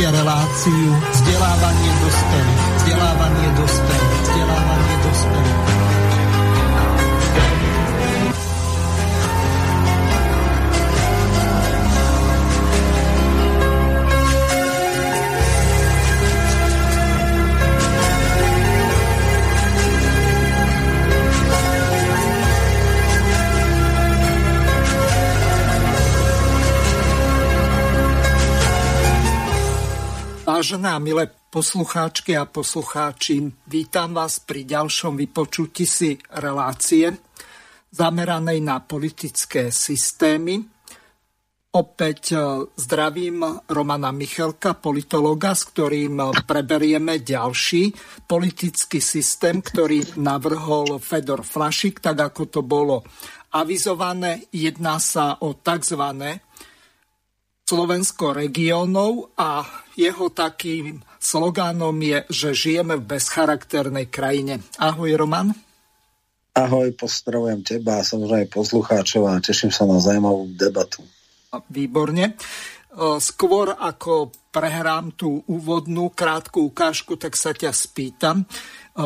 máte reláciu Vážené a milé poslucháčky a poslucháči, vítam vás pri ďalšom vypočutí si relácie zameranej na politické systémy. Opäť e, zdravím Romana Michelka, politologa, s ktorým preberieme ďalší politický systém, ktorý navrhol Fedor Flašik, tak ako to bolo avizované. Jedná sa o tzv. Slovensko regiónov a jeho takým slogánom je, že žijeme v bezcharakternej krajine. Ahoj Roman. Ahoj, pozdravujem teba a samozrejme poslucháčov a teším sa na zaujímavú debatu. Výborne. Skôr ako prehrám tú úvodnú krátku ukážku, tak sa ťa spýtam.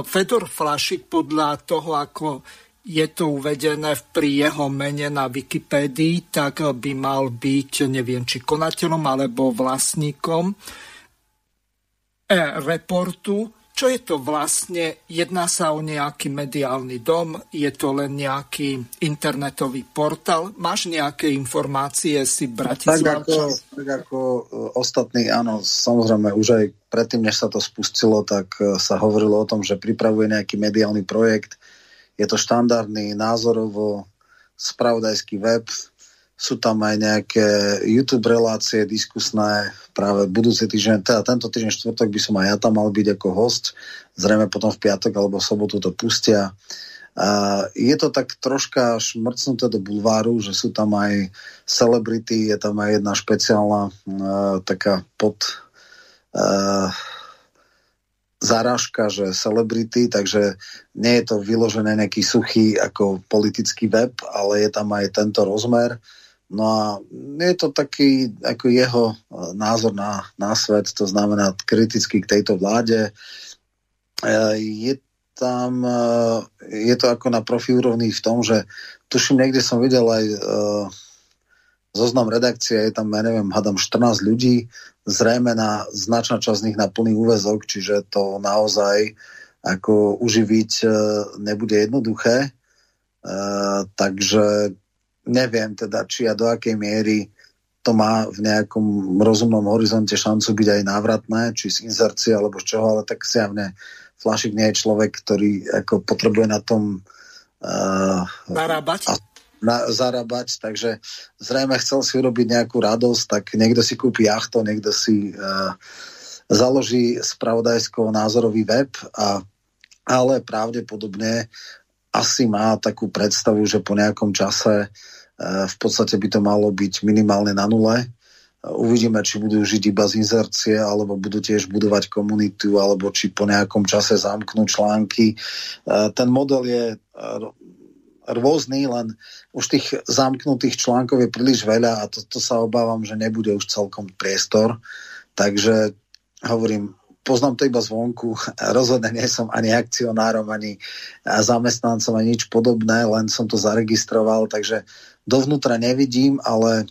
Fedor Flašik podľa toho, ako je to uvedené pri jeho mene na Wikipédii, tak by mal byť, neviem, či konateľom alebo vlastníkom e-reportu. Čo je to vlastne? Jedná sa o nejaký mediálny dom? Je to len nejaký internetový portál? Máš nejaké informácie si Bratislavčan? Tak ako, tak ako e, ostatní, áno, samozrejme, už aj predtým, než sa to spustilo, tak e, sa hovorilo o tom, že pripravuje nejaký mediálny projekt, je to štandardný názorovo spravodajský web, sú tam aj nejaké YouTube relácie diskusné, práve budúci týždeň, teda tento týždeň štvrtok by som aj ja tam mal byť ako host, zrejme potom v piatok alebo v sobotu to pustia. Uh, je to tak troška šmrcnuté do bulváru, že sú tam aj celebrity, je tam aj jedna špeciálna uh, taká pod uh, zarážka, že celebrity, takže nie je to vyložené nejaký suchý ako politický web, ale je tam aj tento rozmer. No a je to taký ako jeho e, názor na, na svet, to znamená kriticky k tejto vláde. E, je tam, e, je to ako na profi úrovni v tom, že tuším, niekde som videl aj zoznam redakcie, je tam, ja neviem, hadam 14 ľudí, zrejme na značná časť z nich na plný úvezok, čiže to naozaj ako uživiť e, nebude jednoduché. E, takže neviem teda, či a do akej miery to má v nejakom rozumnom horizonte šancu byť aj návratné, či z inzercie alebo z čoho, ale tak zjavne Flašik nie je človek, ktorý ako potrebuje na tom uh, narábať. A, na, zarábať, takže zrejme chcel si urobiť nejakú radosť, tak niekto si kúpi jachto, niekto si uh, založí spravodajsko-názorový web, a, ale pravdepodobne asi má takú predstavu, že po nejakom čase uh, v podstate by to malo byť minimálne na nule. Uvidíme, či budú žiť iba z inzercie, alebo budú tiež budovať komunitu, alebo či po nejakom čase zamknú články. Ten model je rôzny, len už tých zamknutých článkov je príliš veľa a to, to sa obávam, že nebude už celkom priestor. Takže hovorím, poznám to iba zvonku, rozhodne nie som ani akcionárom, ani zamestnancom, ani nič podobné, len som to zaregistroval, takže dovnútra nevidím, ale,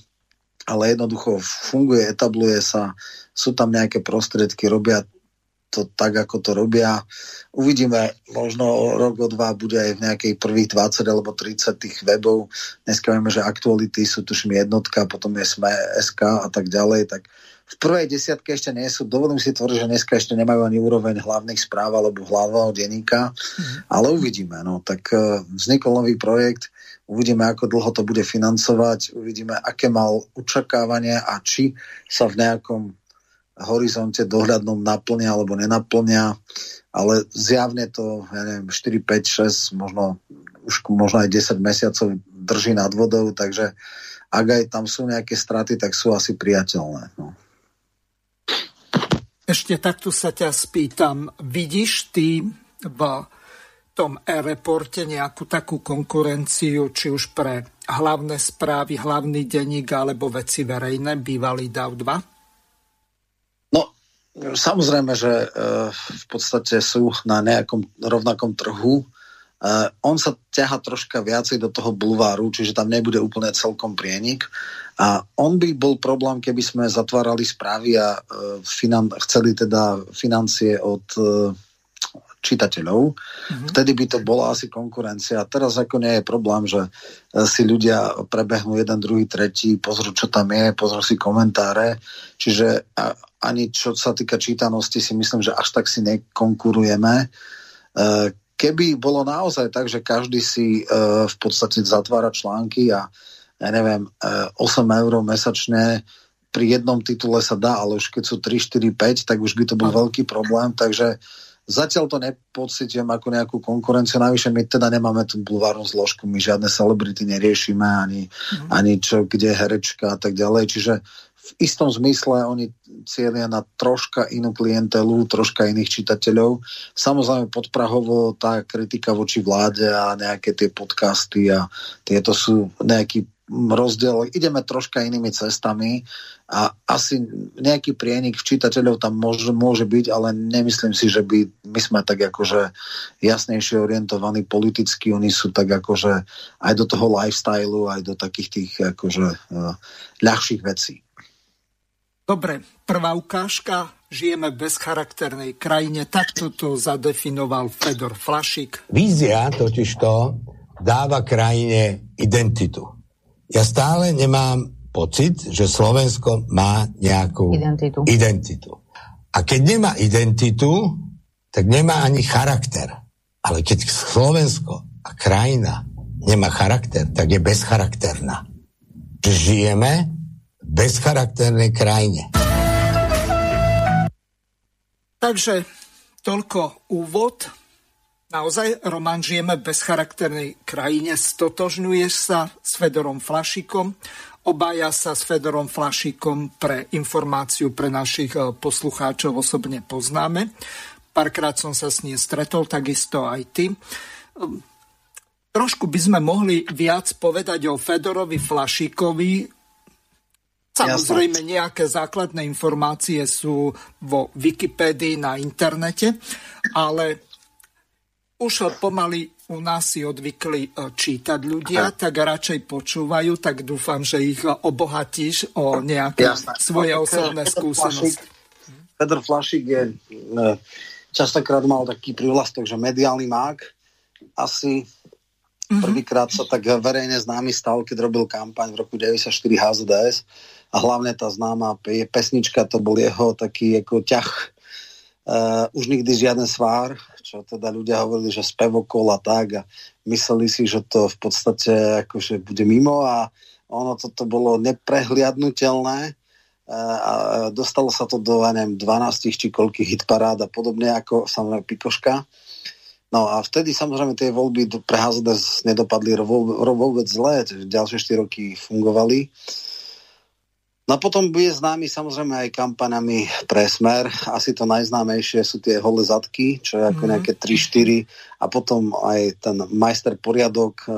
ale jednoducho funguje, etabluje sa, sú tam nejaké prostriedky, robia to tak, ako to robia. Uvidíme, možno rok, o dva bude aj v nejakej prvých 20 alebo 30 tých webov. Dneska vieme, že aktuality sú tuším jednotka, potom je SME, SK a tak ďalej, tak v prvej desiatke ešte nie sú. Dovolím si tvrdiť, že dneska ešte nemajú ani úroveň hlavných správ alebo hlavného denníka, mm. ale uvidíme. No. Tak uh, vznikol nový projekt, uvidíme, ako dlho to bude financovať, uvidíme, aké mal očakávanie a či sa v nejakom horizonte dohľadnom naplnia alebo nenaplnia, ale zjavne to, ja neviem, 4, 5, 6, možno už možno aj 10 mesiacov drží nad vodou, takže ak aj tam sú nejaké straty, tak sú asi priateľné. No. Ešte takto sa ťa spýtam, vidíš ty v tom e-reporte nejakú takú konkurenciu, či už pre hlavné správy, hlavný denník alebo veci verejné, bývalý DAV 2? Samozrejme, že v podstate sú na nejakom rovnakom trhu. On sa ťaha troška viacej do toho bulváru, čiže tam nebude úplne celkom prienik. A on by bol problém, keby sme zatvárali správy a finan- chceli teda financie od čitateľov. Mm-hmm. Vtedy by to bola asi konkurencia. A teraz ako nie je problém, že e, si ľudia prebehnú jeden, druhý, tretí, pozrú, čo tam je, pozrú si komentáre. Čiže ani čo sa týka čítanosti si myslím, že až tak si nekonkurujeme. E, keby bolo naozaj tak, že každý si e, v podstate zatvára články a ja neviem, 8 eur mesačne pri jednom titule sa dá, ale už keď sú 3, 4, 5, tak už by to bol veľký problém, takže Zatiaľ to nepocitujem ako nejakú konkurenciu, navyše my teda nemáme tú bulvárnu zložku, my žiadne celebrity neriešime, ani, mm. ani čo, kde herečka a tak ďalej, čiže v istom zmysle oni cieľia na troška inú klientelu, troška iných čitateľov. Samozrejme podprahovo tá kritika voči vláde a nejaké tie podcasty a tieto sú nejaký rozdiel. Ideme troška inými cestami a asi nejaký prienik v čitateľov tam môže, môže byť, ale nemyslím si, že by my sme tak akože jasnejšie orientovaní politicky, oni sú tak akože aj do toho lifestylu, aj do takých tých akože uh, ľahších vecí. Dobre, prvá ukážka. Žijeme v bezcharakternej krajine. Takto to zadefinoval Fedor Flašik. Vízia totižto dáva krajine identitu ja stále nemám pocit, že Slovensko má nejakú identitu. identitu. A keď nemá identitu, tak nemá ani charakter. Ale keď Slovensko a krajina nemá charakter, tak je bezcharakterná. Žijeme bezcharakternej krajine. Takže toľko úvod Naozaj, Roman, žijeme v bezcharakternej krajine, stotožňuješ sa s Fedorom Flašikom, obaja sa s Fedorom Flašikom pre informáciu pre našich eh, poslucháčov osobne poznáme. Párkrát som sa s ním stretol, takisto aj ty. Ehm, trošku by sme mohli viac povedať o Fedorovi Flašikovi. Samozrejme, nejaké základné informácie sú vo Wikipédii na internete, ale už pomaly u nás si odvykli e, čítať ľudia, Aha. tak radšej počúvajú, tak dúfam, že ich obohatíš o nejaké Jasne. svoje osobné skúsenosti. Petr Flašik je, e, častokrát mal taký prívlastok, že mediálny mák. Asi mm-hmm. prvýkrát sa tak verejne známy stal, keď robil kampaň v roku 94 HZDS a hlavne tá známa pesnička, to bol jeho taký ako ťah Uh, už nikdy žiaden svár, čo teda ľudia hovorili, že spevokol a tak a mysleli si, že to v podstate akože bude mimo a ono toto bolo neprehliadnutelné uh, a dostalo sa to do, neviem, 12 či koľkých hitparád a podobne ako samozrejme Pikoška. No a vtedy samozrejme tie voľby pre HZD nedopadli vôbec zle, ďalšie 4 roky fungovali. Uh, No potom bude známy samozrejme aj kampanami pre Smer. Asi to najznámejšie sú tie holé zadky, čo je ako mm-hmm. nejaké 3-4 a potom aj ten majster poriadok eh,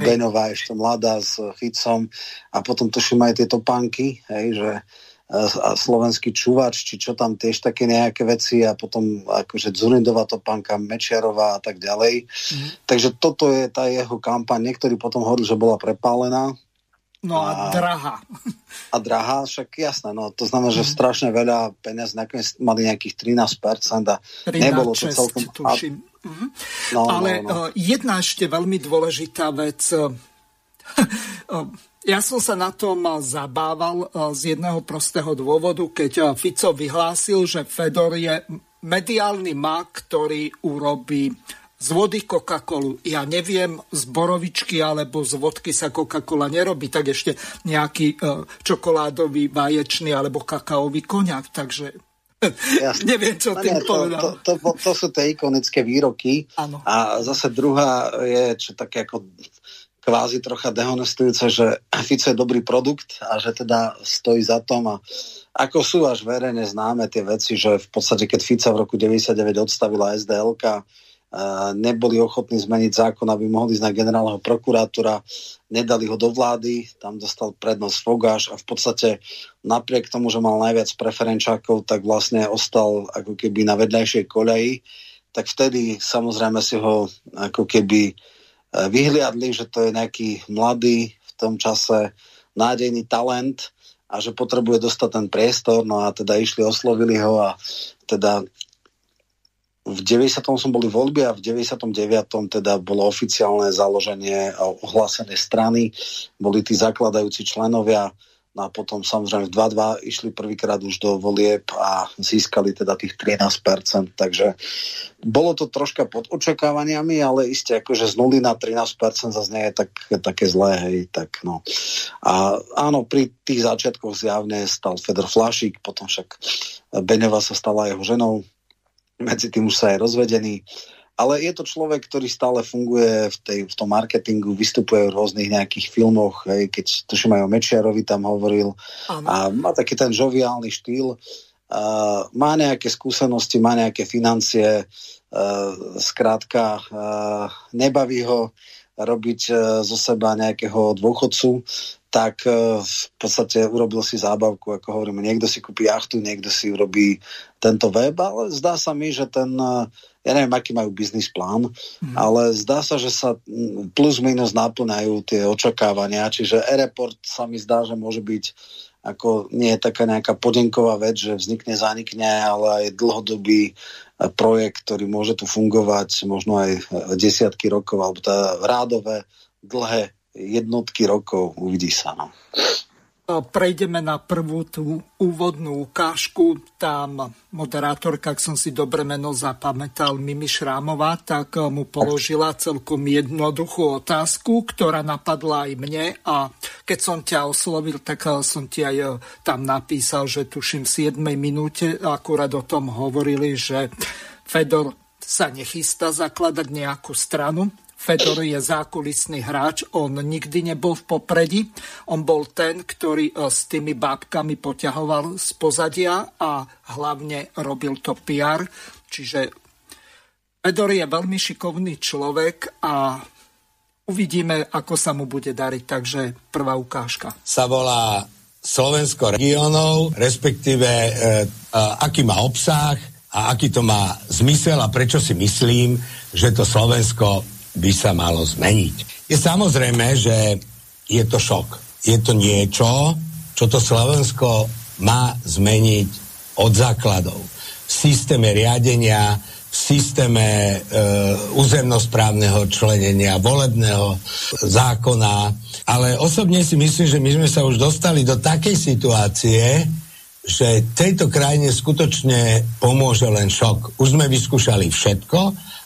Benová ešte mladá s Ficom a potom tuším aj tieto panky, hej, že eh, a slovenský čuvač, či čo tam tiež také nejaké veci a potom akože Zurindová topánka, Mečiarová a tak ďalej. Mm. Takže toto je tá jeho kampaň. Niektorí potom hovorili, že bola prepálená, No a, a drahá. A drahá, však jasné, no to znamená, že mm. strašne veľa peniaz, nakoniec mali nejakých 13% a 13, nebolo to celkom... Tuším. Mm. No, Ale no, no. Jedna ešte veľmi dôležitá vec. Eh, ja som sa na tom zabával z jedného prostého dôvodu, keď Fico vyhlásil, že Fedor je mediálny mak, ktorý urobí z vody Coca-Colu. Ja neviem, z borovičky alebo z vodky sa Coca-Cola nerobí, tak ešte nejaký uh, čokoládový, vaječný alebo kakaový koniak, takže Jasne. neviem, čo no, tým povedal. To, to, to, to sú tie ikonické výroky. Ano. A zase druhá je, čo také ako kvázi trocha dehonestujúce, že Fico je dobrý produkt a že teda stojí za tom a ako sú až verejne známe tie veci, že v podstate keď Fica v roku 99 odstavila SDLK, neboli ochotní zmeniť zákon, aby mohli ísť na generálneho prokurátora, nedali ho do vlády, tam dostal prednosť Fogáš a v podstate napriek tomu, že mal najviac preferenčákov, tak vlastne ostal ako keby na vedľajšej koľaji, tak vtedy samozrejme si ho ako keby e, vyhliadli, že to je nejaký mladý v tom čase nádejný talent a že potrebuje dostať ten priestor, no a teda išli, oslovili ho a teda v 90. som boli voľby a v 99. teda bolo oficiálne založenie ohlásené strany. Boli tí zakladajúci členovia no a potom samozrejme v 2-2 išli prvýkrát už do volieb a získali teda tých 13%, takže bolo to troška pod očakávaniami, ale isté akože z 0 na 13% zase nie je tak, také zlé, hej, tak no. A áno, pri tých začiatkoch zjavne stal Fedor Flašik, potom však Beňová sa stala jeho ženou, medzi tým už sa je rozvedený. Ale je to človek, ktorý stále funguje v, tej, v tom marketingu, vystupuje v rôznych nejakých filmoch, hej, keď tuším aj o Mečiarovi tam hovoril. Ano. A má taký ten žoviálny štýl. Uh, má nejaké skúsenosti, má nejaké financie, uh, skrátka uh, nebaví ho robiť uh, zo seba nejakého dôchodcu, tak uh, v podstate urobil si zábavku, ako hovorím, niekto si kúpi jachtu, niekto si urobí tento web, ale zdá sa mi, že ten, eh, ja neviem, aký majú biznis plán, mm. ale zdá sa, že sa plus minus naplňajú tie očakávania, čiže e-report sa mi zdá, že môže byť ako nie je taká nejaká podenková vec, že vznikne, zanikne, ale aj dlhodobý eh, projekt, ktorý môže tu fungovať možno aj desiatky rokov, alebo teda rádové, dlhé jednotky rokov, uvidí sa. No prejdeme na prvú tú úvodnú ukážku. Tam moderátorka, ak som si dobre meno zapamätal, Mimi Šrámová, tak mu položila celkom jednoduchú otázku, ktorá napadla aj mne a keď som ťa oslovil, tak som ti aj eh, tam napísal, že tuším v 7 minúte akurát o tom hovorili, že Fedor sa nechystá zakladať nejakú stranu, Fedor je zákulisný hráč, on nikdy nebol v popredí. On bol ten, ktorý e, s tými bábkami poťahoval z pozadia a hlavne robil to PR. Čiže Fedor je veľmi šikovný človek a uvidíme, ako sa mu bude dariť. Takže prvá ukážka. Sa volá Slovensko regionov, respektíve e, e, aký má obsah a aký to má zmysel a prečo si myslím, že to Slovensko by sa malo zmeniť. Je samozrejme, že je to šok. Je to niečo, čo to Slovensko má zmeniť od základov. V systéme riadenia, v systéme e, územnosprávneho členenia, volebného zákona. Ale osobne si myslím, že my sme sa už dostali do takej situácie, že tejto krajine skutočne pomôže len šok. Už sme vyskúšali všetko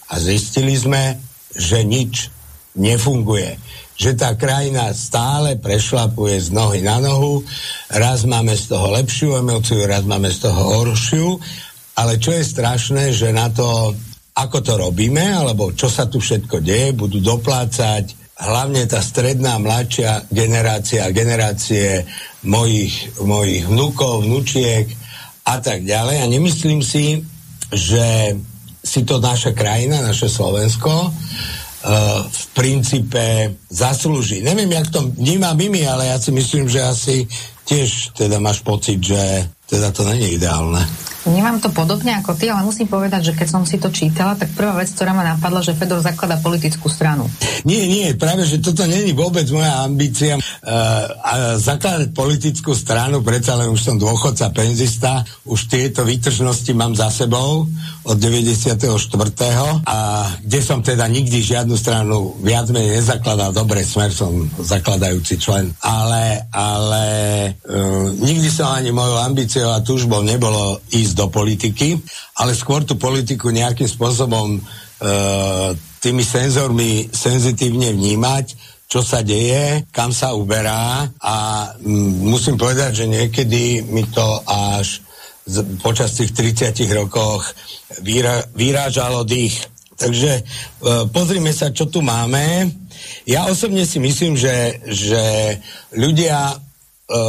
a zistili sme, že nič nefunguje. Že tá krajina stále prešlapuje z nohy na nohu, raz máme z toho lepšiu emociu, raz máme z toho horšiu, ale čo je strašné, že na to, ako to robíme, alebo čo sa tu všetko deje, budú doplácať hlavne tá stredná, mladšia generácia, generácie mojich, mojich vnúkov, vnúčiek a tak ďalej. A nemyslím si, že si to naša krajina, naše Slovensko uh, v princípe zaslúži. Neviem, jak to vníma Mimi, ale ja si myslím, že asi tiež teda máš pocit, že teda to není ideálne. Vnímam to podobne ako ty, ale musím povedať, že keď som si to čítala, tak prvá vec, ktorá ma napadla, že Fedor zaklada politickú stranu. Nie, nie, práve, že toto není vôbec moja ambícia. Uh, zakladať politickú stranu, predsa len už som dôchodca, penzista, už tieto výtržnosti mám za sebou od 94. a kde som teda nikdy žiadnu stranu viac menej nezakladal, dobre, smer som zakladajúci člen, ale, ale uh, nikdy som ani mojou ambíciou a túžbou nebolo ísť ísť do politiky, ale skôr tú politiku nejakým spôsobom e, tými senzormi senzitívne vnímať, čo sa deje, kam sa uberá a m, musím povedať, že niekedy mi to až z, počas tých 30 rokoch vyra, vyrážalo dých. Takže e, pozrime sa, čo tu máme. Ja osobne si myslím, že, že ľudia e, e,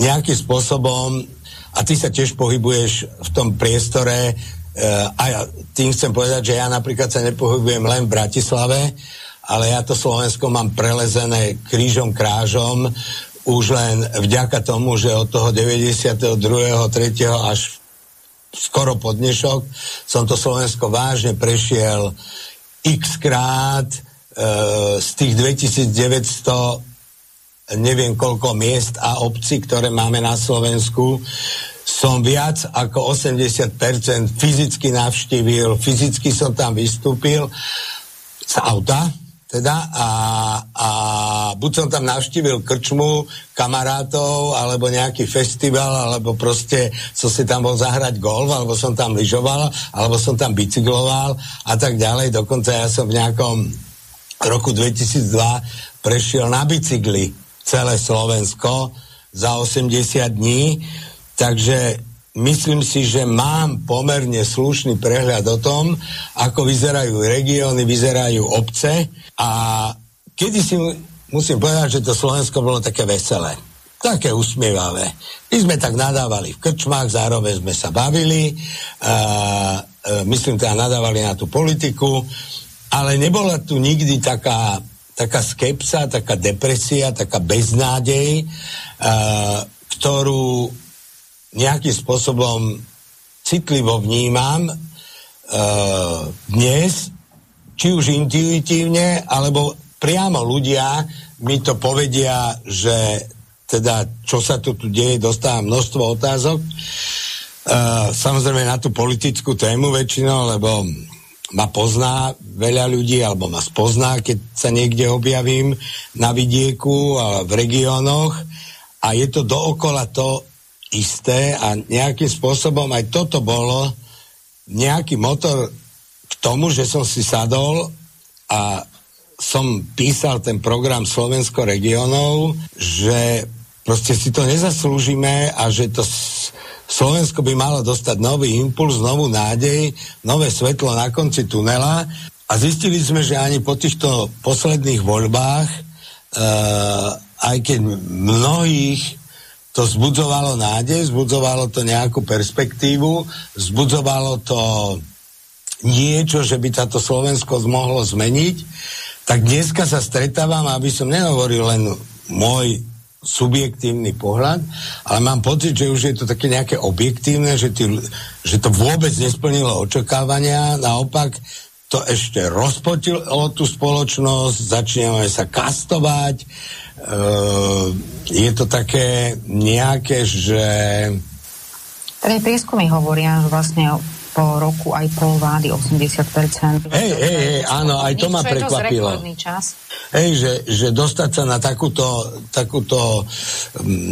nejakým spôsobom a ty sa tiež pohybuješ v tom priestore, a ja tým chcem povedať, že ja napríklad sa nepohybujem len v Bratislave, ale ja to Slovensko mám prelezené krížom krážom už len vďaka tomu, že od toho 92. 3. až skoro po dnešok som to Slovensko vážne prešiel x krát e, z tých 2900 neviem koľko miest a obcí, ktoré máme na Slovensku som viac ako 80% fyzicky navštívil, fyzicky som tam vystúpil z auta, teda a, a buď som tam navštívil krčmu kamarátov, alebo nejaký festival, alebo proste som si tam bol zahrať golf, alebo som tam lyžoval, alebo som tam bicykloval a tak ďalej. Dokonca ja som v nejakom roku 2002 prešiel na bicykli celé Slovensko za 80 dní, takže myslím si, že mám pomerne slušný prehľad o tom, ako vyzerajú regióny, vyzerajú obce a kedy si musím povedať, že to Slovensko bolo také veselé. Také usmievavé. My sme tak nadávali v krčmách, zároveň sme sa bavili, uh, myslím teda nadávali na tú politiku, ale nebola tu nikdy taká, taká skepsa, taká depresia, taká beznádej, ktorú nejakým spôsobom citlivo vnímam dnes, či už intuitívne, alebo priamo ľudia mi to povedia, že teda čo sa tu, tu deje, dostávam množstvo otázok. Uh, samozrejme na tú politickú tému väčšinou, lebo ma pozná veľa ľudí, alebo ma spozná, keď sa niekde objavím na vidieku a v regiónoch. A je to dookola to isté a nejakým spôsobom aj toto bolo nejaký motor k tomu, že som si sadol a som písal ten program Slovensko regionov, že proste si to nezaslúžime a že to Slovensko by malo dostať nový impuls, novú nádej, nové svetlo na konci tunela. A zistili sme, že ani po týchto posledných voľbách, e, aj keď mnohých to zbudzovalo nádej, zbudzovalo to nejakú perspektívu, zbudzovalo to niečo, že by táto Slovensko mohlo zmeniť, tak dneska sa stretávam, aby som nehovoril len môj subjektívny pohľad, ale mám pocit, že už je to také nejaké objektívne, že, tí, že to vôbec nesplnilo očakávania, naopak to ešte rozpotilo tú spoločnosť, začíname sa kastovať, Uh, je to také nejaké, že... Tedy prieskumy hovoria, že vlastne po roku aj pol vlády 80%. Hej, hej, hej, áno, aj to ma prekvapilo. Hej, že, že dostať sa na takúto, takúto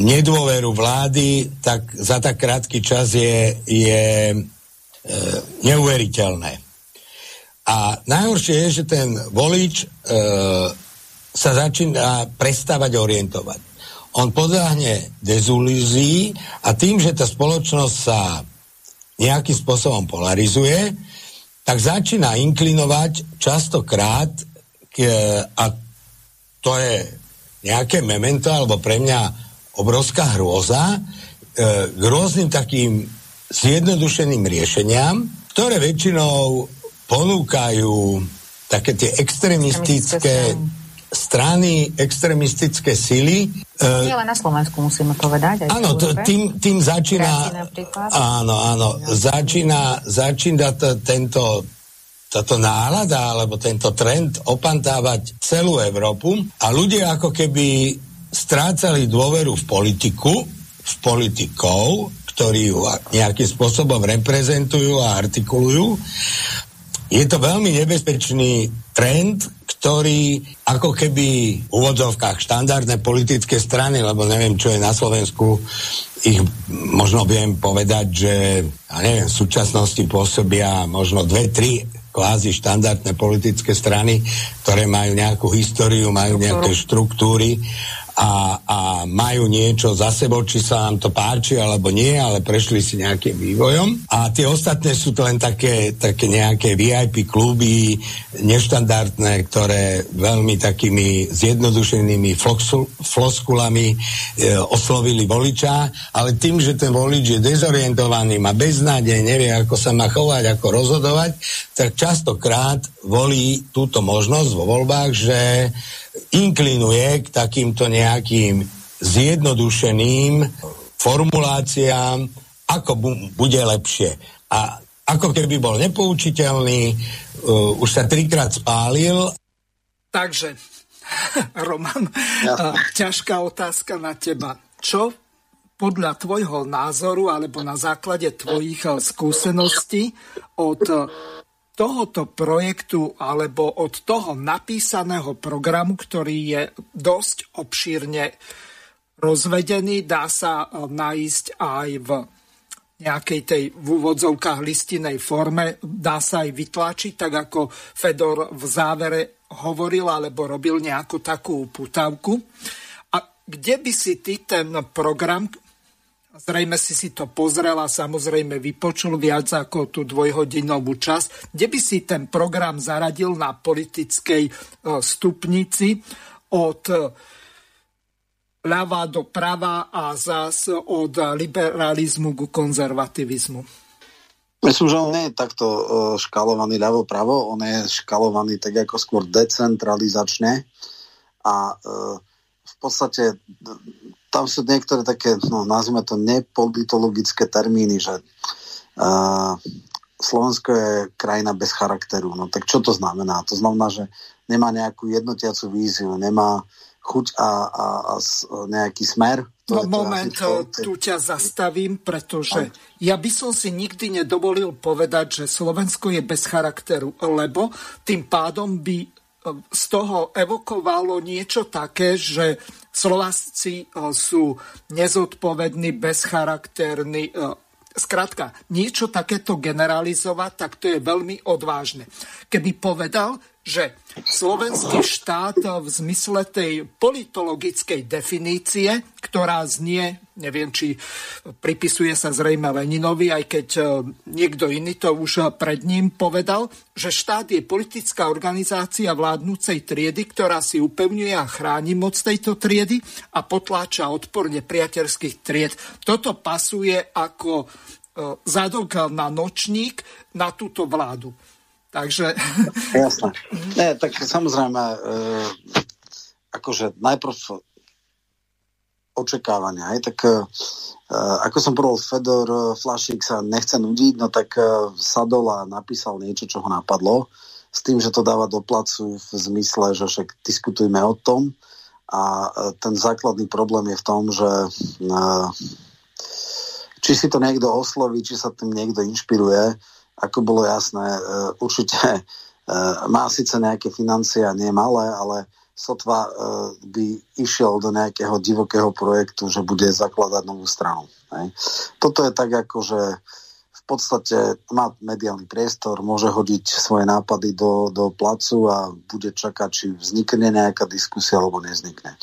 nedôveru vlády tak za tak krátky čas je, je e, neuveriteľné. A najhoršie je, že ten volič e, sa začína prestávať orientovať. On podľahne dezulízii a tým, že tá spoločnosť sa nejakým spôsobom polarizuje, tak začína inklinovať častokrát k, a to je nejaké memento, alebo pre mňa obrovská hrôza, e, k rôznym takým zjednodušeným riešeniam, ktoré väčšinou ponúkajú také tie extremistické strany, extremistické sily. Nie len na Slovensku musíme povedať. áno, tým, tým začína... Áno, áno. Začína, začína to, tento táto nálada alebo tento trend opantávať celú Európu a ľudia ako keby strácali dôveru v politiku, v politikov, ktorí ju nejakým spôsobom reprezentujú a artikulujú. Je to veľmi nebezpečný trend, ktorý ako keby v úvodzovkách štandardné politické strany, lebo neviem, čo je na Slovensku, ich možno viem povedať, že ja neviem, v súčasnosti pôsobia možno dve, tri kvázi štandardné politické strany, ktoré majú nejakú históriu, majú nejaké štruktúry a, a majú niečo za sebou, či sa nám to páči alebo nie, ale prešli si nejakým vývojom. A tie ostatné sú to len také, také nejaké VIP kluby, neštandardné, ktoré veľmi takými zjednodušenými floskulami e, oslovili voliča, ale tým, že ten volič je dezorientovaný, má beznádej, nevie, ako sa má chovať, ako rozhodovať, tak častokrát volí túto možnosť vo voľbách, že inklinuje k takýmto nejakým zjednodušeným formuláciám, ako bu- bude lepšie. A ako keby bol nepoučiteľný, uh, už sa trikrát spálil. Takže, Roman, uh, ťažká otázka na teba. Čo podľa tvojho názoru alebo na základe tvojich uh, skúseností od tohoto projektu alebo od toho napísaného programu, ktorý je dosť obšírne rozvedený, dá sa e, nájsť aj v nejakej tej v úvodzovkách listinej forme, dá sa aj vytlačiť, tak ako Fedor v závere hovoril alebo robil nejakú takú putavku. A kde by si ty ten program, Zrejme si si to pozrel a samozrejme vypočul viac ako tú dvojhodinovú časť. Kde by si ten program zaradil na politickej e, stupnici od e, ľava do prava a zás od liberalizmu ku konzervativizmu? Myslím, že on nie je takto e, škalovaný ľavo-pravo, on je škalovaný tak ako skôr decentralizačne a v podstate tam sú niektoré také, no nazvime to nepolitologické termíny, že uh, Slovensko je krajina bez charakteru. No tak čo to znamená? To znamená, že nemá nejakú jednotiacu víziu, nemá chuť a, a, a nejaký smer. No moment, to, tu ťa zastavím, pretože ja by som si nikdy nedovolil povedať, že Slovensko je bez charakteru, lebo tým pádom by z toho evokovalo niečo také, že Slováci e, sú nezodpovední, bezcharakterní. Skrátka, e, niečo takéto generalizovať, tak to je veľmi odvážne. Keby povedal, že slovenský štát v zmysle tej politologickej definície, ktorá znie, neviem, či pripisuje sa zrejme Leninovi, aj keď e, niekto iný to už pred ním povedal, že štát je politická organizácia vládnúcej triedy, ktorá si upevňuje a chráni moc tejto triedy a potláča odpor nepriateľských tried. Toto pasuje ako e, zadok na nočník na túto vládu. Takže... Jasné. Nie, tak samozrejme, e, akože najprv očakávania. Aj? Tak e, ako som povedal, Fedor Flašik sa nechce nudiť, no tak e, sadol a napísal niečo, čo ho napadlo, s tým, že to dáva do placu v zmysle, že však diskutujme o tom a e, ten základný problém je v tom, že e, či si to niekto osloví, či sa tým niekto inšpiruje, ako bolo jasné, e, určite e, má síce nejaké financie a nie malé, ale sotva e, by išiel do nejakého divokého projektu, že bude zakladať novú stranu. Toto je tak ako, že v podstate má mediálny priestor, môže hodiť svoje nápady do, do placu a bude čakať, či vznikne nejaká diskusia alebo neznikne.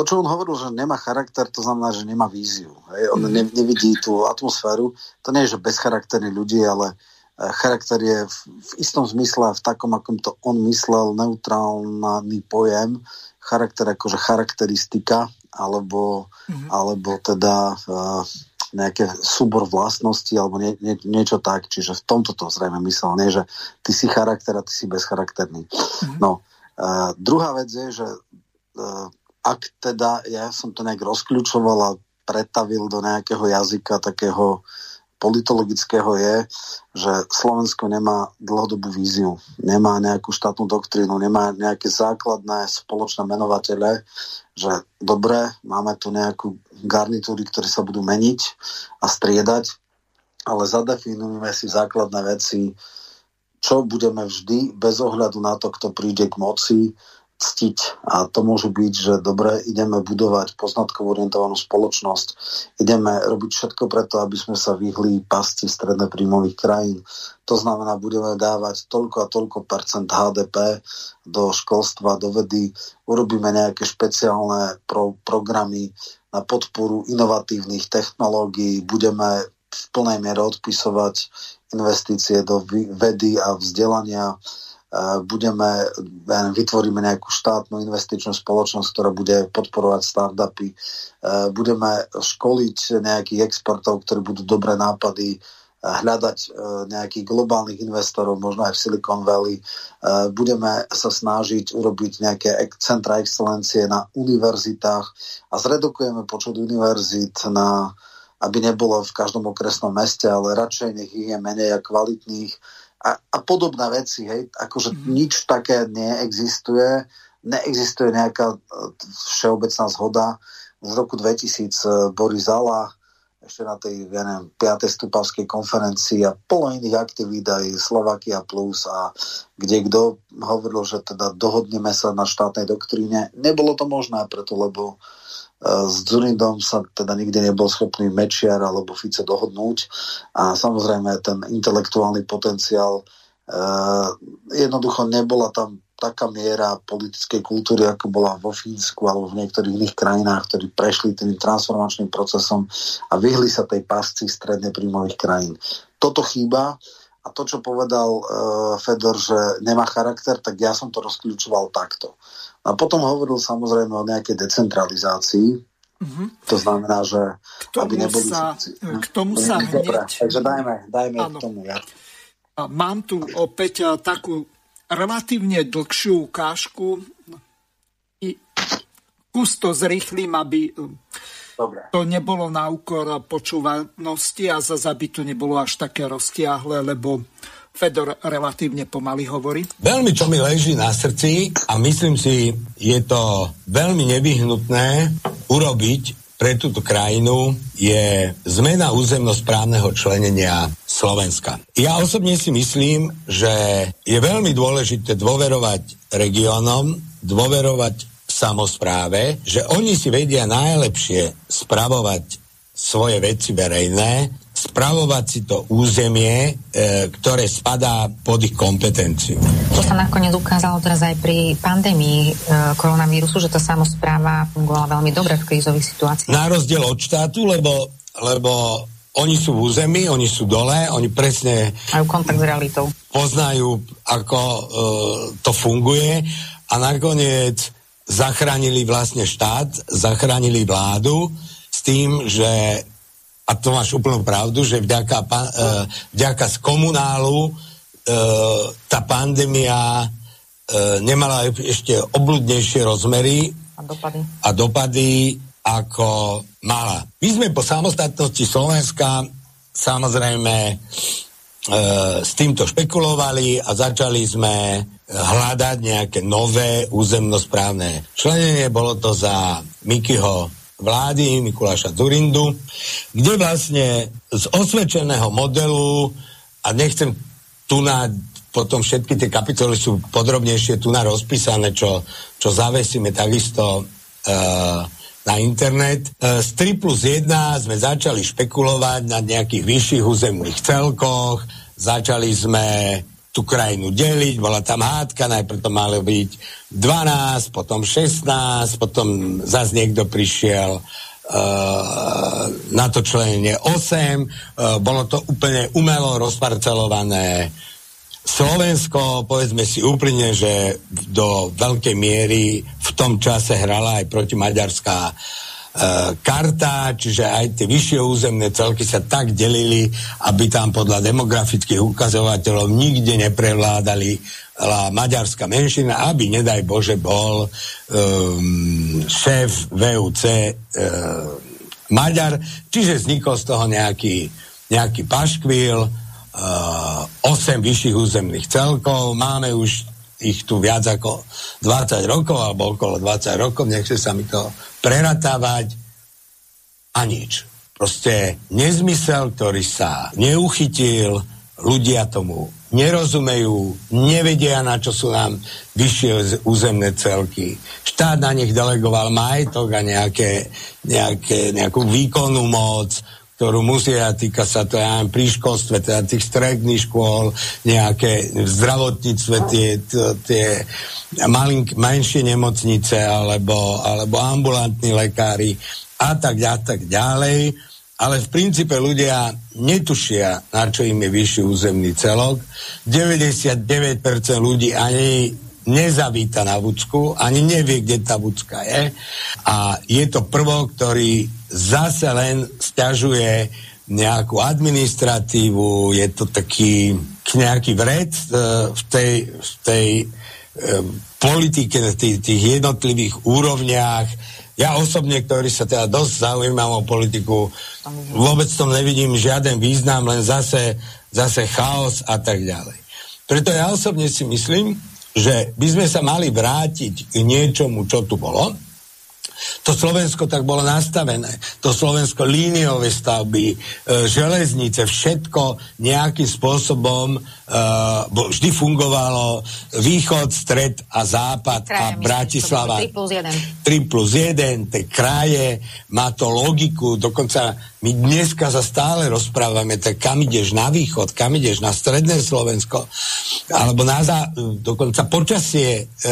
To, čo on hovoril, že nemá charakter, to znamená, že nemá víziu. Hej? On ne, nevidí tú atmosféru. To nie je, že bezcharakterní ľudia, ale e, charakter je v, v istom zmysle, v takom, akom to on myslel, neutrálny pojem, charakter akože charakteristika, alebo, mm-hmm. alebo teda uh, nejaké súbor vlastností, alebo nie, nie, niečo tak. Čiže v tomto to zrejme myslel, nie, že ty si charakter a ty si bezcharakterný. Mm-hmm. No, uh, druhá vec je, že uh, ak teda ja som to nejak rozkľúčoval a pretavil do nejakého jazyka takého politologického je, že Slovensko nemá dlhodobú víziu, nemá nejakú štátnu doktrínu, nemá nejaké základné spoločné menovatele, že dobre, máme tu nejakú garnitúry, ktoré sa budú meniť a striedať, ale zadefinujeme si základné veci, čo budeme vždy, bez ohľadu na to, kto príde k moci, ctiť. A to môže byť, že dobre, ideme budovať poznatkovo orientovanú spoločnosť, ideme robiť všetko preto, aby sme sa vyhli pasti stredne príjmových krajín. To znamená, budeme dávať toľko a toľko percent HDP do školstva, do vedy, urobíme nejaké špeciálne pro, programy na podporu inovatívnych technológií, budeme v plnej miere odpisovať investície do vedy a vzdelania, budeme, vytvoríme nejakú štátnu investičnú spoločnosť, ktorá bude podporovať startupy, budeme školiť nejakých expertov, ktorí budú dobré nápady, hľadať nejakých globálnych investorov, možno aj v Silicon Valley. Budeme sa snažiť urobiť nejaké centra excelencie na univerzitách a zredukujeme počet univerzít na aby nebolo v každom okresnom meste, ale radšej nech ich je menej a kvalitných a, a podobné veci, hej, akože mm. nič také neexistuje, neexistuje nejaká e, všeobecná zhoda. Z roku 2000 e, Boris Zala ešte na tej, ja neviem, 5. stupavskej konferencii a plno iných aktivít aj Slovakia Plus a kde kto hovoril, že teda dohodneme sa na štátnej doktríne. Nebolo to možné preto, lebo s Dzurindom sa teda nikdy nebol schopný Mečiar alebo Fice dohodnúť a samozrejme ten intelektuálny potenciál uh, jednoducho nebola tam taká miera politickej kultúry, ako bola vo Fínsku alebo v niektorých iných krajinách, ktorí prešli tým transformačným procesom a vyhli sa tej pasci stredne príjmových krajín. Toto chýba a to, čo povedal uh, Fedor, že nemá charakter, tak ja som to rozklúčoval takto. A potom hovoril samozrejme o nejakej decentralizácii. Mm-hmm. To znamená, že k aby neboli sa, K tomu sa hneď... Dobre, takže dajme, dajme k tomu ja. Mám tu opäť takú relatívne dlhšiu ukážku. I kus to zrýchlim, aby Dobre. to nebolo na úkor počúvanosti a zase aby to nebolo až také roztiahle, lebo Fedor relatívne pomaly hovorí. Veľmi, čo mi leží na srdci a myslím si, je to veľmi nevyhnutné urobiť pre túto krajinu je zmena územnosprávneho členenia Slovenska. Ja osobne si myslím, že je veľmi dôležité dôverovať regiónom, dôverovať samozpráve, že oni si vedia najlepšie spravovať svoje veci verejné spravovať si to územie, e, ktoré spadá pod ich kompetenciu. To sa nakoniec ukázalo teraz aj pri pandémii e, koronavírusu, že tá samozpráva fungovala veľmi dobre v krízových situáciách. Na rozdiel od štátu, lebo, lebo oni sú v území, oni sú dole, oni presne... Majú kontakt s realitou. Poznajú, ako e, to funguje a nakoniec zachránili vlastne štát, zachránili vládu s tým, že a to máš úplnú pravdu, že vďaka, e, vďaka z komunálu e, tá pandémia e, nemala ešte obludnejšie rozmery a dopady. a dopady ako mala. My sme po samostatnosti Slovenska samozrejme e, s týmto špekulovali a začali sme hľadať nejaké nové územnosprávne členenie. Bolo to za Mikyho vlády Mikuláša Zurindu, kde vlastne z osvedčeného modelu, a nechcem tu na potom všetky tie kapitoly sú podrobnejšie tu na rozpísané, čo, čo zavesíme takisto e, na internet. E, z 3 plus 1 sme začali špekulovať na nejakých vyšších územných celkoch, začali sme tú krajinu deliť, bola tam hádka, najprv to malo byť 12, potom 16, potom zase niekto prišiel uh, na to členenie 8, uh, bolo to úplne umelo rozparcelované Slovensko, povedzme si úplne, že do veľkej miery v tom čase hrala aj proti Maďarská E, karta, čiže aj tie vyššie územné celky sa tak delili, aby tam podľa demografických ukazovateľov nikde neprevládali maďarská menšina, aby, nedaj Bože, bol um, šéf VUC um, e, Maďar, čiže vznikol z toho nejaký, nejaký paškvil, uh, 8 vyšších územných celkov, máme už ich tu viac ako 20 rokov, alebo okolo 20 rokov, nechce sa mi to preratávať a nič. Proste nezmysel, ktorý sa neuchytil, ľudia tomu nerozumejú, nevedia, na čo sú nám vyššie územné celky. Štát na nich delegoval majetok a nejaké, nejaké, nejakú výkonnú moc, ktorú musia, týka sa to ja pri školstve, teda tých stredných škôl, nejaké v zdravotníctve, tie, tie malink, menšie nemocnice alebo, alebo ambulantní lekári a tak, a tak ďalej ale v princípe ľudia netušia, na čo im je vyšší územný celok. 99% ľudí ani nezavíta na Vucku, ani nevie, kde tá Vucka je. A je to prvok, ktorý zase len stiažuje nejakú administratívu, je to taký nejaký vred e, v tej, v tej e, politike, tých, tých jednotlivých úrovniach, ja osobne, ktorý sa teda dosť zaujímam o politiku, vôbec tom nevidím žiaden význam, len zase, zase chaos a tak ďalej. Preto ja osobne si myslím, že by sme sa mali vrátiť k niečomu, čo tu bolo, to Slovensko tak bolo nastavené. To Slovensko líniové stavby, e, železnice, všetko nejakým spôsobom e, vždy fungovalo východ, stred a západ Kraje, a Bratislava. 3 plus 1. 3 plus 1, tie kraje, má to logiku, dokonca my dneska sa stále rozprávame, tak kam ideš na východ, kam ideš na stredné Slovensko, alebo na zá, dokonca počasie e,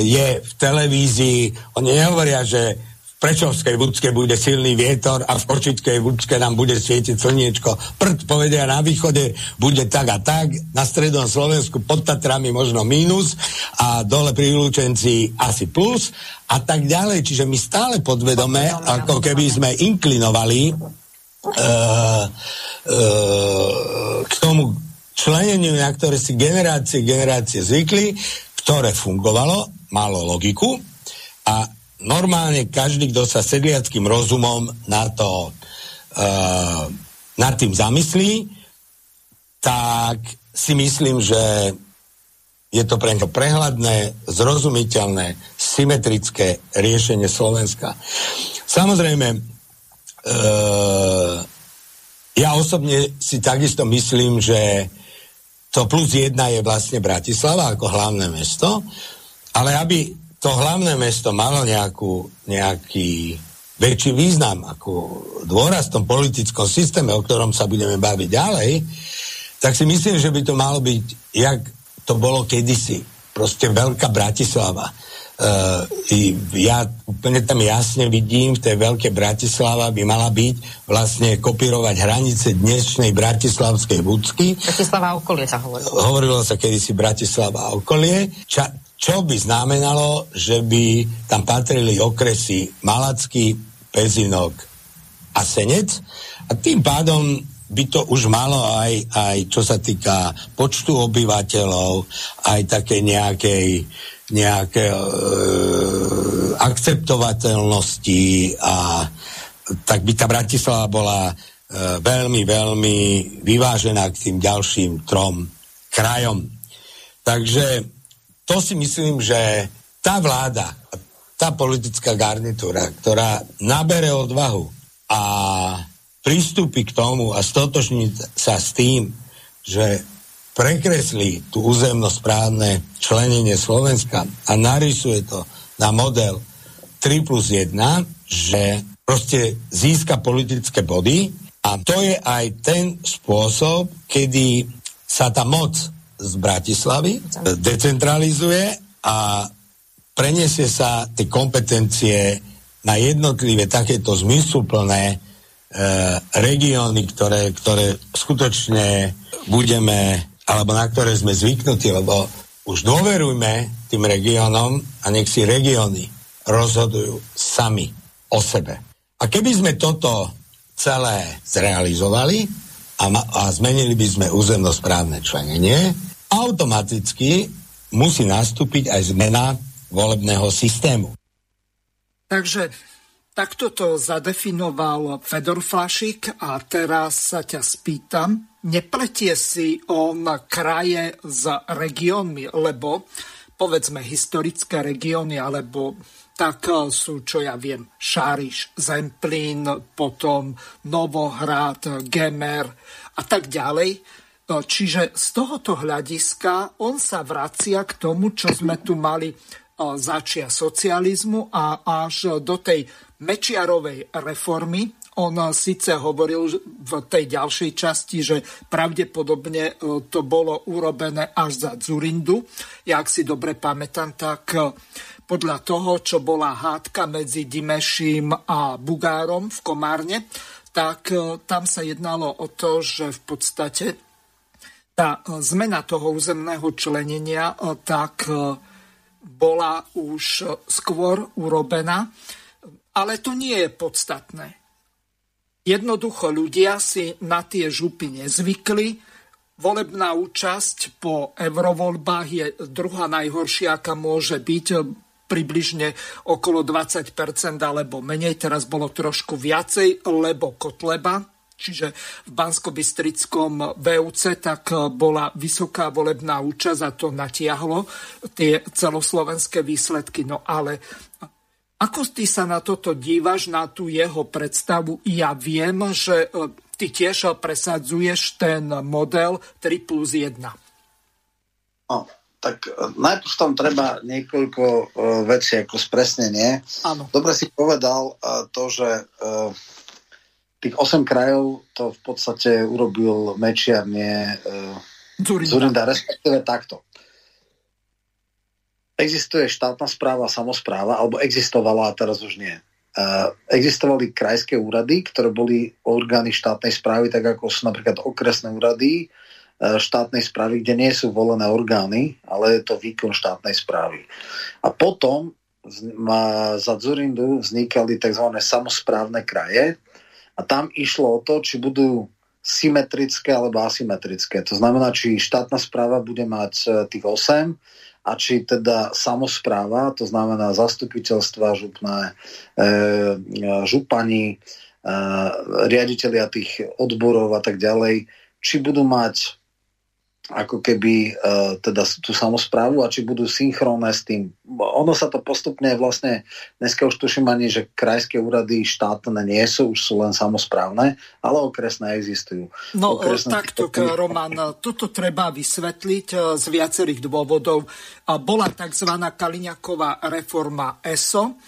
je v televízii, oni nehovoria, že v Prečovskej vúdske bude silný vietor a v Kočickej vúdske nám bude svietiť slniečko. Prd povedia na východe bude tak a tak, na strednom Slovensku pod Tatrami možno mínus a dole pri Lučenci asi plus a tak ďalej. Čiže my stále podvedome, ako keby sme inklinovali uh, uh, k tomu členeniu, na ktoré si generácie generácie zvykli ktoré fungovalo, malo logiku a normálne každý, kto sa sedliackým rozumom na to uh, nad tým zamyslí, tak si myslím, že je to pre neho prehľadné, zrozumiteľné, symetrické riešenie Slovenska. Samozrejme, e, ja osobne si takisto myslím, že to plus jedna je vlastne Bratislava ako hlavné mesto, ale aby to hlavné mesto malo nejakú, nejaký väčší význam ako dôraz v tom politickom systéme, o ktorom sa budeme baviť ďalej, tak si myslím, že by to malo byť, jak to bolo kedysi. Proste veľká Bratislava ja úplne tam jasne vidím, v tej veľkej Bratislava by mala byť vlastne kopírovať hranice dnešnej bratislavskej vúcky. Bratislava a okolie sa hovorilo. Hovorilo sa kedysi Bratislava a okolie, ča, čo by znamenalo, že by tam patrili okresy Malacký, Pezinok a Senec a tým pádom by to už malo aj, aj čo sa týka počtu obyvateľov, aj také nejakej nejaké e, akceptovateľnosti a tak by tá Bratislava bola e, veľmi, veľmi vyvážená k tým ďalším trom krajom. Takže to si myslím, že tá vláda, tá politická garnitúra, ktorá nabere odvahu a pristúpi k tomu a stotožní sa s tým, že prekreslí tú územnosprávne členenie Slovenska a narysuje to na model 3 plus 1, že proste získa politické body a to je aj ten spôsob, kedy sa tá moc z Bratislavy decentralizuje a preniesie sa tie kompetencie na jednotlivé takéto zmysluplné e, regióny, ktoré, ktoré skutočne budeme alebo na ktoré sme zvyknutí, lebo už dôverujme tým regiónom a nech si regióny rozhodujú sami o sebe. A keby sme toto celé zrealizovali a, ma- a zmenili by sme územnosprávne členenie, automaticky musí nastúpiť aj zmena volebného systému. Takže takto to zadefinoval Fedor Flašik a teraz sa ťa spýtam, nepletie si on kraje s regiónmi, lebo povedzme historické regióny, alebo tak sú, čo ja viem, Šáriš, Zemplín, potom Novohrad, Gemer a tak ďalej. Čiže z tohoto hľadiska on sa vracia k tomu, čo sme tu mali začia socializmu a až do tej Mečiarovej reformy. On síce hovoril v tej ďalšej časti, že pravdepodobne e, to bolo urobené až za Zurindu. Ja, ak si dobre pamätám, tak e, podľa toho, čo bola hádka medzi Dimeším a Bugárom v Komárne, tak e, tam sa jednalo o to, že v podstate tá zmena toho územného členenia tak bola už skôr urobená ale to nie je podstatné. Jednoducho ľudia si na tie župy nezvykli. Volebná účasť po eurovoľbách je druhá najhoršia, aká môže byť približne okolo 20% alebo menej, teraz bolo trošku viacej, lebo Kotleba, čiže v Bansko-Bystrickom VUC, tak bola vysoká volebná účasť a to natiahlo tie celoslovenské výsledky. No ale ako ty sa na toto dívaš, na tú jeho predstavu? Ja viem, že e, ty tiež presadzuješ ten model 3 plus 1. No, tak e, najprv tam treba niekoľko uh, vecí ako spresnenie. Áno. Dobre si povedal uh, to, že uh, tých 8 krajov to v podstate urobil Mečiar, nie uh, Zurinda. Zurinda, respektíve takto existuje štátna správa samozpráva, alebo existovala a teraz už nie. Uh, existovali krajské úrady, ktoré boli orgány štátnej správy, tak ako sú napríklad okresné úrady uh, štátnej správy, kde nie sú volené orgány, ale je to výkon štátnej správy. A potom za Zurindu vznikali tzv. samozprávne kraje a tam išlo o to, či budú symetrické alebo asymetrické. To znamená, či štátna správa bude mať e, tých 8 a či teda samozpráva, to znamená zastupiteľstva župné, e, župani, e, riaditeľia tých odborov a tak ďalej, či budú mať ako keby e, teda tú samozprávu a či budú synchronné s tým. Ono sa to postupne vlastne, dneska už tuším ani, že krajské úrady štátne nie sú, už sú len samozprávne, ale okresné existujú. No okresné takto, to... Roman, toto treba vysvetliť e, z viacerých dôvodov. Bola tzv. Kaliňaková reforma ESO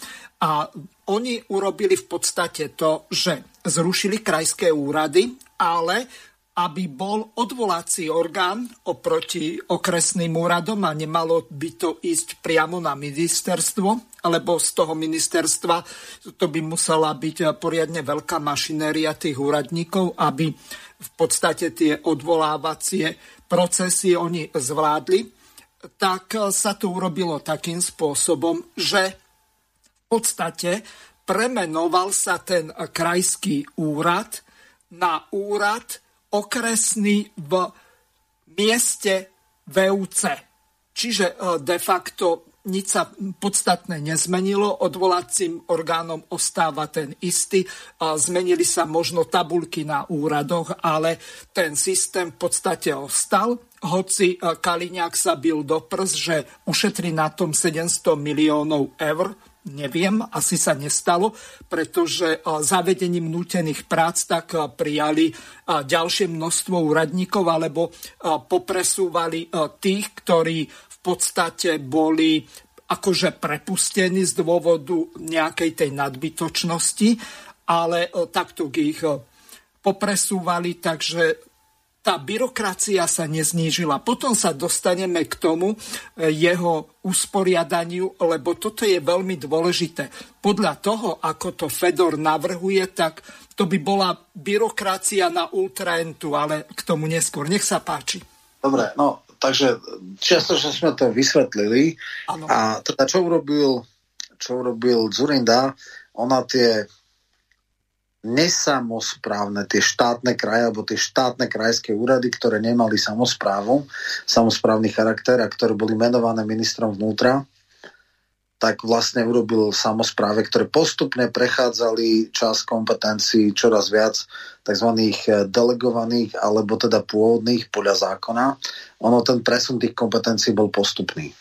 a oni urobili v podstate to, že zrušili krajské úrady, ale aby bol odvolací orgán oproti okresným úradom a nemalo by to ísť priamo na ministerstvo, lebo z toho ministerstva to by musela byť poriadne veľká mašinéria tých úradníkov, aby v podstate tie odvolávacie procesy oni zvládli, tak sa to urobilo takým spôsobom, že v podstate premenoval sa ten krajský úrad na úrad okresný v mieste VUC. Čiže e, de facto nič sa podstatné nezmenilo, odvolacím orgánom ostáva ten istý, zmenili sa možno tabulky na úradoch, ale ten systém v podstate ostal, hoci e, Kaliňák sa bil do prs, že ušetrí na tom 700 miliónov eur, Neviem, asi sa nestalo, pretože zavedením nútených prác tak prijali ďalšie množstvo úradníkov alebo popresúvali tých, ktorí v podstate boli akože prepustení z dôvodu nejakej tej nadbytočnosti, ale takto ich popresúvali, takže tá byrokracia sa neznížila. Potom sa dostaneme k tomu e, jeho usporiadaniu, lebo toto je veľmi dôležité. Podľa toho, ako to Fedor navrhuje, tak to by bola byrokracia na ultraentu, ale k tomu neskôr. Nech sa páči. Dobre, no, takže často, že sme to vysvetlili. Ano. A teda čo urobil, čo urobil Zurinda, ona tie nesamosprávne, tie štátne kraje alebo tie štátne krajské úrady, ktoré nemali samozprávu, samozprávny charakter a ktoré boli menované ministrom vnútra, tak vlastne urobil samozpráve, ktoré postupne prechádzali čas kompetencií čoraz viac tzv. delegovaných alebo teda pôvodných podľa zákona. Ono ten presun tých kompetencií bol postupný.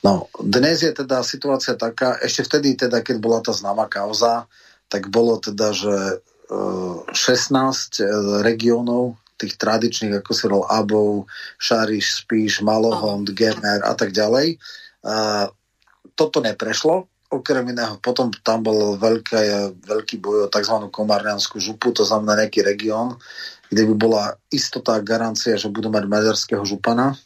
No, dnes je teda situácia taká, ešte vtedy teda, keď bola tá známa kauza, tak bolo teda, že 16 e, regiónov tých tradičných, ako si rol Abov, Šariš, Spíš, Malohond, Gemer a tak ďalej. Toto neprešlo, okrem iného, potom tam bol veľké, veľký boj o tzv. komárňanskú župu, to znamená nejaký región, kde by bola istotá garancia, že budú mať maďarského župana.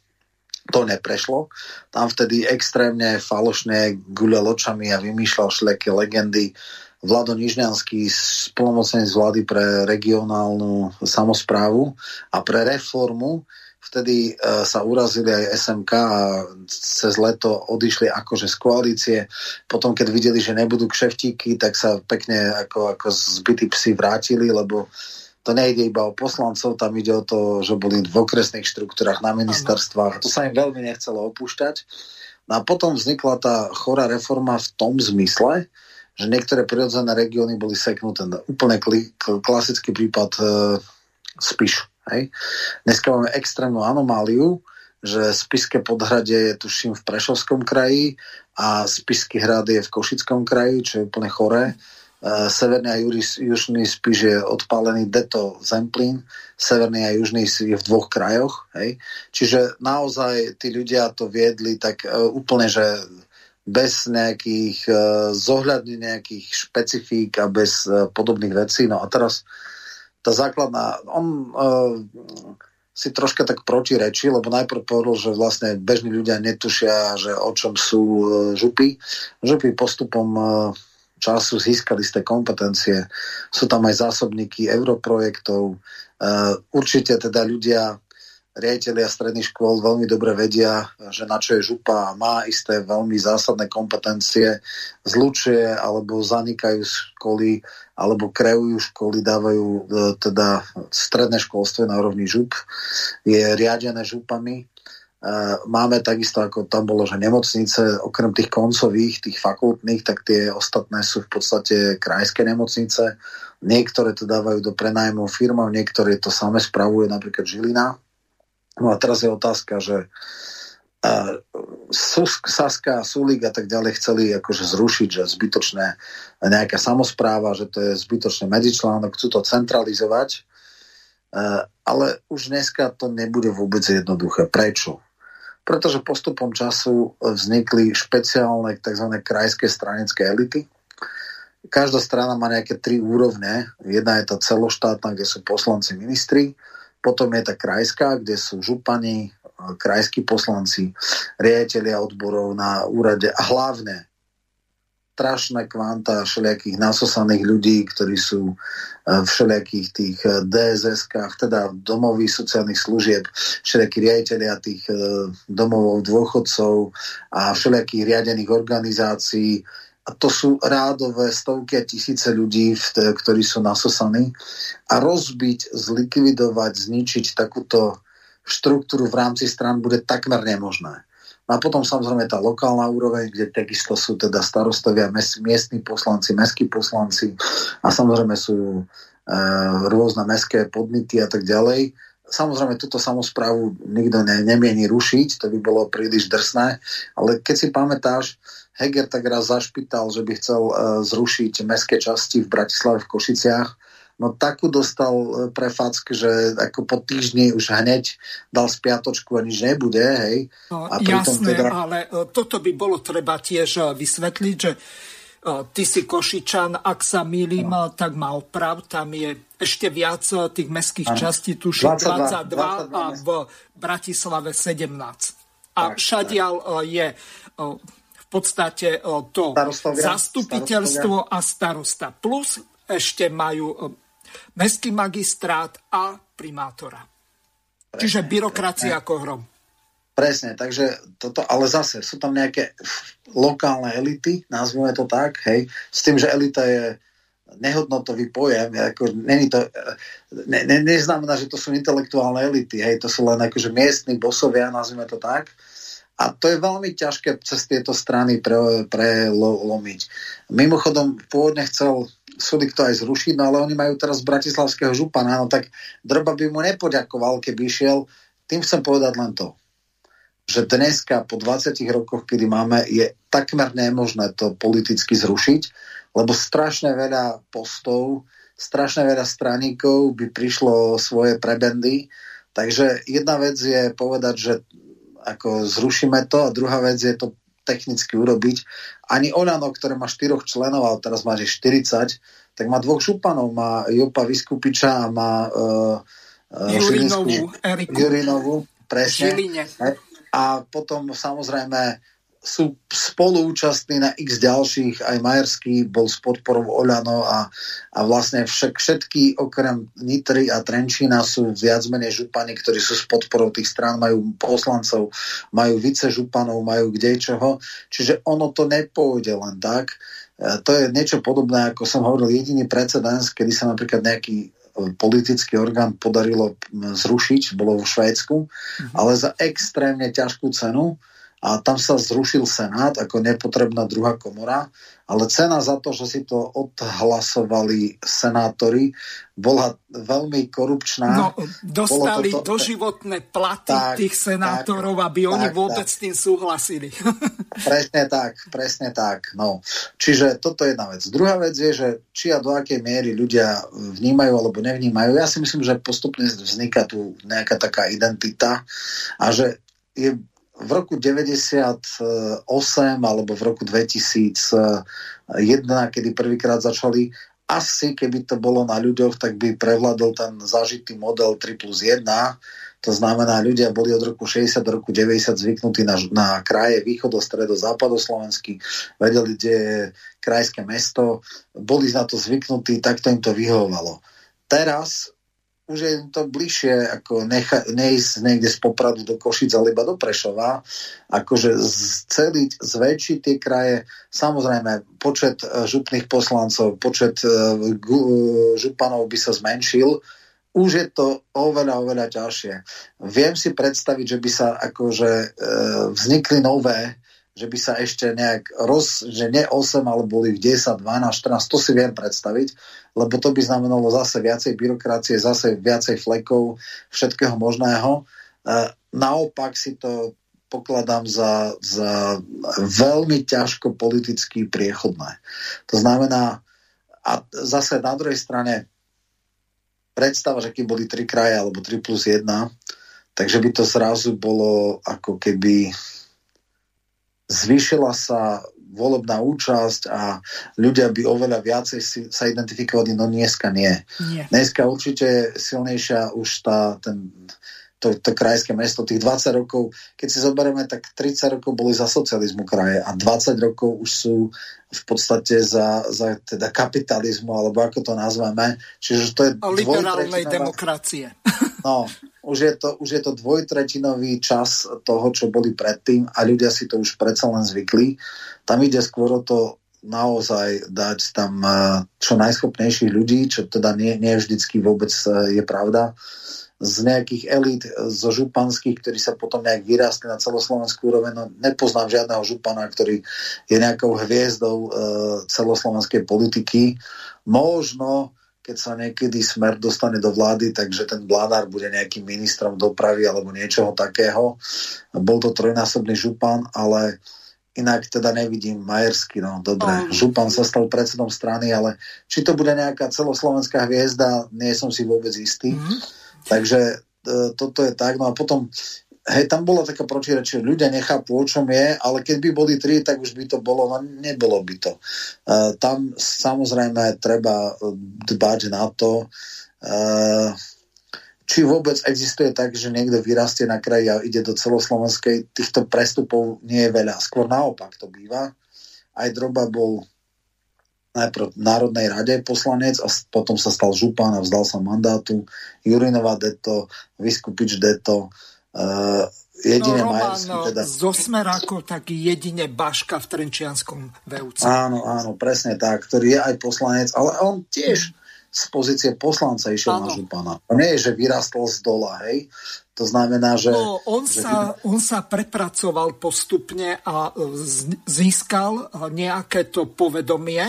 To neprešlo. Tam vtedy extrémne falošne guľal očami a vymýšľal všelijaké legendy Vlado Nižňanský, spolomocnenec vlády pre regionálnu samozprávu a pre reformu. Vtedy e, sa urazili aj SMK a cez leto odišli akože z koalície. Potom, keď videli, že nebudú kšeftíky, tak sa pekne ako, ako zbytí psi vrátili, lebo to nejde iba o poslancov, tam ide o to, že boli v okresných štruktúrach na ministerstvách. To sa im veľmi nechcelo opúšťať. No a potom vznikla tá chorá reforma v tom zmysle, že niektoré prirodzené regióny boli seknuté. Úplne kli, klasický prípad e, Spiš. Hej. Dneska máme extrémnu anomáliu, že Spiske podhradie je tuším v Prešovskom kraji a Spisky hrad je v Košickom kraji, čo je úplne choré. Uh, severný a južný Spiš je odpálený Deto Zemplín, severný a južný je v dvoch krajoch. Hej. Čiže naozaj tí ľudia to viedli tak uh, úplne, že bez nejakých zohľadní nejakých špecifík a bez uh, podobných vecí. No a teraz tá základná, on uh, si troška tak protirečí, lebo najprv povedal, že vlastne bežní ľudia netušia, že o čom sú uh, župy. Župy postupom uh, času získali z tej kompetencie. Sú tam aj zásobníky europrojektov. Uh, určite teda ľudia riaditeľia stredných škôl veľmi dobre vedia, že na čo je župa a má isté veľmi zásadné kompetencie, zlučuje alebo zanikajú školy alebo kreujú školy, dávajú e, teda stredné školstvo na úrovni žup, je riadené župami. E, máme takisto, ako tam bolo, že nemocnice, okrem tých koncových, tých fakultných, tak tie ostatné sú v podstate krajské nemocnice. Niektoré to dávajú do prenajmov firmov, niektoré to same spravuje napríklad Žilina No a teraz je otázka, že uh, Susk, Saska, Sulik a tak ďalej chceli akože zrušiť, že zbytočné nejaká samozpráva, že to je zbytočný medzičlánok, chcú to centralizovať, ale už dneska to nebude vôbec jednoduché. Prečo? Pretože postupom času vznikli špeciálne tzv. krajské stranické elity. Každá strana má nejaké tri úrovne. Jedna je tá celoštátna, kde sú poslanci ministri, potom je tá krajská, kde sú župani, krajskí poslanci, riaditeľia odborov na úrade a hlavne strašné kvanta všelijakých nasosaných ľudí, ktorí sú e, v všelijakých tých e, DSS-kách, teda domových sociálnych služieb, všelijakí riaditeľia tých e, domovov dôchodcov a všelijakých riadených organizácií, to sú rádové stovky a tisíce ľudí, ktorí sú nasosaní. A rozbiť, zlikvidovať, zničiť takúto štruktúru v rámci stran bude takmer nemožné. No a potom samozrejme tá lokálna úroveň, kde takisto sú teda starostovia, miestni poslanci, mestskí poslanci a samozrejme sú e, rôzne mestské podnity a tak ďalej. Samozrejme, túto samozprávu nikto ne, nemieni rušiť, to by bolo príliš drsné, ale keď si pamätáš, Heger tak raz zašpital, že by chcel uh, zrušiť mestské časti v Bratislave v Košiciach. No takú dostal uh, prefack, že ako po týždni už hneď dal spiatočku a nič nebude, hej. No, a jasné, teda... ale uh, toto by bolo treba tiež vysvetliť, že ty si Košičan, ak sa milím, no. tak má oprav, tam je ešte viac tých mestských ano. častí, tuším 22, 22, 22 a v Bratislave 17. A všadiaľ je podstate to starostovia, zastupiteľstvo starostovia. a starosta. Plus ešte majú mestský magistrát a primátora. Presne, Čiže byrokracia presne. ako hrom. Presne, takže toto, ale zase sú tam nejaké lokálne elity, nazvime to tak, hej, s tým, že elita je nehodnotový pojem, ako, není to, ne, ne, neznamená, že to sú intelektuálne elity, hej, to sú len akože miestni bosovia, nazvime to tak, a to je veľmi ťažké cez tieto strany pre, prelomiť. Mimochodom, pôvodne chcel súdy to aj zrušiť, no ale oni majú teraz bratislavského župana, no tak Drba by mu nepoďakoval, keby išiel. Tým chcem povedať len to, že dneska po 20 rokoch, kedy máme, je takmer nemožné to politicky zrušiť, lebo strašne veľa postov, strašne veľa straníkov by prišlo svoje prebendy. Takže jedna vec je povedať, že ako zrušíme to a druhá vec je to technicky urobiť. Ani Olano, ktoré má štyroch členov, ale teraz má 40, tak má dvoch županov. Má Jopa Vyskupiča a má uh, uh, Jurinovú, Jurinovú, presne. Žiline. A potom samozrejme sú spoluúčastní na x ďalších, aj Majerský bol s podporou Oľano a, a vlastne však, všetky okrem Nitry a Trenčína sú viac menej župany, ktorí sú s podporou tých strán, majú poslancov, majú vicežupanov, majú kde čoho, čiže ono to nepôjde len tak. E, to je niečo podobné, ako som hovoril, jediný precedens, kedy sa napríklad nejaký e, politický orgán podarilo zrušiť, bolo vo Švédsku, mm-hmm. ale za extrémne ťažkú cenu a tam sa zrušil Senát ako nepotrebná druhá komora, ale cena za to, že si to odhlasovali senátori, bola veľmi korupčná. No, dostali to, doživotné platy tak, tých senátorov, tak, aby tak, oni vôbec tak. s tým súhlasili. Presne tak, presne tak. No. Čiže toto je jedna vec. Druhá vec je, že či a do akej miery ľudia vnímajú alebo nevnímajú. Ja si myslím, že postupne vzniká tu nejaká taká identita a že je v roku 98 alebo v roku 2001, kedy prvýkrát začali asi keby to bolo na ľuďoch, tak by prevládol ten zažitý model 3 plus 1. To znamená, ľudia boli od roku 60 do roku 90 zvyknutí na, na kraje východo, stredo, západoslovenský, vedeli, kde je krajské mesto, boli na to zvyknutí, tak to im to vyhovovalo. Teraz už je to bližšie ako necha, neísť niekde z Popradu do Košic alebo do Prešova, akože zceliť, zväčšiť tie kraje, samozrejme počet e, župných poslancov, počet uh, županov by sa zmenšil, už je to oveľa, oveľa ťažšie. Viem si predstaviť, že by sa akože vznikli nové že by sa ešte nejak roz, že nie 8, ale boli 10, 12, 14, to si viem predstaviť, lebo to by znamenalo zase viacej byrokracie, zase viacej flekov, všetkého možného. E, naopak si to pokladám za, za veľmi ťažko politicky priechodné. To znamená, a zase na druhej strane predstava, že keď boli tri kraje alebo 3 plus 1, takže by to zrazu bolo ako keby zvýšila sa volebná účasť a ľudia by oveľa viacej si, sa identifikovali, no dneska nie. nie. Dneska určite silnejšia už tá, ten, to, to krajské mesto, tých 20 rokov, keď si zoberieme, tak 30 rokov boli za socializmu kraje a 20 rokov už sú v podstate za, za teda kapitalizmu, alebo ako to nazveme. Čiže to je liberálnej demokracie. No, už je, to, už je to dvojtretinový čas toho, čo boli predtým a ľudia si to už predsa len zvykli. Tam ide skôr o to naozaj dať tam eh, čo najschopnejších ľudí, čo teda nie, nie vždycky vôbec eh, je pravda, z nejakých elít, eh, zo županských, ktorí sa potom nejak vyrástli na celoslovenskú úroveň. No, nepoznám žiadneho župana, ktorý je nejakou hviezdou e, celoslovenskej politiky. Možno keď sa niekedy smer dostane do vlády, takže ten vládár bude nejakým ministrom dopravy alebo niečoho takého. Bol to trojnásobný župan, ale inak teda nevidím Majersky, no dobre, oh. župan sa stal predsedom strany, ale či to bude nejaká celoslovenská hviezda, nie som si vôbec istý. Mm-hmm. Takže e, toto je tak. No a potom hej, tam bola taká protirečie, ľudia nechápu, o čom je, ale keď by boli tri, tak už by to bolo, no nebolo by to. Uh, tam samozrejme treba dbať na to, či vôbec existuje tak, že niekto vyrastie na kraji a ide do celoslovenskej, týchto prestupov nie je veľa. Skôr naopak to býva. Aj Droba bol najprv v Národnej rade poslanec a potom sa stal župan a vzdal sa mandátu. Jurinová deto, Vyskupič deto, Uh, jedine no, Roman, teda... zo Smerákov taký jedine Baška v Trenčianskom VUC. Áno, áno, presne tak, ktorý je aj poslanec, ale on tiež z pozície poslanca išiel áno. na župana. To nie je, že vyrastol z dola, hej. To znamená, že... No, on, že... Sa, on sa prepracoval postupne a získal nejaké to povedomie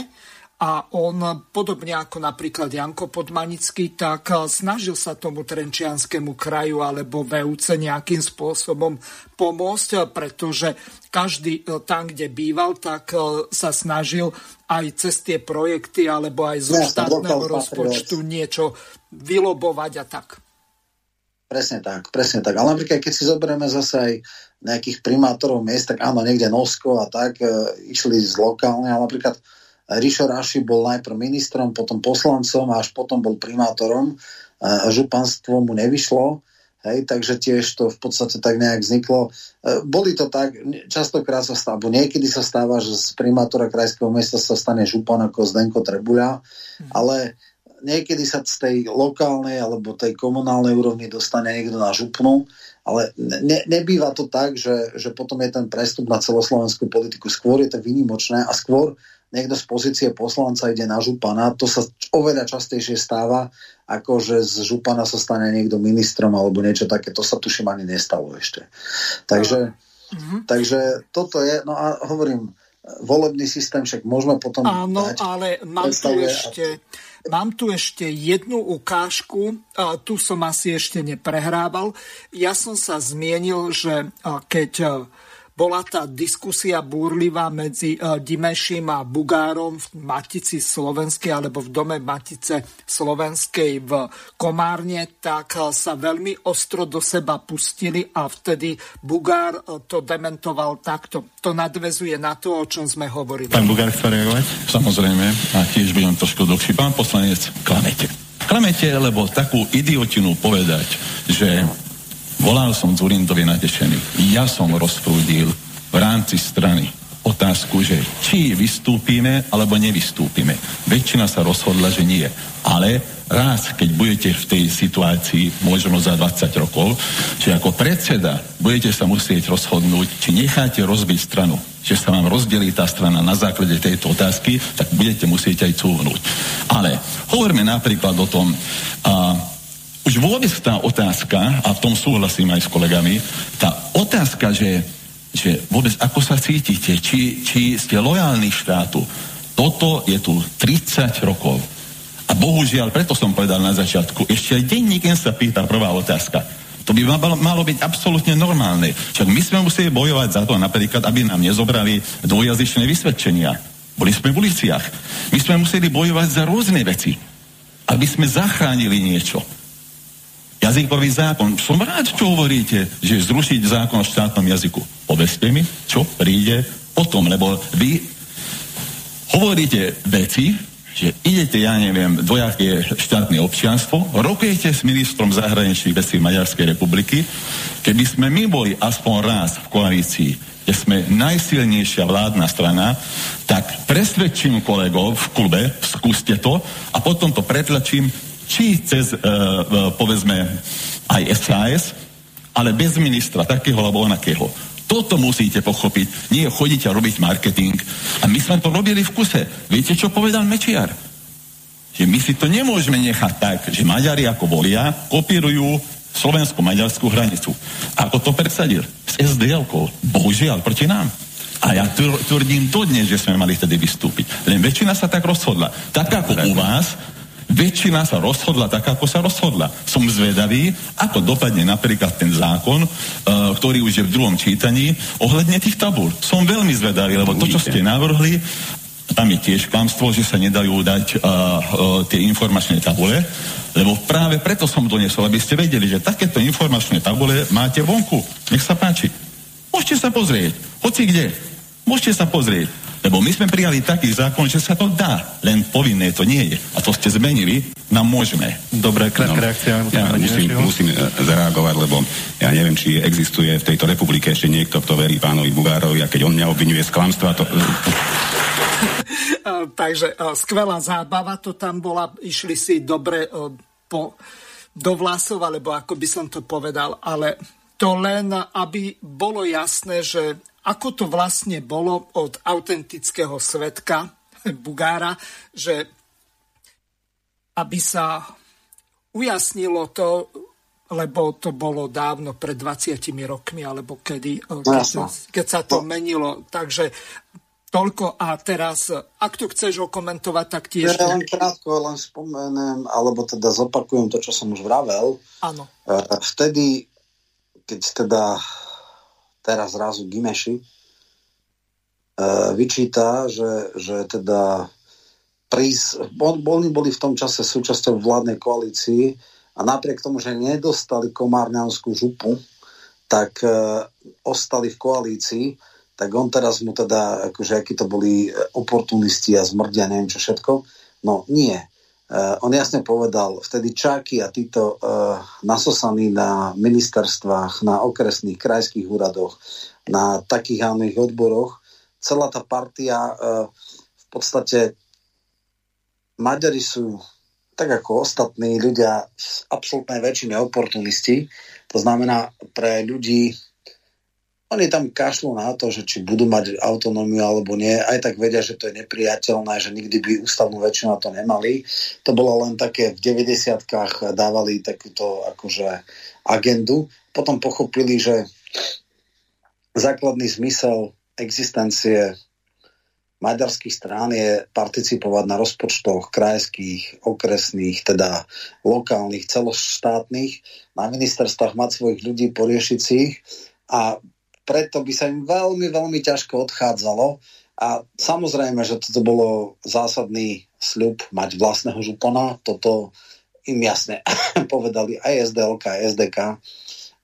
a on, podobne ako napríklad Janko Podmanický, tak snažil sa tomu Trenčianskému kraju alebo VUC nejakým spôsobom pomôcť, pretože každý tam, kde býval, tak sa snažil aj cez tie projekty alebo aj zo štátneho rozpočtu niečo vylobovať a tak. Presne tak, presne tak. Ale napríklad, keď si zoberieme zase aj nejakých primátorov miest, tak áno, niekde Nosko a tak e, išli z lokálne, ale napríklad Rišo Raši bol najprv ministrom, potom poslancom a až potom bol primátorom. A županstvo mu nevyšlo, hej, takže tiež to v podstate tak nejak vzniklo. E, boli to tak, častokrát sa stáva, niekedy sa stáva, že z primátora krajského mesta sa stane župan ako Zdenko Trebuľa, mm. ale niekedy sa z tej lokálnej alebo tej komunálnej úrovni dostane niekto na župnu, ale ne, nebýva to tak, že, že potom je ten prestup na celoslovenskú politiku. Skôr je to výnimočné a skôr niekto z pozície poslanca ide na župana. To sa oveľa častejšie stáva, ako že z župana sa stane niekto ministrom alebo niečo také. To sa tuším ani nestalo ešte. Takže, mm-hmm. takže toto je, no a hovorím, volebný systém však môžeme potom... Áno, dať, ale mám tu ešte... A... Mám tu ešte jednu ukážku, a tu som asi ešte neprehrával. Ja som sa zmienil, že keď bola tá diskusia búrlivá medzi uh, Dimeším a Bugárom v Matici Slovenskej alebo v dome Matice Slovenskej v Komárne, tak uh, sa veľmi ostro do seba pustili a vtedy Bugár uh, to dementoval takto. To nadvezuje na to, o čom sme hovorili. Pán Bugár chce reagovať? Samozrejme, a tiež budem trošku dlhší. Pán poslanec, klamete. Klamete, lebo takú idiotinu povedať, že Volal som Zurindovi natešený. Ja som rozprúdil v rámci strany otázku, že či vystúpime alebo nevystúpime. Väčšina sa rozhodla, že nie. Ale raz, keď budete v tej situácii, možno za 20 rokov, že ako predseda budete sa musieť rozhodnúť, či necháte rozbiť stranu, že sa vám rozdelí tá strana na základe tejto otázky, tak budete musieť aj cúvnuť. Ale hovoríme napríklad o tom, a, už vôbec tá otázka, a v tom súhlasím aj s kolegami, tá otázka, že, že vôbec ako sa cítite, či, či ste lojálni štátu, toto je tu 30 rokov. A bohužiaľ, preto som povedal na začiatku, ešte aj denník sa pýta prvá otázka. To by malo, malo byť absolútne normálne. Však my sme museli bojovať za to napríklad, aby nám nezobrali dvojazyčné vysvedčenia. Boli sme v uliciach. My sme museli bojovať za rôzne veci. Aby sme zachránili niečo jazykový zákon. Som rád, čo hovoríte, že zrušiť zákon o štátnom jazyku. Povedzte mi, čo príde potom, lebo vy hovoríte veci, že idete, ja neviem, dvojaké štátne občianstvo, rokujete s ministrom zahraničných vecí Maďarskej republiky, keby sme my boli aspoň raz v koalícii, kde sme najsilnejšia vládna strana, tak presvedčím kolegov v klube, skúste to a potom to pretlačím či cez, uh, povedzme, aj SAS, ale bez ministra takého alebo onakého. Toto musíte pochopiť. Nie chodiť a robiť marketing. A my sme to robili v kuse. Viete, čo povedal Mečiar? Že my si to nemôžeme nechať tak, že Maďari ako volia, kopírujú slovensko-maďarskú hranicu. Ako to predsadil? S SDL-kou. Bohužiaľ, proti nám. A ja tvrdím dodnes, že sme mali vtedy vystúpiť. Len väčšina sa tak rozhodla. Tak ako u vás, väčšina sa rozhodla tak, ako sa rozhodla. Som zvedavý, ako dopadne napríklad ten zákon, uh, ktorý už je v druhom čítaní, ohľadne tých tabúr. Som veľmi zvedavý, lebo to, čo ste navrhli, tam je tiež klamstvo, že sa nedajú dať uh, uh, tie informačné tabule, lebo práve preto som donesol, aby ste vedeli, že takéto informačné tabule máte vonku. Nech sa páči. Môžete sa pozrieť. Hoci kde. Môžete sa pozrieť. Lebo my sme prijali taký zákon, že sa to dá, len povinné to nie je. A to ste zmenili, nám môžeme. Dobre, krátka no, reakcia. Ja musím, musím e, zareagovať, lebo ja neviem, či existuje v tejto republike ešte niekto, kto verí pánovi Bugárovi a keď on mňa obvinuje z klamstva, to... Takže skvelá zábava to tam bola, išli si dobre po, do vlasov, alebo ako by som to povedal, ale to len, aby bolo jasné, že ako to vlastne bolo od autentického svetka Bugára, že aby sa ujasnilo to, lebo to bolo dávno pred 20 rokmi, alebo kedy, keď, keď sa to menilo. Takže Toľko a teraz, ak to chceš okomentovať, tak tiež... Ja len krátko, len spomenem, alebo teda zopakujem to, čo som už vravel. Áno. E, vtedy, keď teda teraz zrazu Gimeši e, vyčíta, že, že teda prís, oni boli v tom čase súčasťou vládnej koalícii a napriek tomu, že nedostali komárňanskú župu, tak e, ostali v koalícii tak on teraz mu teda, akože akí to boli oportunisti a zmrdia, neviem čo všetko. No nie. Uh, on jasne povedal, vtedy Čáky a títo uh, nasosaní na ministerstvách, na okresných, krajských úradoch, na takých hlavných odboroch, celá tá partia uh, v podstate Maďari sú tak ako ostatní ľudia z absolútnej väčšiny oportunisti. To znamená pre ľudí oni tam kašľú na to, že či budú mať autonómiu alebo nie, aj tak vedia, že to je nepriateľné, že nikdy by ústavnú väčšinu na to nemali. To bolo len také, v 90-kách dávali takúto akože agendu. Potom pochopili, že základný zmysel existencie maďarských strán je participovať na rozpočtoch krajských, okresných, teda lokálnych, celoštátnych, na ministerstvách mať svojich ľudí, poriešiť si ich a preto by sa im veľmi, veľmi ťažko odchádzalo. A samozrejme, že toto bolo zásadný sľub mať vlastného župana. Toto im jasne povedali aj SDLK, aj SDK,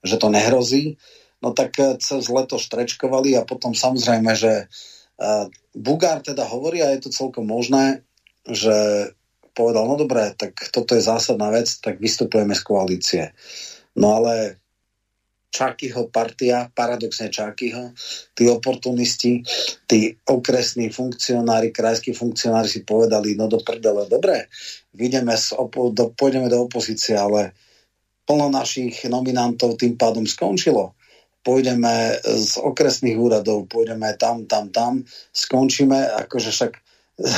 že to nehrozí. No tak eh, cez leto štrečkovali a potom samozrejme, že uh, Bugár teda hovorí, a je to celkom možné, že povedal, no dobré, tak toto je zásadná vec, tak vystupujeme z koalície. No ale Čakyho partia, paradoxne Čakyho, tí oportunisti, tí okresní funkcionári, krajskí funkcionári si povedali, no do prdele, dobre, vidíme opo- do, pôjdeme do opozície, ale plno našich nominantov tým pádom skončilo. Pôjdeme z okresných úradov, pôjdeme tam, tam, tam, skončíme, akože však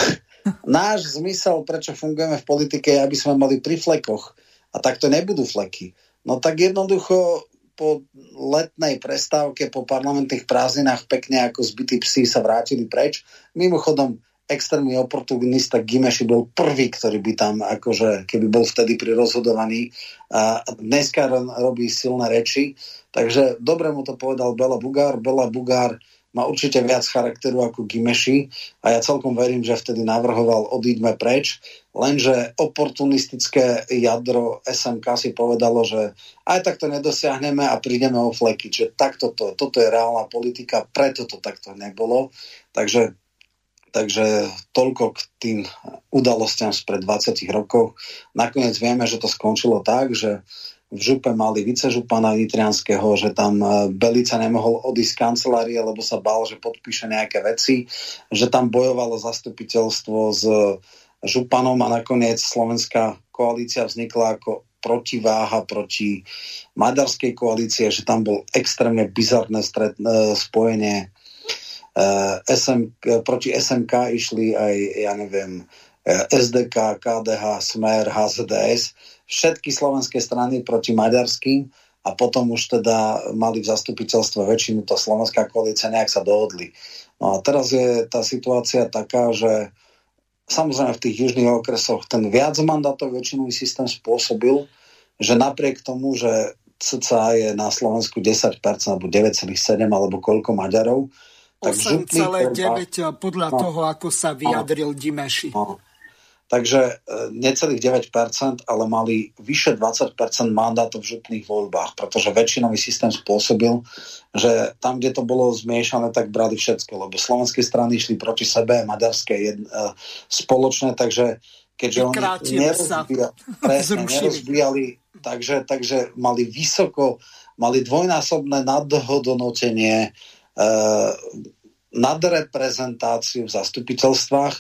náš zmysel, prečo fungujeme v politike, je, aby sme mali pri flekoch. A takto nebudú fleky. No tak jednoducho po letnej prestávke, po parlamentných prázdninách pekne ako zbytí psi sa vrátili preč. Mimochodom, extrémny oportunista Gimeši bol prvý, ktorý by tam, akože, keby bol vtedy pri rozhodovaní. A dneska robí silné reči. Takže dobre mu to povedal Bela Bugár. Bela Bugár má určite viac charakteru ako Gimeši a ja celkom verím, že vtedy navrhoval odíďme preč, lenže oportunistické jadro SMK si povedalo, že aj tak to nedosiahneme a prídeme o fleky. Čiže takto to, toto je reálna politika, preto to takto nebolo. Takže Takže toľko k tým udalostiam spred 20 rokov. Nakoniec vieme, že to skončilo tak, že v župe mali vicežupana Nitrianského, že tam e, Belica nemohol odísť z kancelárie, lebo sa bál, že podpíše nejaké veci, že tam bojovalo zastupiteľstvo s županom a nakoniec slovenská koalícia vznikla ako protiváha proti maďarskej koalície, že tam bol extrémne bizarné stret, e, spojenie. E, SM, proti SMK išli aj, ja neviem, SDK, KDH, Smer, HZDS všetky slovenské strany proti maďarským a potom už teda mali v zastupiteľstve väčšinu, tá slovenská koalícia nejak sa dohodli. No a teraz je tá situácia taká, že samozrejme v tých južných okresoch ten viac mandátov väčšinový systém spôsobil, že napriek tomu, že cca je na Slovensku 10% alebo 9,7 alebo koľko Maďarov, 8,9 podľa no, toho, ako sa vyjadril no, Dimeši. No, Takže e, necelých 9%, ale mali vyše 20% mandátov v župných voľbách, pretože väčšinový systém spôsobil, že tam, kde to bolo zmiešané, tak brali všetko, lebo slovenské strany išli proti sebe, maďarské jed, uh, spoločné, takže keďže oni nerozbíjali, presne, nerozbíjali takže, takže mali vysoko, mali dvojnásobné nadhodnotenie uh, nadreprezentáciu v zastupiteľstvách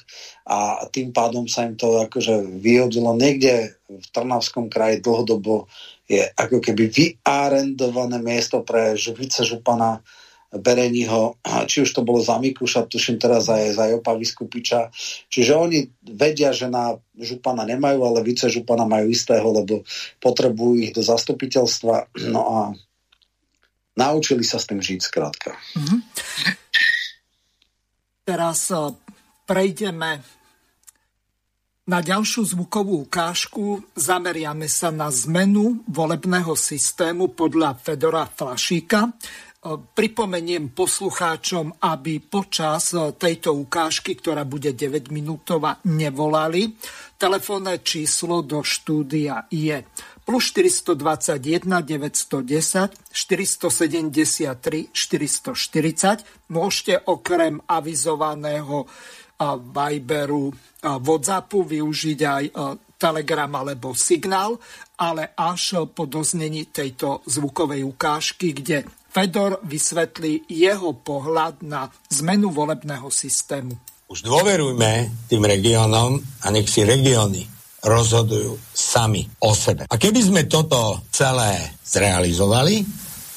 a tým pádom sa im to akože vyhodilo niekde v Trnavskom kraji dlhodobo je ako keby vyarendované miesto pre vice župana Bereniho, či už to bolo za Mikuša, tuším teraz aj za Jopa Vyskupiča. Čiže oni vedia, že na župana nemajú, ale vice župana majú istého, lebo potrebujú ich do zastupiteľstva. No a naučili sa s tým žiť skrátka. Mm-hmm. Teraz prejdeme na ďalšiu zvukovú ukážku. Zameriame sa na zmenu volebného systému podľa Fedora Flašíka. Pripomeniem poslucháčom, aby počas tejto ukážky, ktorá bude 9 minútová, nevolali. Telefónne číslo do štúdia je plus 421 910 473 440. Môžete okrem avizovaného Viberu, Whatsappu využiť aj Telegram alebo Signál, ale až po doznení tejto zvukovej ukážky, kde Fedor vysvetlí jeho pohľad na zmenu volebného systému. Už dôverujme tým regiónom a nech si regióny rozhodujú sami o sebe. A keby sme toto celé zrealizovali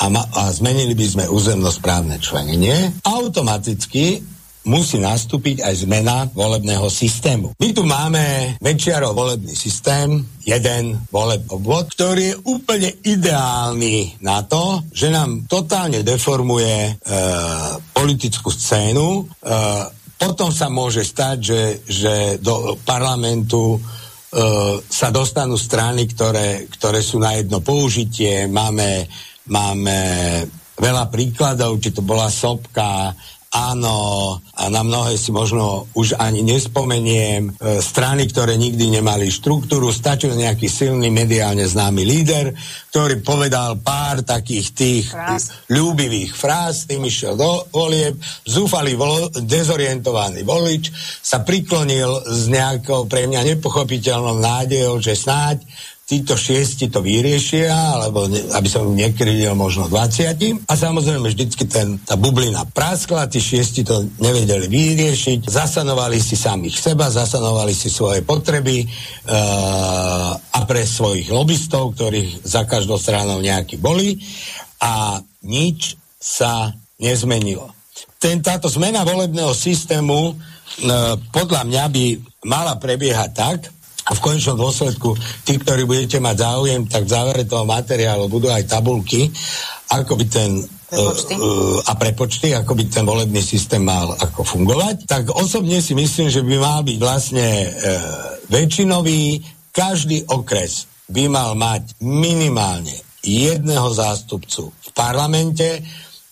a, ma- a zmenili by sme územnosprávne členenie, automaticky musí nastúpiť aj zmena volebného systému. My tu máme Mečiarov volebný systém, jeden voleb obvod, ktorý je úplne ideálny na to, že nám totálne deformuje e, politickú scénu. E, potom sa môže stať, že, že do parlamentu e, sa dostanú strany, ktoré, ktoré sú na jedno použitie. Máme, máme veľa príkladov, či to bola Sopka, áno, a na mnohé si možno už ani nespomeniem, e, strany, ktoré nikdy nemali štruktúru, stačil nejaký silný mediálne známy líder, ktorý povedal pár takých tých fráz. ľúbivých fráz, tým išiel do volieb, zúfalý, vol, dezorientovaný volič sa priklonil s nejakou pre mňa nepochopiteľnou nádejou, že snáď títo šiesti to vyriešia, alebo ne, aby som nekryl možno 20. A samozrejme vždycky ten, tá bublina praskla, tí šiesti to nevedeli vyriešiť, zasanovali si samých seba, zasanovali si svoje potreby uh, a pre svojich lobbystov, ktorých za každou stranou nejakí boli a nič sa nezmenilo. Ten, táto zmena volebného systému uh, podľa mňa by mala prebiehať tak, v konečnom dôsledku, tí, ktorí budete mať záujem, tak v závere toho materiálu budú aj tabulky, ako by ten prepočty. Uh, a prepočty, ako by ten volebný systém mal ako fungovať. Tak osobne si myslím, že by mal byť vlastne uh, väčšinový, každý okres by mal mať minimálne jedného zástupcu v parlamente.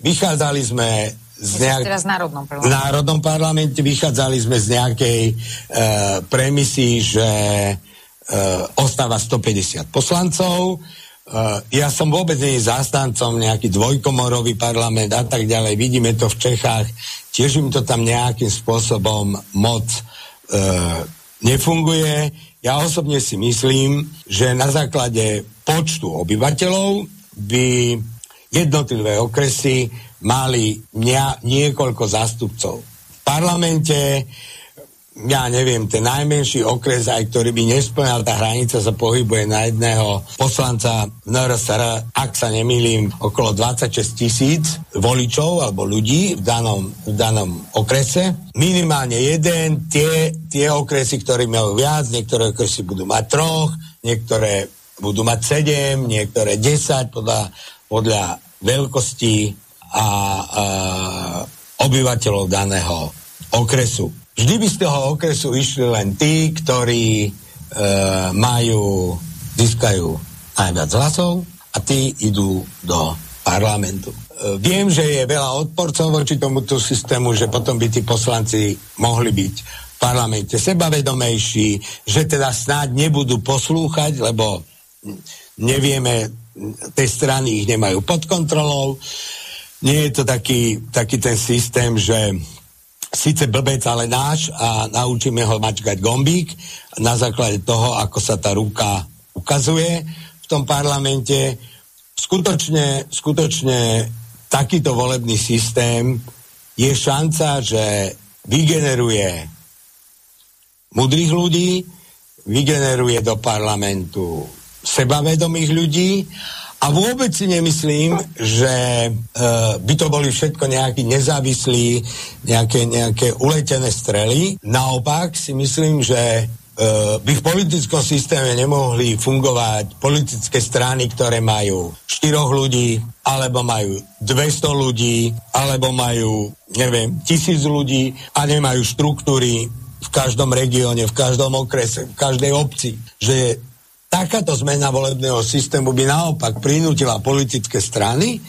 Vychádzali sme z nejak... teraz národnom parlamente. V národnom parlamente vychádzali sme z nejakej e, premisy, že e, ostáva 150 poslancov. E, ja som vôbec nie zástancom nejaký dvojkomorový parlament a tak ďalej. Vidíme to v Čechách. Tiež im to tam nejakým spôsobom moc e, nefunguje. Ja osobne si myslím, že na základe počtu obyvateľov by jednotlivé okresy mali nie, niekoľko zástupcov. V parlamente, ja neviem, ten najmenší okres, aj ktorý by nesplňal, tá hranica sa pohybuje na jedného poslanca NRSR, ak sa nemýlim, okolo 26 tisíc voličov alebo ľudí v danom, v danom okrese. Minimálne jeden, tie, tie okresy, ktoré majú viac, niektoré okresy budú mať troch, niektoré budú mať sedem, niektoré 10 podľa, podľa veľkosti a, a obyvateľov daného okresu. Vždy by z toho okresu išli len tí, ktorí e, majú, získajú najviac hlasov a tí idú do parlamentu. E, viem, že je veľa odporcov voči tomuto systému, že potom by tí poslanci mohli byť v parlamente sebavedomejší, že teda snáď nebudú poslúchať, lebo nevieme, tej strany ich nemajú pod kontrolou nie je to taký, taký ten systém, že síce blbec, ale náš a naučíme ho mačkať gombík na základe toho, ako sa tá ruka ukazuje v tom parlamente. Skutočne, skutočne takýto volebný systém je šanca, že vygeneruje mudrých ľudí, vygeneruje do parlamentu sebavedomých ľudí a vôbec si nemyslím, že e, by to boli všetko nejakí nezávislí, nejaké, nejaké uletené strely. Naopak si myslím, že e, by v politickom systéme nemohli fungovať politické strany, ktoré majú štyroch ľudí, alebo majú 200 ľudí, alebo majú, neviem, tisíc ľudí a nemajú štruktúry v každom regióne, v každom okrese, v každej obci. Že takáto zmena volebného systému by naopak prinútila politické strany,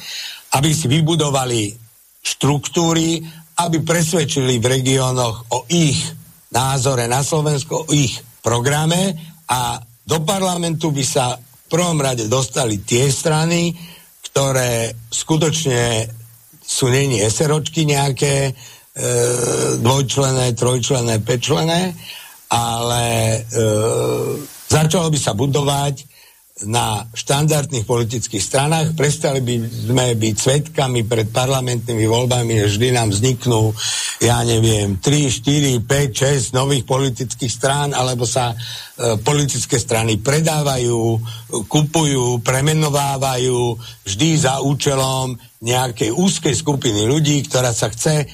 aby si vybudovali štruktúry, aby presvedčili v regiónoch o ich názore na Slovensko, o ich programe a do parlamentu by sa v prvom rade dostali tie strany, ktoré skutočne sú není eseročky nejaké, e, dvojčlené, trojčlené, pečlené, ale e, začalo by sa budovať na štandardných politických stranách, prestali by sme byť svetkami pred parlamentnými voľbami, vždy nám vzniknú, ja neviem, 3, 4, 5, 6 nových politických strán, alebo sa e, politické strany predávajú, kupujú, premenovávajú vždy za účelom nejakej úzkej skupiny ľudí, ktorá sa chce e,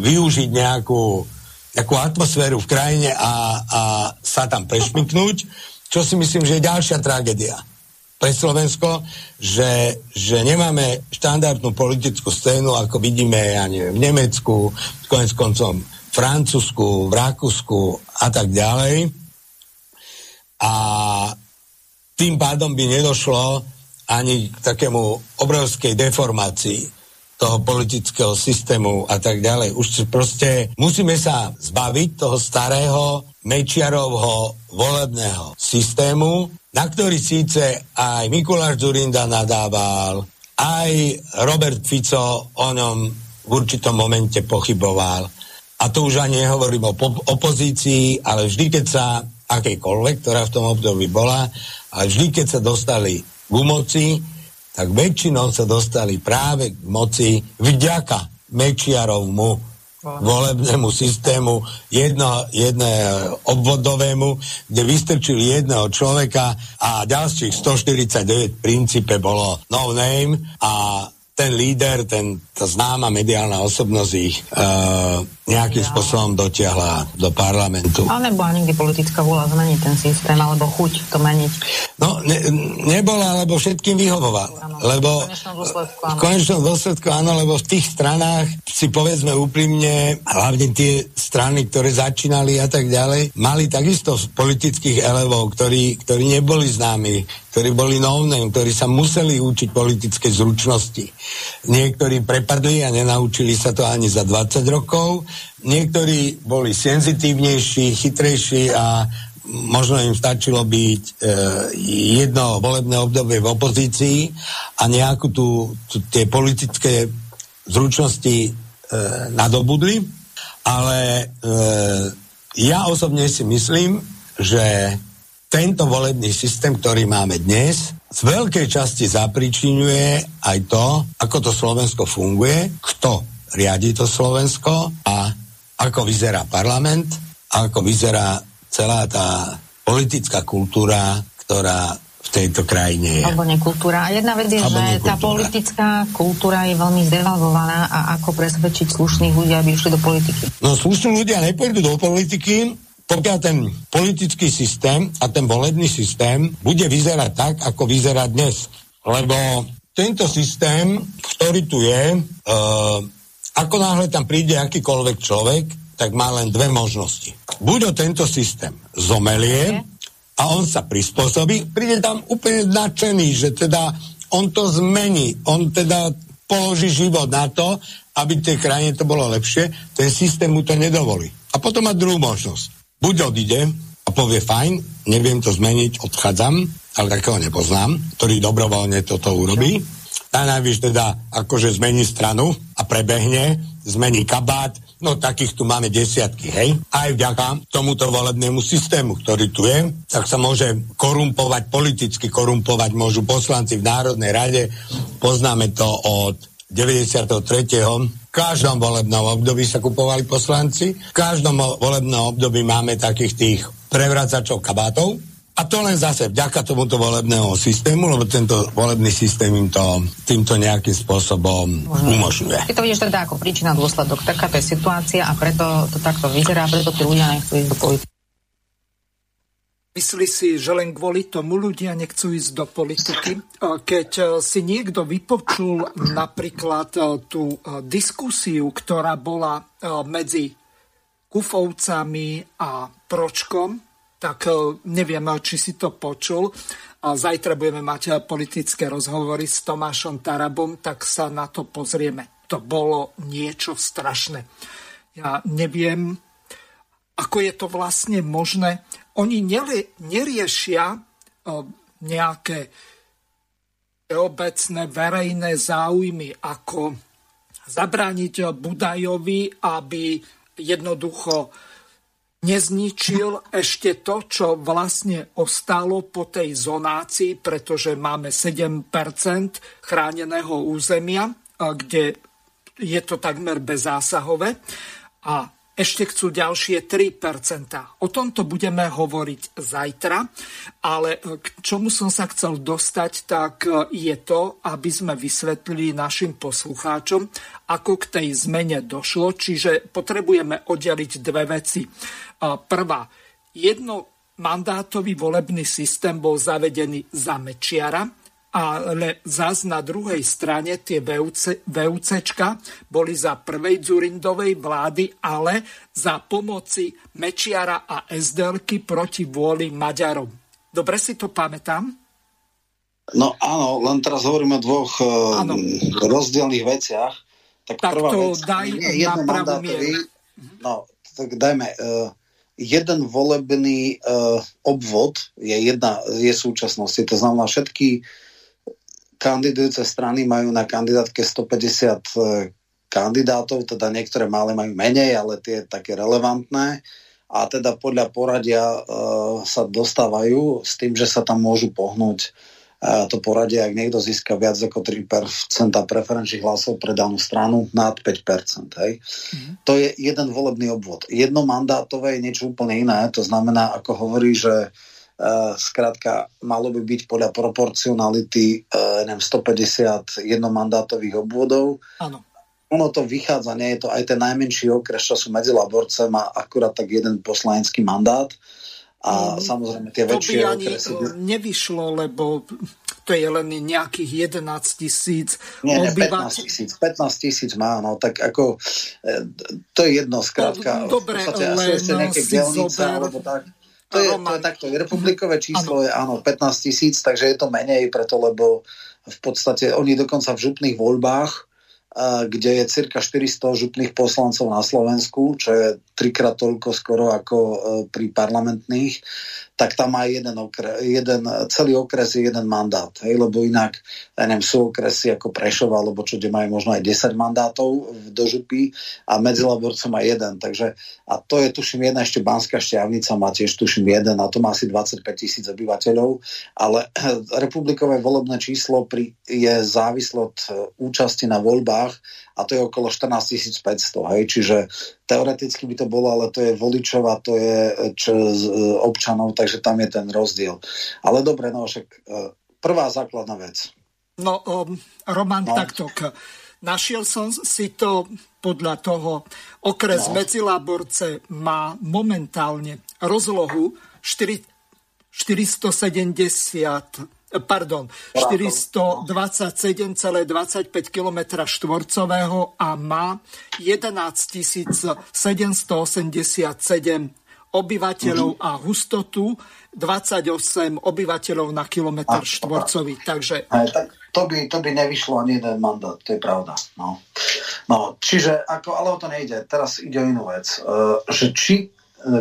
využiť nejakú, nejakú atmosféru v krajine a, a sa tam prešmiknúť čo si myslím, že je ďalšia tragédia pre Slovensko, že, že nemáme štandardnú politickú scénu, ako vidíme, ja neviem, v Nemecku, konec koncom v Francúzsku, v Rakúsku a tak ďalej. A tým pádom by nedošlo ani k takému obrovskej deformácii toho politického systému a tak ďalej. Už proste musíme sa zbaviť toho starého Mečiarovho volebného systému, na ktorý síce aj Mikuláš Zurinda nadával, aj Robert Fico o ňom v určitom momente pochyboval. A to už ani nehovorím o opozícii, ale vždy, keď sa akejkoľvek, ktorá v tom období bola, ale vždy, keď sa dostali k moci, tak väčšinou sa dostali práve k moci vďaka Mečiarovmu volebnému systému jedno, jedné obvodovému, kde vystrčili jedného človeka a ďalších 149 v princípe bolo no name a ten líder, ten, tá známa mediálna osobnosť ich uh, nejakým ja. spôsobom dotiahla do parlamentu. Ale nebola nikdy politická vôľa zmeniť ten systém, alebo chuť to meniť? No, ne, nebola, lebo všetkým vyhovoval. Ano, lebo v konečnom dôsledku áno, lebo v tých stranách si povedzme úprimne, hlavne tie strany, ktoré začínali a tak ďalej, mali takisto politických elevov, ktorí, ktorí neboli známi, ktorí boli novné, ktorí sa museli učiť politické zručnosti. Niektorí prepadli a nenaučili sa to ani za 20 rokov, niektorí boli senzitívnejší, chytrejší a možno im stačilo byť e, jedno volebné obdobie v opozícii a nejakú tú, tú tie politické zručnosti e, nadobudli. Ale e, ja osobne si myslím, že tento volebný systém, ktorý máme dnes, z veľkej časti zapričinuje aj to, ako to Slovensko funguje, kto riadi to Slovensko a ako vyzerá parlament, ako vyzerá celá tá politická kultúra, ktorá v tejto krajine je. Alebo nekultúra. A jedna vec je, Alebo že nekultúra. tá politická kultúra je veľmi zdevalvovaná a ako presvedčiť slušných ľudí, aby išli do politiky. No slušní ľudia nepôjdu do politiky, pokiaľ ten politický systém a ten volebný systém bude vyzerať tak, ako vyzerá dnes. Lebo tento systém, ktorý tu je, e, ako náhle tam príde akýkoľvek človek, tak má len dve možnosti. Buď o tento systém zomelie a on sa prispôsobí, príde tam úplne nadšený, že teda on to zmení, on teda položí život na to, aby tej krajine to bolo lepšie, ten systém mu to nedovolí. A potom má druhú možnosť buď odíde a povie fajn, neviem to zmeniť, odchádzam, ale takého nepoznám, ktorý dobrovoľne toto urobí. A najvyš teda akože zmení stranu a prebehne, zmení kabát, no takých tu máme desiatky, hej. Aj vďaka tomuto volebnému systému, ktorý tu je, tak sa môže korumpovať, politicky korumpovať môžu poslanci v Národnej rade. Poznáme to od 93. V každom volebnom období sa kupovali poslanci. V každom volebnom období máme takých tých prevracačov kabátov. A to len zase vďaka tomuto volebného systému, lebo tento volebný systém im to týmto nejakým spôsobom umožňuje. Ty to vidíš teda ako príčina dôsledok. Taká to je situácia a preto to takto vyzerá, preto tí ľudia nechcú ísť do politiky. Myslí si, že len kvôli tomu ľudia nechcú ísť do politiky. Keď si niekto vypočul napríklad tú diskusiu, ktorá bola medzi Kufovcami a Pročkom, tak neviem, či si to počul. Zajtra budeme mať politické rozhovory s Tomášom Tarabom, tak sa na to pozrieme. To bolo niečo strašné. Ja neviem, ako je to vlastne možné. Oni neriešia nejaké obecné verejné záujmy, ako zabrániť Budajovi, aby jednoducho nezničil ešte to, čo vlastne ostalo po tej zonácii, pretože máme 7% chráneného územia, kde je to takmer bezzásahové. A ešte chcú ďalšie 3%. O tomto budeme hovoriť zajtra, ale k čomu som sa chcel dostať, tak je to, aby sme vysvetlili našim poslucháčom, ako k tej zmene došlo, čiže potrebujeme oddeliť dve veci. Prvá, jedno mandátový volebný systém bol zavedený za Mečiara, ale zas na druhej strane tie VUC, VUCčka boli za prvej Dzurindovej vlády, ale za pomoci Mečiara a SDLky proti vôli Maďarom. Dobre si to pamätám? No áno, len teraz hovoríme o dvoch áno. rozdielných veciach. Tak, tak prvá to vec, daj nie, na pravú mieru. No, tak dajme, uh, jeden volebný uh, obvod je jedna je súčasnosti. To znamená, všetky kandidujúce strany majú na kandidátke 150 e, kandidátov, teda niektoré malé majú menej, ale tie také relevantné a teda podľa poradia e, sa dostávajú s tým, že sa tam môžu pohnúť e, to poradie, ak niekto získa viac ako 3% preferenčných hlasov pre danú stranu nad 5%. Hej. Mm-hmm. To je jeden volebný obvod. Jedno mandátové je niečo úplne iné, to znamená, ako hovorí, že Skrátka, malo by byť podľa proporcionality neviem, 150 jednomandátových obvodov. Áno. Ono to vychádza, nie je to aj ten najmenší okres, čo sú medzi laborcem, má akurát tak jeden poslanecký mandát. A mm, samozrejme tie to väčšie by ani okresy... nevyšlo, lebo to je len nejakých 11 tisíc Nie, nie, 15 tisíc. 15 tisíc má, no tak ako e, to je jedno, skrátka. No, dobre, len si zober, alebo tak. To je, to je takto, republikové číslo ano. je áno 15 tisíc, takže je to menej preto, lebo v podstate oni dokonca v župných voľbách kde je cirka 400 župných poslancov na Slovensku, čo je trikrát toľko skoro ako e, pri parlamentných, tak tam má jeden, okres, jeden celý okres je jeden mandát, hej, lebo inak ja neviem, sú okresy ako Prešova, alebo čo, kde majú možno aj 10 mandátov do župy a medzi Laborcom má jeden, takže a to je tuším jedna ešte Banská šťavnica, má tiež tuším jeden a to má asi 25 tisíc obyvateľov, ale republikové volebné číslo pri, je závislo od e, účasti na voľbách a to je okolo 14 500, hej, čiže teoreticky by to bolo, ale to je voličov a to je čo, z, e, občanov, takže tam je ten rozdiel. Ale dobre, no však e, prvá základná vec. No, um, Roman, no. takto. Našiel som si to podľa toho. Okres no. Medziláborce má momentálne rozlohu 4, 470 pardon, 427,25 km štvorcového a má 11 787 obyvateľov a hustotu 28 obyvateľov na kilometr štvorcový. Takže... Aj, tak to by, to by nevyšlo ani jeden mandát, to je pravda. No. No, čiže, ako, ale o to nejde. Teraz ide o inú vec. Že či e,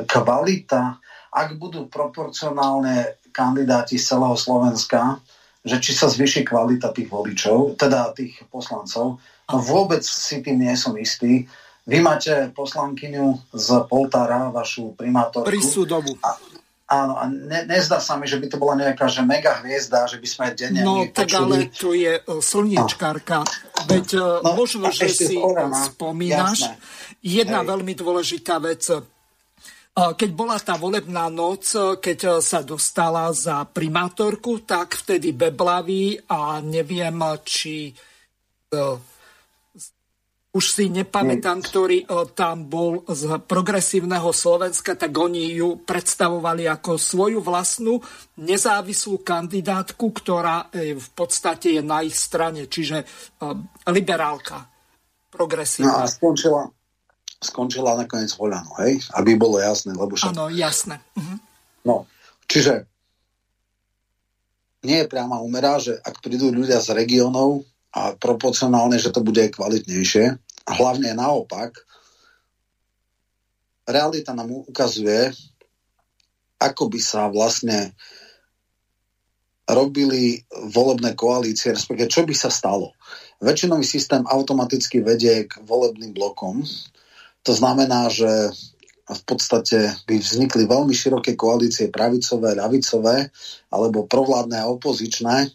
kvalita, ak budú proporcionálne kandidáti z celého Slovenska, že či sa zvýši kvalita tých voličov, teda tých poslancov. No vôbec si tým nie som istý. Vy máte poslankyňu z Poltára, vašu primátorku. Prísudovu. A, áno, a ne, nezdá sa mi, že by to bola nejaká že mega hviezda, že by sme denne No tak počuli. ale to je uh, slniečkárka. No. Veď uh, no, možno, že si korona, spomínaš. Jasné. Jedna Hej. veľmi dôležitá vec keď bola tá volebná noc, keď sa dostala za primátorku, tak vtedy Beblavy a neviem, či e, už si nepamätám, ktorý tam bol z progresívneho Slovenska, tak oni ju predstavovali ako svoju vlastnú nezávislú kandidátku, ktorá v podstate je na ich strane, čiže liberálka, progresívna. No a skončila, skončila nakoniec voľano, hej? Aby bolo jasné, lebo však... Áno, jasné. Mhm. No, čiže nie je priama umera, že ak prídu ľudia z regiónov a proporcionálne, že to bude kvalitnejšie, a hlavne naopak, realita nám ukazuje, ako by sa vlastne robili volebné koalície, respektíve čo by sa stalo. Väčšinový systém automaticky vedie k volebným blokom. To znamená, že v podstate by vznikli veľmi široké koalície pravicové, ľavicové alebo provládne a opozičné,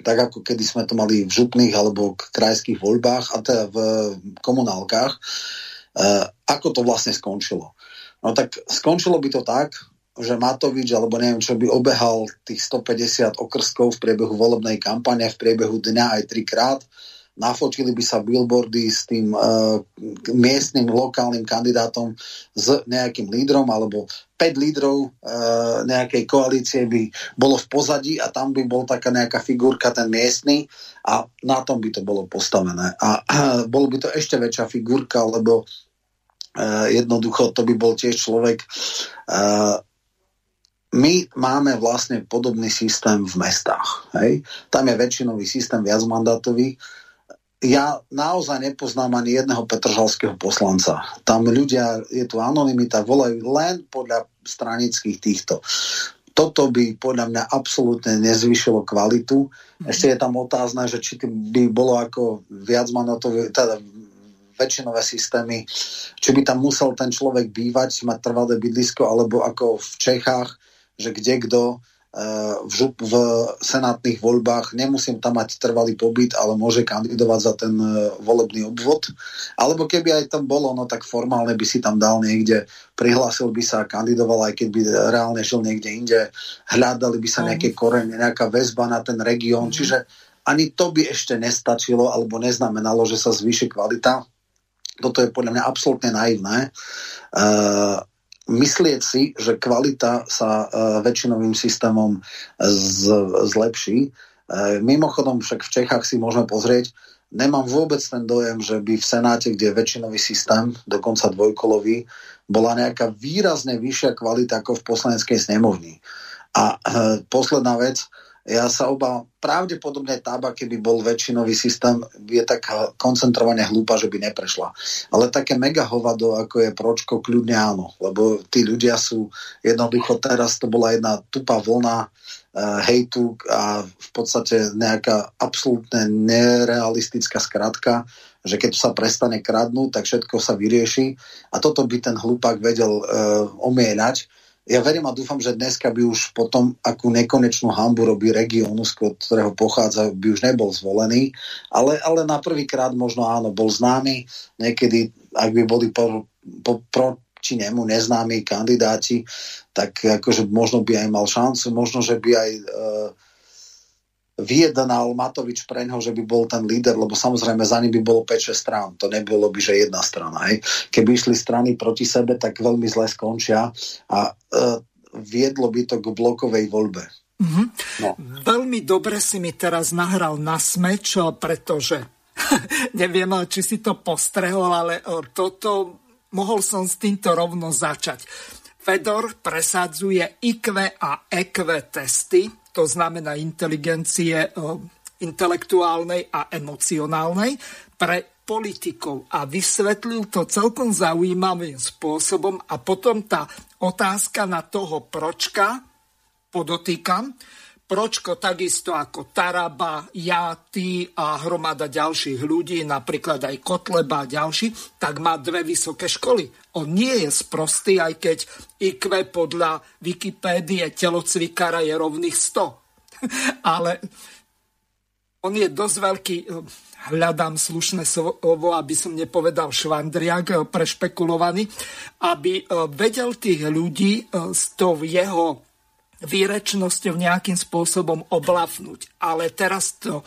tak ako kedy sme to mali v župných alebo krajských voľbách a teda v komunálkach. E, ako to vlastne skončilo? No tak skončilo by to tak, že Matovič, alebo neviem čo, by obehal tých 150 okrskov v priebehu volebnej kampane v priebehu dňa aj trikrát nafočili by sa billboardy s tým uh, miestnym lokálnym kandidátom s nejakým lídrom alebo 5 lídrov uh, nejakej koalície by bolo v pozadí a tam by bol taká nejaká figurka ten miestny a na tom by to bolo postavené. A uh, bolo by to ešte väčšia figurka, lebo uh, jednoducho to by bol tiež človek uh, my máme vlastne podobný systém v mestách. Hej? Tam je väčšinový systém viacmandátový, ja naozaj nepoznám ani jedného petržalského poslanca. Tam ľudia, je tu anonimita, volajú len podľa stranických týchto. Toto by podľa mňa absolútne nezvyšilo kvalitu. Ešte je tam otázne, že či by bolo ako viac manotové, teda väčšinové systémy, či by tam musel ten človek bývať, mať trvalé bydlisko, alebo ako v Čechách, že kde kto v, žup, v senátnych voľbách nemusím tam mať trvalý pobyt, ale môže kandidovať za ten e, volebný obvod. Alebo keby aj tam bolo, no tak formálne by si tam dal niekde, prihlásil by sa a kandidoval, aj keď by reálne žil niekde inde, hľadali by sa nejaké korene, nejaká väzba na ten región, mm. čiže ani to by ešte nestačilo alebo neznamenalo, že sa zvýši kvalita. Toto je podľa mňa absolútne naivné. Uh, myslieť si, že kvalita sa uh, väčšinovým systémom z, zlepší. Uh, mimochodom však v Čechách si môžeme pozrieť, nemám vôbec ten dojem, že by v Senáte, kde je väčšinový systém, dokonca dvojkolový, bola nejaká výrazne vyššia kvalita ako v poslaneckej snemovni. A posledná vec, ja sa obávam, pravdepodobne tába, keby bol väčšinový systém, je tak koncentrovane hlúpa, že by neprešla. Ale také mega hovado, ako je pročko, kľudne áno. Lebo tí ľudia sú jednoducho, teraz to bola jedna tupá vlna uh, hejtu a v podstate nejaká absolútne nerealistická skratka, že keď sa prestane kradnúť, tak všetko sa vyrieši. A toto by ten hlupák vedel uh, omieľať ja verím a dúfam, že dneska by už potom, akú nekonečnú hambu robí regiónu, z ktorého pochádza, by už nebol zvolený, ale, ale na prvýkrát možno áno, bol známy, niekedy, ak by boli po, po, proti nemu neznámi kandidáti, tak akože možno by aj mal šancu, možno, že by aj uh, vyjednal Matovič pre ňo, že by bol ten líder, lebo samozrejme za ním by bolo 5-6 strán. To nebolo by, že jedna strana. Hej. Keby išli strany proti sebe, tak veľmi zle skončia a e, viedlo by to k blokovej voľbe. Mm-hmm. No. Veľmi dobre si mi teraz nahral na smeč, pretože neviem, či si to postrehol, ale e, toto mohol som s týmto rovno začať. Fedor presadzuje IQ a EQ testy, to znamená inteligencie eh, intelektuálnej a emocionálnej. Pre politikov. A vysvetlil to celkom zaujímavým spôsobom. A potom tá otázka na toho pročka, podotýkam, Pročko takisto ako Taraba, ja, ty a hromada ďalších ľudí, napríklad aj Kotleba a ďalší, tak má dve vysoké školy. On nie je sprostý, aj keď IQ podľa Wikipédie telocvikára je rovných 100. Ale on je dosť veľký, hľadám slušné slovo, aby som nepovedal švandriak, prešpekulovaný, aby vedel tých ľudí s tou jeho výrečnosťou nejakým spôsobom oblafnúť. Ale teraz to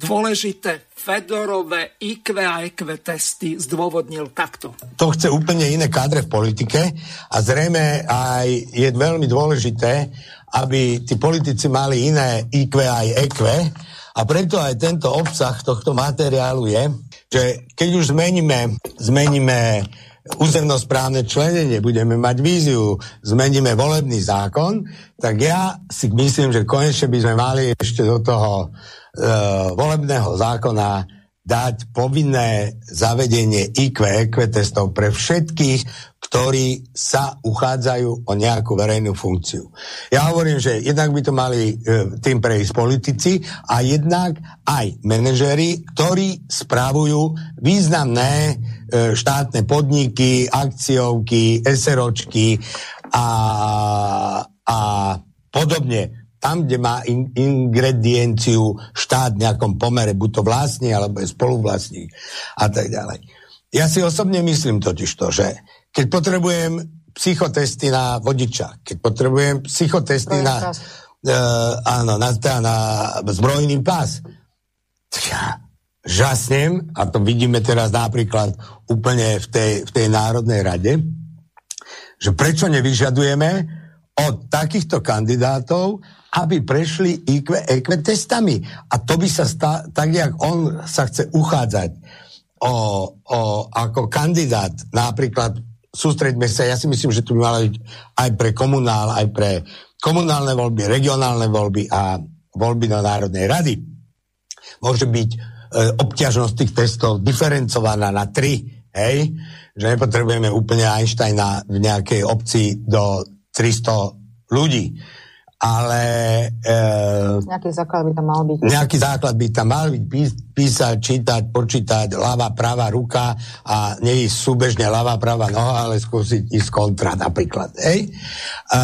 dôležité Fedorové IQ a EQ testy zdôvodnil takto. To chce úplne iné kádre v politike a zrejme aj je veľmi dôležité, aby tí politici mali iné IQ aj EQ a preto aj tento obsah tohto materiálu je, že keď už zmeníme, zmeníme územnosprávne členenie, budeme mať víziu, zmeníme volebný zákon, tak ja si myslím, že konečne by sme mali ešte do toho e, volebného zákona dať povinné zavedenie IQ, EQ testov pre všetkých, ktorí sa uchádzajú o nejakú verejnú funkciu. Ja hovorím, že jednak by to mali e, tým prejsť politici a jednak aj manažery, ktorí správujú významné štátne podniky, akciovky, SROčky a, a podobne tam, kde má in, ingredienciu štát v nejakom pomere, buď to vlastní, alebo je spoluvlastník a tak ďalej. Ja si osobne myslím totiž to, že keď potrebujem psychotesty na vodiča, keď potrebujem psychotesty na, uh, áno, na, na zbrojný pás, ja žasnem, a to vidíme teraz napríklad úplne v tej, v tej Národnej rade, že prečo nevyžadujeme od takýchto kandidátov, aby prešli IQ, EQ testami. A to by sa stá, tak, jak on sa chce uchádzať o, o, ako kandidát, napríklad sústreďme sa, ja si myslím, že to by malo byť aj pre komunál, aj pre komunálne voľby, regionálne voľby a voľby do Národnej rady. Môže byť obťažnosť tých testov diferencovaná na tri, hej? že nepotrebujeme úplne Einsteina v nejakej obci do 300 ľudí ale... E, nejaký základ by tam mal byť. Nejaký základ by tam mal byť, písať, čítať, počítať, ľava, pravá ruka a nie ísť súbežne ľava, pravá noha, ale skúsiť ísť kontra napríklad. Hej? E,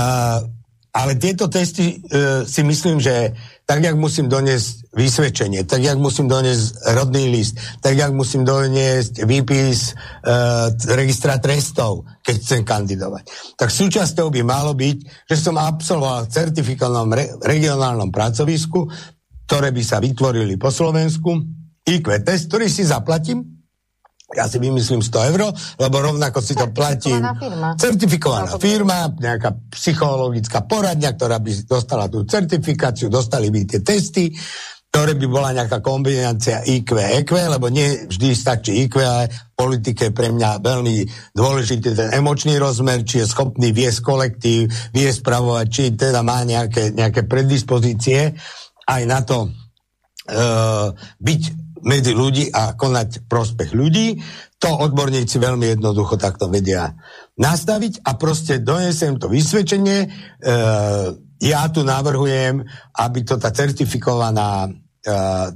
ale tieto testy e, si myslím, že tak, jak musím doniesť vysvedčenie, tak, jak musím doniesť rodný list, tak, jak musím doniesť výpis e, registra trestov, keď chcem kandidovať. Tak súčasťou by malo byť, že som absolvoval v certifikovanom re, regionálnom pracovisku, ktoré by sa vytvorili po Slovensku, IQ test, ktorý si zaplatím, ja si vymyslím 100 eur, lebo rovnako si to platí firma. certifikovaná firma, nejaká psychologická poradňa, ktorá by dostala tú certifikáciu, dostali by tie testy, ktoré by bola nejaká kombinácia IQ, EQ, lebo nie vždy stačí IQ, ale v politike pre mňa veľmi dôležitý ten emočný rozmer, či je schopný viesť kolektív, viesť spravovať, či teda má nejaké, nejaké predispozície aj na to uh, byť medzi ľudí a konať prospech ľudí. To odborníci veľmi jednoducho takto vedia nastaviť a proste donesem to vysvedčenie. E, ja tu navrhujem, aby to tá certifikovaná e,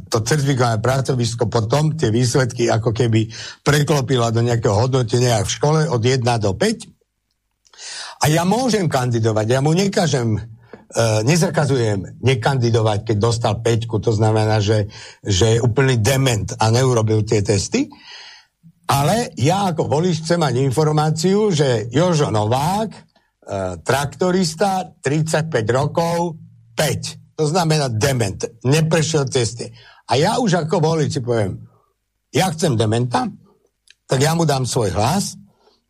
to certifikované pracovisko potom tie výsledky ako keby preklopila do nejakého hodnotenia v škole od 1 do 5. A ja môžem kandidovať, ja mu nekažem nezakazujem nekandidovať, keď dostal peťku, to znamená, že, že je úplný dement a neurobil tie testy. Ale ja ako volič chcem mať informáciu, že Jožo Novák, e, traktorista, 35 rokov, 5. To znamená dement. Neprešiel testy. A ja už ako volič si poviem, ja chcem dementa, tak ja mu dám svoj hlas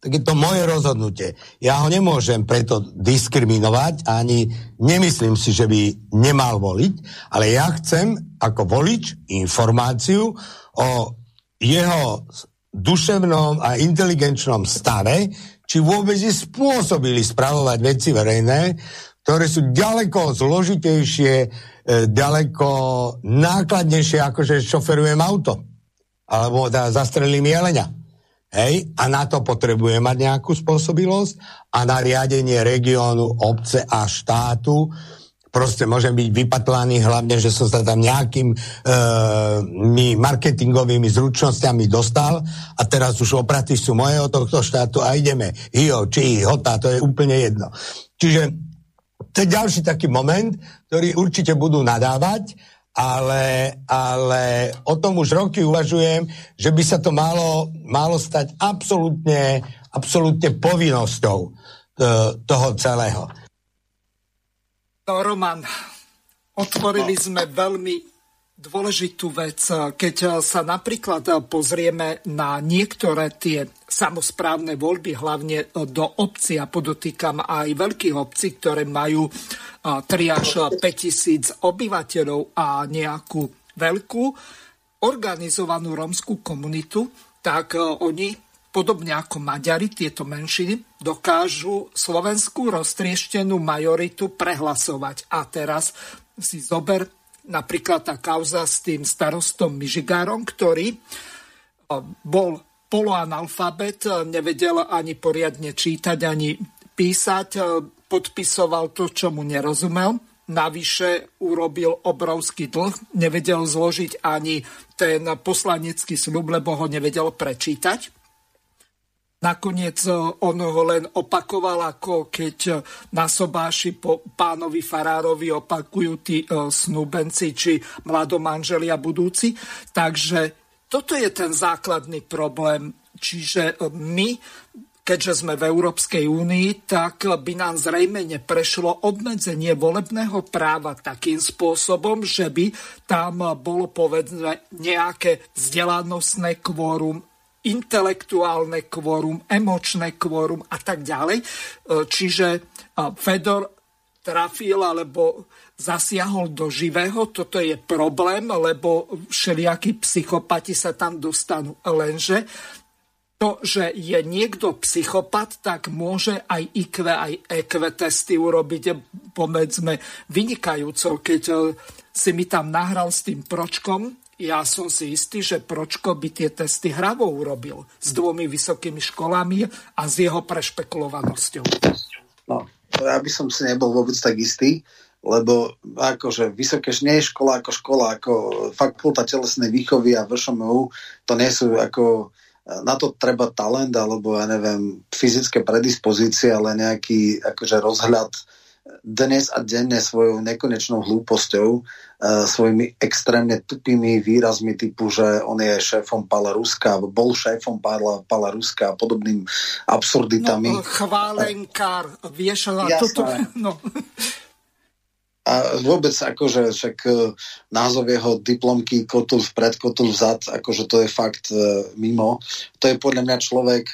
tak je to moje rozhodnutie. Ja ho nemôžem preto diskriminovať, ani nemyslím si, že by nemal voliť, ale ja chcem ako volič informáciu o jeho duševnom a inteligenčnom stave, či vôbec je spôsobili spravovať veci verejné, ktoré sú ďaleko zložitejšie, e, ďaleko nákladnejšie, ako že šoferujem auto. Alebo teda zastrelím jelenia. Hej, a na to potrebuje mať nejakú spôsobilosť a na riadenie regiónu, obce a štátu proste môžem byť vypatlaný hlavne, že som sa tam nejakým e, marketingovými zručnosťami dostal a teraz už opraty sú moje od tohto štátu a ideme. Hio, či hota, to je úplne jedno. Čiže to je ďalší taký moment, ktorý určite budú nadávať ale, ale o tom už roky uvažujem, že by sa to malo, malo stať absolútne, absolútne povinnosťou e, toho celého. No, Roman, otvorili no. sme veľmi dôležitú vec. Keď sa napríklad pozrieme na niektoré tie samozprávne voľby, hlavne do obcí, a podotýkam aj veľkých obcí, ktoré majú 3 až 5 tisíc obyvateľov a nejakú veľkú organizovanú rómskú komunitu, tak oni podobne ako Maďari, tieto menšiny, dokážu slovenskú roztrieštenú majoritu prehlasovať. A teraz si zober napríklad tá kauza s tým starostom Mižigárom, ktorý bol poloanalfabet, nevedel ani poriadne čítať, ani písať, podpisoval to, čo mu nerozumel. Navyše urobil obrovský dlh, nevedel zložiť ani ten poslanecký slub, lebo ho nevedel prečítať. Nakoniec e, on ho len opakoval, ako keď e, na sobáši po pánovi Farárovi opakujú tí e, snúbenci či mladomanželia budúci. Takže toto je ten základný problém. Čiže my, keďže sme v Európskej únii, tak by nám zrejme neprešlo obmedzenie volebného práva takým spôsobom, že by tam bolo povedzme nejaké vzdelanostné kvórum, intelektuálne kvórum, emočné kvórum a tak ďalej. E, čiže e, Fedor trafil alebo zasiahol do živého. Toto je problém, lebo všelijakí psychopati sa tam dostanú. Lenže to, že je niekto psychopat, tak môže aj IQ, aj EQ testy urobiť, povedzme, vynikajúco. Keď e, si mi tam nahral s tým pročkom, ja som si istý, že Pročko by tie testy hravo urobil s dvomi vysokými školami a s jeho prešpekulovanosťou. No, ja by som si nebol vôbec tak istý, lebo akože vysoké, nie je škola ako škola, ako fakulta telesnej výchovy a VŠMU, to nie sú ako na to treba talent alebo ja neviem, fyzické predispozície, ale nejaký akože rozhľad dnes a denne svojou nekonečnou hlúposťou, uh, svojimi extrémne tupými výrazmi typu, že on je šéfom Pala Ruska, bol šéfom Pala, Pala Ruska a podobným absurditami. No, chválenkár, vieš, a toto... No. A vôbec akože však e, názov jeho diplomky Kotul vpred, Kotul vzad, akože to je fakt uh, mimo. To je podľa mňa človek,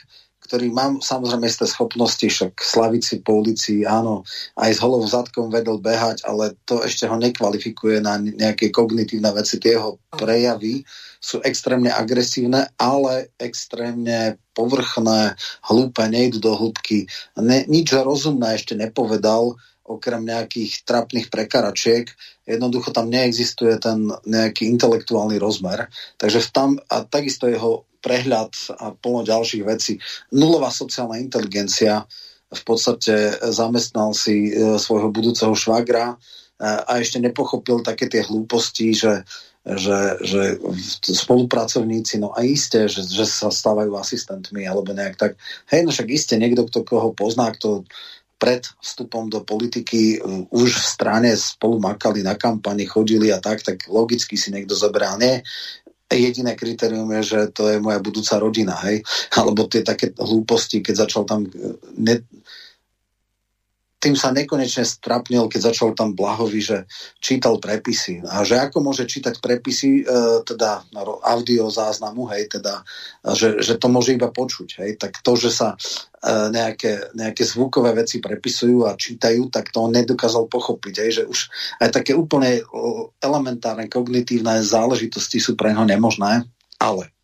ktorý mám samozrejme isté schopnosti, však slaviť po ulici, áno, aj s holou zadkom vedel behať, ale to ešte ho nekvalifikuje na nejaké kognitívne veci. Tie jeho prejavy sú extrémne agresívne, ale extrémne povrchné, hlúpe, nejdu do hĺbky. Ne, nič rozumné ešte nepovedal, okrem nejakých trapných prekaračiek, jednoducho tam neexistuje ten nejaký intelektuálny rozmer. Takže tam, a takisto jeho prehľad a plno ďalších vecí. Nulová sociálna inteligencia, v podstate zamestnal si e, svojho budúceho švagra e, a ešte nepochopil také tie hlúposti, že, že, že spolupracovníci, no a isté, že, že sa stávajú asistentmi alebo nejak tak. Hej, no však isté niekto, kto koho pozná, kto pred vstupom do politiky e, už v strane spolu makali na kampani, chodili a tak, tak logicky si niekto zobral. Nie, jediné kritérium je, že to je moja budúca rodina, hej? Alebo tie také hlúposti, keď začal tam ne, tým sa nekonečne strapnil, keď začal tam Blahovi, že čítal prepisy. A že ako môže čítať prepisy, e, teda audio záznamu, hej, teda, že, že to môže iba počuť. Hej, tak to, že sa e, nejaké, nejaké zvukové veci prepisujú a čítajú, tak to on nedokázal pochopiť. Hej, že už aj také úplne elementárne kognitívne záležitosti sú pre neho nemožné, ale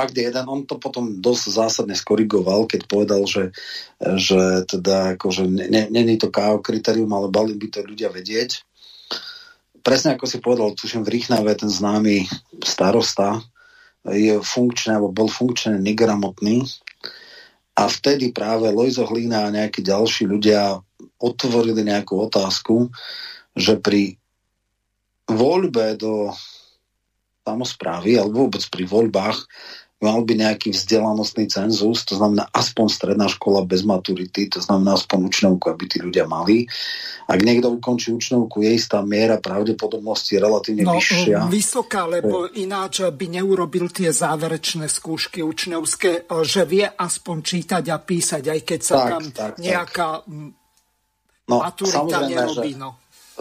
fakt je jeden, on to potom dosť zásadne skorigoval, keď povedal, že, že teda akože není to KO kritérium, ale bali by to ľudia vedieť. Presne ako si povedal, tuším v Rýchnave ten známy starosta je funkčný, alebo bol funkčne negramotný a vtedy práve Lojzo Hlína a nejakí ďalší ľudia otvorili nejakú otázku, že pri voľbe do samozprávy alebo vôbec pri voľbách mal by nejaký vzdelanostný cenzus, to znamená aspoň stredná škola bez maturity, to znamená aspoň učňovku, aby tí ľudia mali. Ak niekto ukončí učňovku, je istá miera pravdepodobnosti relatívne no, vyššia. Vysoká, lebo ináč by neurobil tie záverečné skúšky učňovské, že vie aspoň čítať a písať, aj keď sa tak, tam tak, nejaká tak. No, maturita nerobí. Že... No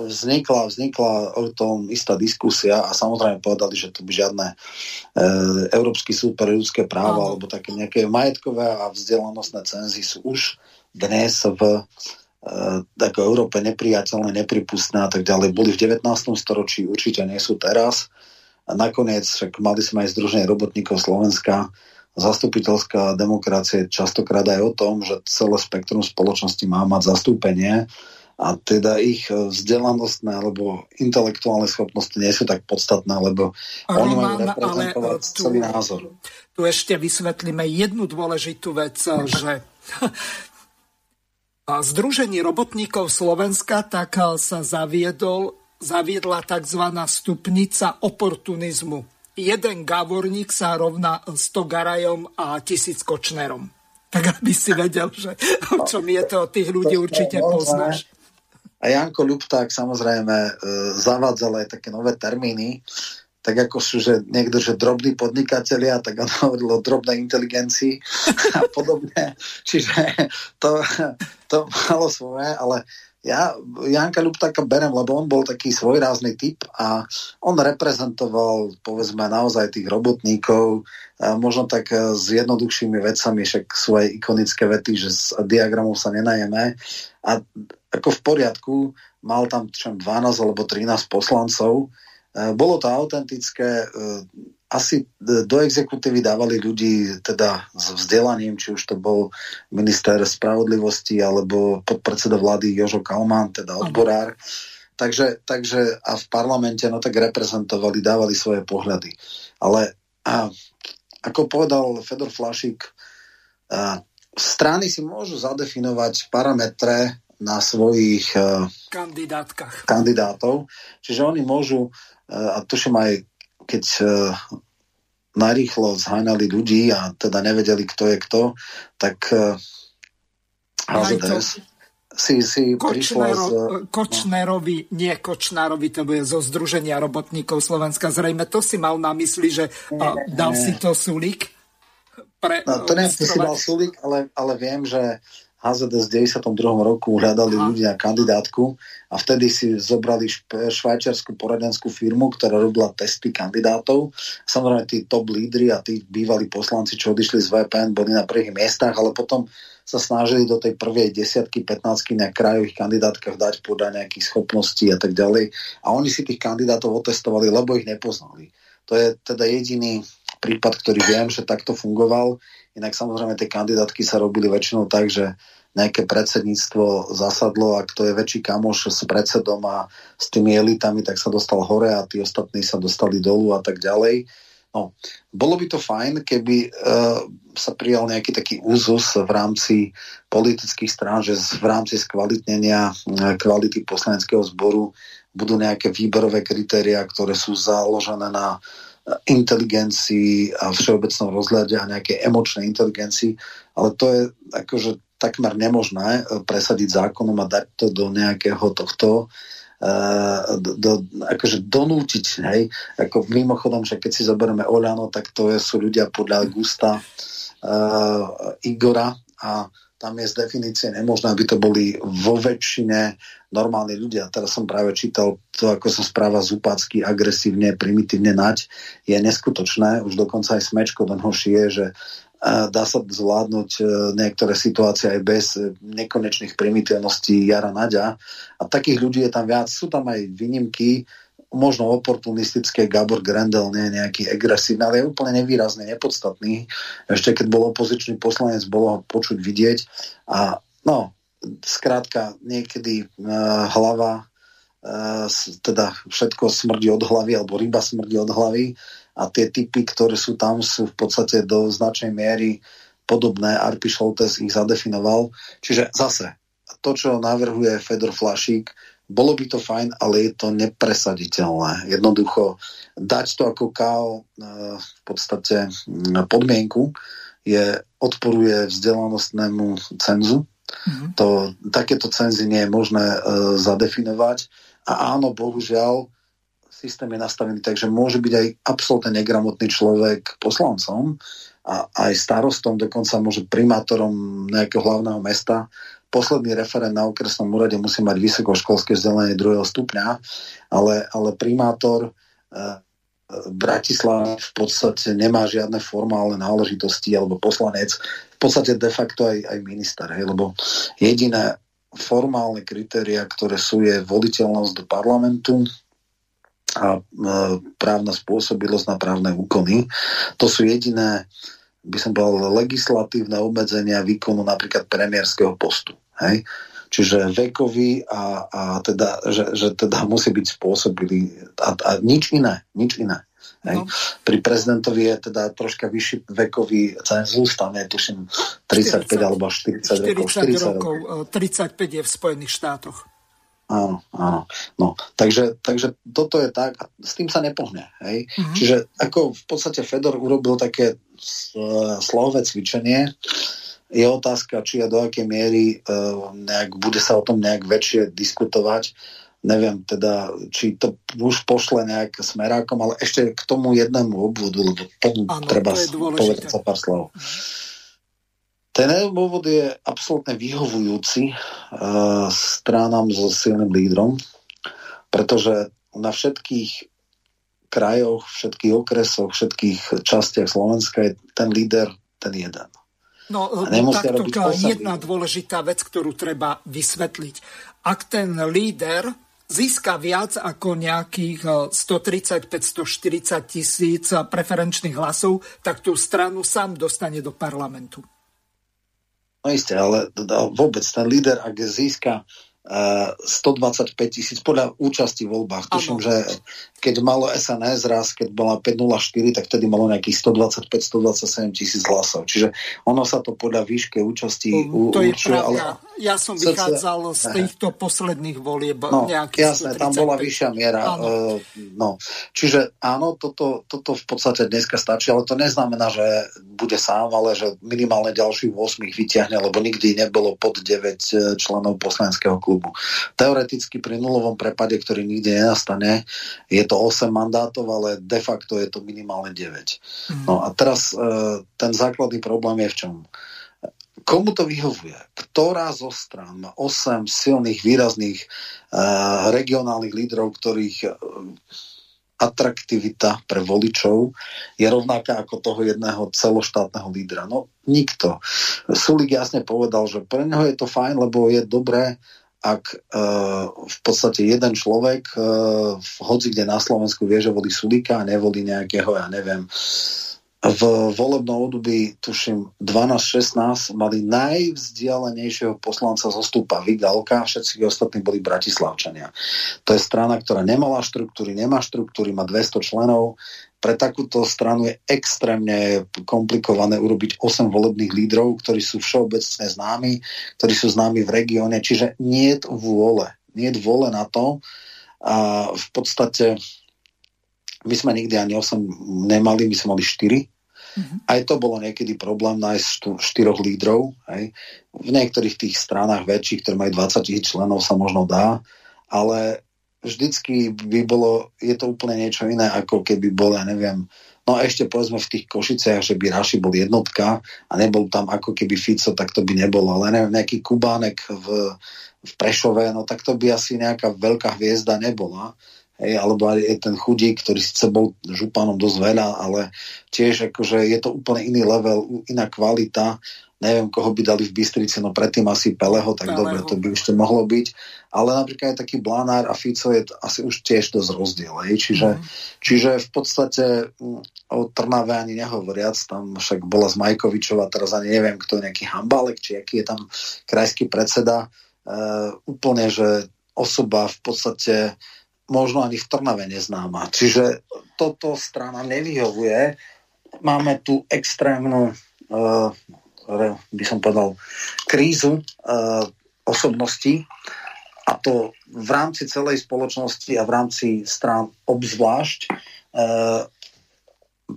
vznikla, vznikla o tom istá diskusia a samozrejme povedali, že to by žiadne e, Európsky súd pre ľudské práva alebo také nejaké majetkové a vzdelanostné cenzy sú už dnes v e, ako Európe nepriateľné, nepripustné a tak ďalej. Boli v 19. storočí, určite nie sú teraz. A nakoniec však mali sme aj Združenie robotníkov Slovenska, zastupiteľská demokracia častokrát aj o tom, že celé spektrum spoločnosti má mať zastúpenie a teda ich vzdelanostné alebo intelektuálne schopnosti nie sú tak podstatné, lebo Roman, oni majú reprezentovať tu, celý názor. Tu ešte vysvetlíme jednu dôležitú vec, že Združenie robotníkov Slovenska tak sa zaviedol, zaviedla tzv. stupnica oportunizmu. Jeden gavorník sa rovná 100 garajom a tisíc kočnerom. Tak aby si vedel, že o čom je to, tých ľudí určite poznáš. A Janko Ľupták samozrejme e, zavádzal aj také nové termíny, tak ako sú, že niekto, že drobní podnikatelia, tak on hovoril o drobnej inteligencii a podobne. Čiže to, to malo svoje, ale ja Janka Ľuptáka berem, lebo on bol taký svojrázny typ a on reprezentoval povedzme naozaj tých robotníkov, a možno tak e, s jednoduchšími vecami, však sú aj ikonické vety, že z diagramov sa nenajeme. A ako v poriadku, mal tam čo 12 alebo 13 poslancov, e, bolo to autentické, e, asi do exekutívy dávali ľudí teda s vzdelaním, či už to bol minister spravodlivosti alebo podpredseda vlády Jožo Kalman, teda odborár. Takže, takže a v parlamente no tak reprezentovali, dávali svoje pohľady. Ale a, ako povedal Fedor Flašik, a, strany si môžu zadefinovať parametre na svojich kandidátkach. kandidátov. Čiže oni môžu, a tuším aj keď uh, narýchlo zháňali ľudí a teda nevedeli, kto je kto, tak HZDS si, si prišla z... Kočnerovi, nie Kočnárovi, to bude zo Združenia robotníkov Slovenska. Zrejme to si mal na mysli, že nie, dal nie. si to Sulík? Pre, no, to neviem, si dal Sulík, ale, ale viem, že HZDS v 92. roku hľadali ľudia kandidátku a vtedy si zobrali špe, švajčiarskú poradenskú firmu, ktorá robila testy kandidátov. Samozrejme, tí top lídry a tí bývalí poslanci, čo odišli z VPN, boli na prvých miestach, ale potom sa snažili do tej prvej desiatky, 15 na krajových kandidátkach dať podľa nejakých schopností a tak ďalej. A oni si tých kandidátov otestovali, lebo ich nepoznali. To je teda jediný prípad, ktorý viem, že takto fungoval. Inak samozrejme tie kandidátky sa robili väčšinou tak, že nejaké predsedníctvo zasadlo a kto je väčší kamoš s predsedom a s tými elitami, tak sa dostal hore a tí ostatní sa dostali dolu a tak ďalej. No, bolo by to fajn, keby uh, sa prijal nejaký taký úzus v rámci politických strán, že v rámci skvalitnenia uh, kvality poslaneckého zboru budú nejaké výberové kritéria, ktoré sú založené na inteligencii a všeobecnom rozhľade a nejakej emočnej inteligencii, ale to je akože takmer nemožné e, presadiť zákonom a dať to do nejakého tohto uh, do, do, akože donútiť, hej, ako mimochodom, že keď si zoberieme Oľano, tak to je, sú ľudia podľa Gusta uh, Igora a tam je z definície nemožné, aby to boli vo väčšine normálni ľudia. Teraz som práve čítal to, ako sa správa zupácky, agresívne, primitívne nať, je neskutočné. Už dokonca aj smečko do šije, že dá sa zvládnuť e, niektoré situácie aj bez e, nekonečných primitívností Jara Naďa. A takých ľudí je tam viac. Sú tam aj výnimky, možno oportunistické, Gabor Grendel nie je nejaký agresívny, ale je úplne nevýrazný, nepodstatný. Ešte keď bol opozičný poslanec, bolo ho počuť, vidieť. A no, skrátka, niekedy uh, hlava, uh, teda všetko smrdí od hlavy, alebo ryba smrdí od hlavy a tie typy, ktoré sú tam, sú v podstate do značnej miery podobné. Arpi Šoltes ich zadefinoval. Čiže zase, to, čo navrhuje Fedor Flašík, bolo by to fajn, ale je to nepresaditeľné. Jednoducho dať to ako KO e, v podstate podmienku je, odporuje vzdelanostnému cenzu. Mm-hmm. To, takéto cenzy nie je možné uh, zadefinovať. A áno, bohužiaľ, systém je nastavený tak, že môže byť aj absolútne negramotný človek poslancom a aj starostom, dokonca môže primátorom nejakého hlavného mesta posledný referent na okresnom úrade musí mať vysokoškolské vzdelanie druhého stupňa, ale, ale primátor e, Bratislava v podstate nemá žiadne formálne náležitosti alebo poslanec, podstate de facto aj, aj minister, hej, lebo jediné formálne kritéria, ktoré sú je voliteľnosť do parlamentu a e, právna spôsobilosť na právne úkony. To sú jediné, by som povedal, legislatívne obmedzenia výkonu napríklad premiérskeho postu. Hej? Čiže vekový a, a teda, že, že teda musí byť spôsobili a, a nič iné, nič iné. Hej. No. Pri prezidentovi je teda troška vyšší vekový cenzus, tam je tuším 35 40, alebo 40, 40 rokov. 40 rokov, 35 je v Spojených štátoch. Áno, áno. No, takže, takže toto je tak a s tým sa nepohne. Hej? Mm-hmm. Čiže ako v podstate Fedor urobil také slovové cvičenie, je otázka, či a do akej miery uh, nejak, bude sa o tom nejak väčšie diskutovať. Neviem teda, či to už pošle nejak smerákom, ale ešte k tomu jednému obvodu, lebo tomu ano, treba to povedať sa pár slov. Ten obvod je absolútne vyhovujúci uh, stranám so silným lídrom, pretože na všetkých krajoch, všetkých okresoch, všetkých častiach Slovenska je ten líder ten jeden. No, takto jedna dôležitá vec, ktorú treba vysvetliť. Ak ten líder získa viac ako nejakých 130-540 eh, tisíc preferenčných hlasov, tak tú stranu sám dostane do parlamentu. No isté, ale vôbec ten líder, ak získa 125 tisíc podľa účasti v voľbách. Tuším, že keď malo SNS raz, keď bola 504, tak vtedy malo nejakých 125-127 tisíc hlasov. Čiže ono sa to podľa výške účasti um, To je určuje, pravda. Ale... Ja som vychádzal z týchto posledných volieb. No, jasné, 135. tam bola vyššia miera. Áno. Uh, no. Čiže áno, toto, toto v podstate dneska stačí, ale to neznamená, že bude sám, ale že minimálne ďalších 8 vyťahne, lebo nikdy nebolo pod 9 e, členov poslaneckého klubu klubu. Teoreticky pri nulovom prepade, ktorý nikde nenastane, je to 8 mandátov, ale de facto je to minimálne 9. Mm. No a teraz e, ten základný problém je v čom? Komu to vyhovuje? Ktorá zo strán má 8 silných, výrazných e, regionálnych lídrov, ktorých e, atraktivita pre voličov je rovnaká ako toho jedného celoštátneho lídra. No nikto. Sulik jasne povedal, že pre neho je to fajn, lebo je dobré ak uh, v podstate jeden človek uh, hoci kde na Slovensku vie, že volí Sulika a nevolí nejakého, ja neviem, v volebnom období, tuším, 12-16 mali najvzdialenejšieho poslanca zo stúpa Vigalka, všetci ostatní boli Bratislavčania. To je strana, ktorá nemala štruktúry, nemá štruktúry, má 200 členov, pre takúto stranu je extrémne komplikované urobiť 8 volebných lídrov, ktorí sú všeobecne známi, ktorí sú známi v regióne, čiže nie je vôle. Nie je vôle na to. A v podstate my sme nikdy ani 8 nemali, my sme mali 4. Mm-hmm. Aj to bolo niekedy problém nájsť štyroch lídrov. Hej. V niektorých tých stranách väčších, ktoré majú 20 tisíc členov, sa možno dá, ale vždycky by bolo, je to úplne niečo iné, ako keby bol, ja neviem, no ešte povedzme v tých Košiciach, že by Raši bol jednotka a nebol tam ako keby Fico, tak to by nebolo, ale neviem, nejaký Kubánek v, v Prešove, no tak to by asi nejaká veľká hviezda nebola. Hej, alebo aj ten chudík, ktorý síce bol županom dosť veľa, ale tiež akože je to úplne iný level, iná kvalita neviem, koho by dali v Bystrici, no predtým asi Peleho, tak Peleho. dobre, to by ešte mohlo byť. Ale napríklad aj taký Blanár a Fico je asi už tiež dosť rozdiel. Hej? Čiže, mm. čiže v podstate mm, o Trnave ani nehovoriac, tam však bola z Majkovičova, teraz ani neviem, kto je nejaký Hambalek, či aký je tam krajský predseda. E, úplne, že osoba v podstate možno ani v Trnave neznáma. Čiže toto strana nevyhovuje. Máme tu extrémnu uh, by som povedal, krízu uh, osobností a to v rámci celej spoločnosti a v rámci strán obzvlášť. Uh,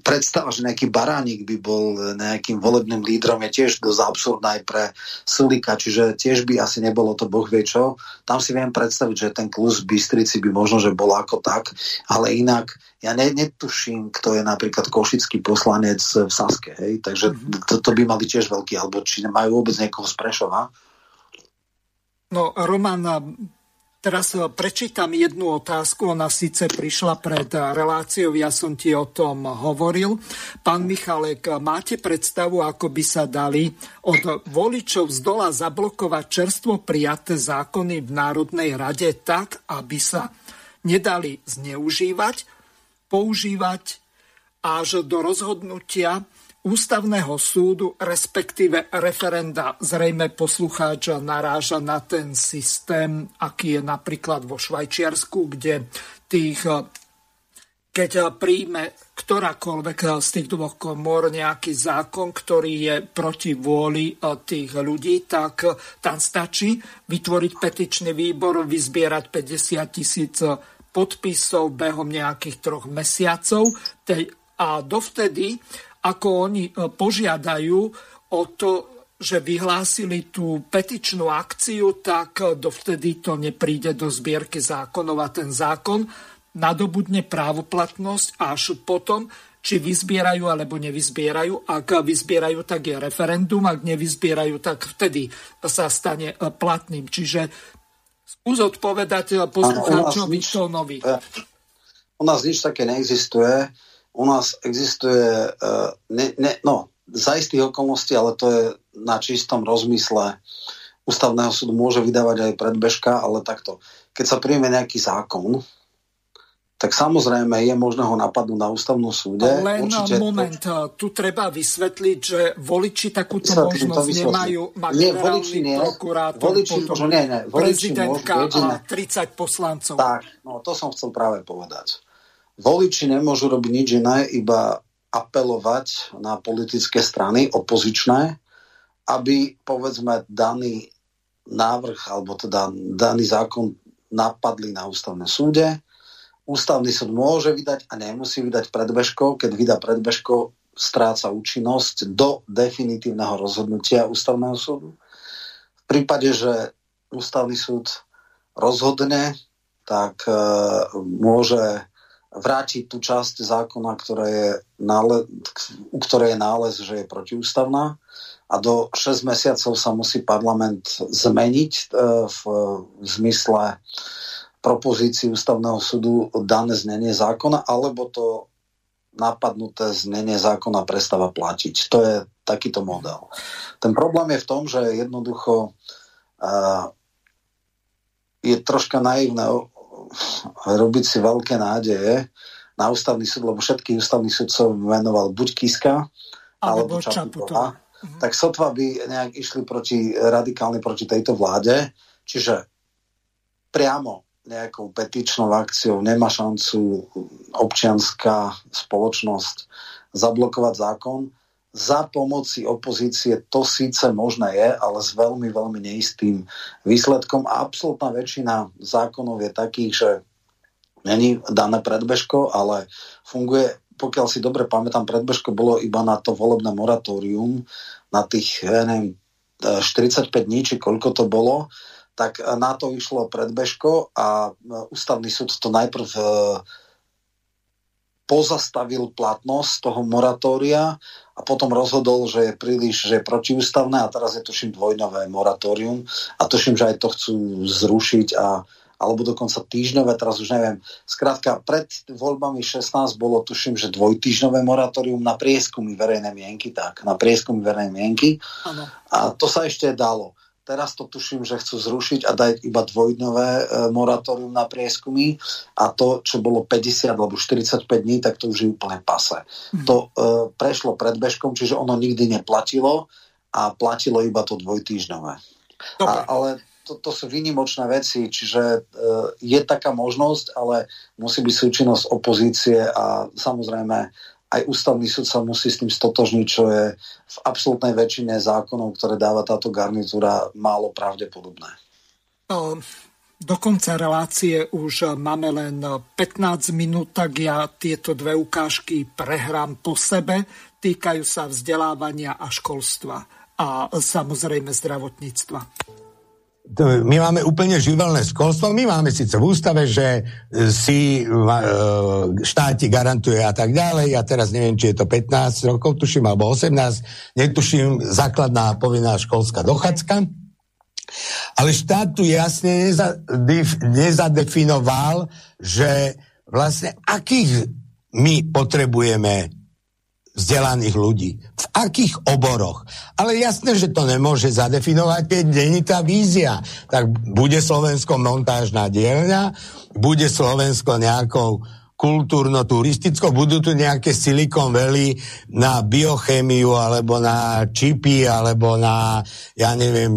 predstava, že nejaký baránik by bol nejakým volebným lídrom je tiež dosť absurdná aj pre Sulika, čiže tiež by asi nebolo to boh vie čo. Tam si viem predstaviť, že ten klus Bystrici by možno, že bol ako tak, ale inak ja ne, netuším, kto je napríklad košický poslanec v Saske, hej? takže mm-hmm. to, to by mali tiež veľký, alebo či nemajú vôbec niekoho z Prešova. No, Roman, teraz prečítam jednu otázku. Ona síce prišla pred reláciou, ja som ti o tom hovoril. Pán Michalek, máte predstavu, ako by sa dali od voličov z dola zablokovať čerstvo prijaté zákony v Národnej rade tak, aby sa nedali zneužívať, používať až do rozhodnutia ústavného súdu, respektíve referenda. Zrejme poslucháč naráža na ten systém, aký je napríklad vo Švajčiarsku, kde tých keď príjme ktorákoľvek z tých dvoch komor nejaký zákon, ktorý je proti vôli tých ľudí, tak tam stačí vytvoriť petičný výbor, vyzbierať 50 tisíc podpisov behom nejakých troch mesiacov a dovtedy ako oni e, požiadajú o to, že vyhlásili tú petičnú akciu, tak e, dovtedy to nepríde do zbierky zákonov a ten zákon nadobudne právoplatnosť až potom, či vyzbierajú alebo nevyzbierajú. Ak vyzbierajú, tak je referendum, ak nevyzbierajú, tak vtedy sa stane e, platným. Čiže skús odpovedať poslucháčovi Tónovi. U nás nič také neexistuje u nás existuje, uh, ne, ne, no, za istých okolností, ale to je na čistom rozmysle ústavného súdu môže vydávať aj predbežka, ale takto. Keď sa príjme nejaký zákon, tak samozrejme je možné ho napadnúť na ústavnom súde. Len Určite moment, to... tu treba vysvetliť, že voliči takúto vysvetliť, možnosť nemajú. Má nie, voliči nie. prokurátor, voliči, potom nie, nie, voliči prezidentka môžu, a 30 poslancov. Tak, no to som chcel práve povedať. Voliči nemôžu robiť nič iné, iba apelovať na politické strany opozičné, aby povedzme daný návrh alebo teda daný zákon napadli na ústavné súde. Ústavný súd môže vydať a nemusí vydať predbežko. Keď vydá predbežko, stráca účinnosť do definitívneho rozhodnutia ústavného súdu. V prípade, že ústavný súd rozhodne, tak e, môže vrátiť tú časť zákona, ktorá je nále, u ktorej je nález, že je protiústavná a do 6 mesiacov sa musí parlament zmeniť e, v, v zmysle propozícii ústavného súdu dané znenie zákona, alebo to napadnuté znenie zákona prestáva platiť. To je takýto model. Ten problém je v tom, že jednoducho uh, je troška naivné robiť si veľké nádeje na ústavný súd, lebo všetkých ústavných súdcov venoval buď Kiska, alebo, alebo Čaputová. Mhm. Tak sotva by nejak išli proti, radikálne proti tejto vláde. Čiže priamo nejakou petičnou akciou nemá šancu občianská spoločnosť zablokovať zákon za pomoci opozície to síce možné je, ale s veľmi, veľmi neistým výsledkom. A absolútna väčšina zákonov je takých, že není dané predbežko, ale funguje, pokiaľ si dobre pamätám, predbežko bolo iba na to volebné moratórium, na tých, ja neviem, 45 dní, či koľko to bolo, tak na to išlo predbežko a ústavný súd to najprv pozastavil platnosť toho moratória a potom rozhodol, že je príliš, že je protiústavné a teraz je tuším dvojnové moratórium a tuším, že aj to chcú zrušiť a alebo dokonca týždňové, teraz už neviem. Skrátka, pred voľbami 16 bolo, tuším, že dvojtýždňové moratórium na prieskumy verejnej mienky, tak, na prieskumy verejnej mienky. Ano. A to sa ešte dalo. Teraz to tuším, že chcú zrušiť a dať iba dvojdňové e, moratórium na prieskumy a to, čo bolo 50 alebo 45 dní, tak to už je úplne pase. Mm. To e, prešlo predbežkom, čiže ono nikdy neplatilo a platilo iba to dvojtýždňové. A, ale to, to sú výnimočné veci, čiže e, je taká možnosť, ale musí byť súčinnosť opozície a samozrejme aj ústavný súd sa musí s tým stotožniť, čo je v absolútnej väčšine zákonov, ktoré dáva táto garnitúra, málo pravdepodobné. Do konca relácie už máme len 15 minút, tak ja tieto dve ukážky prehrám po sebe. Týkajú sa vzdelávania a školstva a samozrejme zdravotníctva my máme úplne živelné školstvo. My máme síce v ústave, že e, si e, štáti garantuje a tak ďalej. Ja teraz neviem, či je to 15 rokov, tuším, alebo 18. Netuším, základná povinná školská dochádzka. Ale štát tu jasne nezadefinoval, že vlastne akých my potrebujeme vzdelaných ľudí. V akých oboroch. Ale jasné, že to nemôže zadefinovať, keď není tá vízia. Tak bude Slovensko montážna dielňa, bude Slovensko nejakou kultúrno-turistickou, budú tu nejaké Silicon Valley na biochémiu, alebo na čipy, alebo na, ja neviem,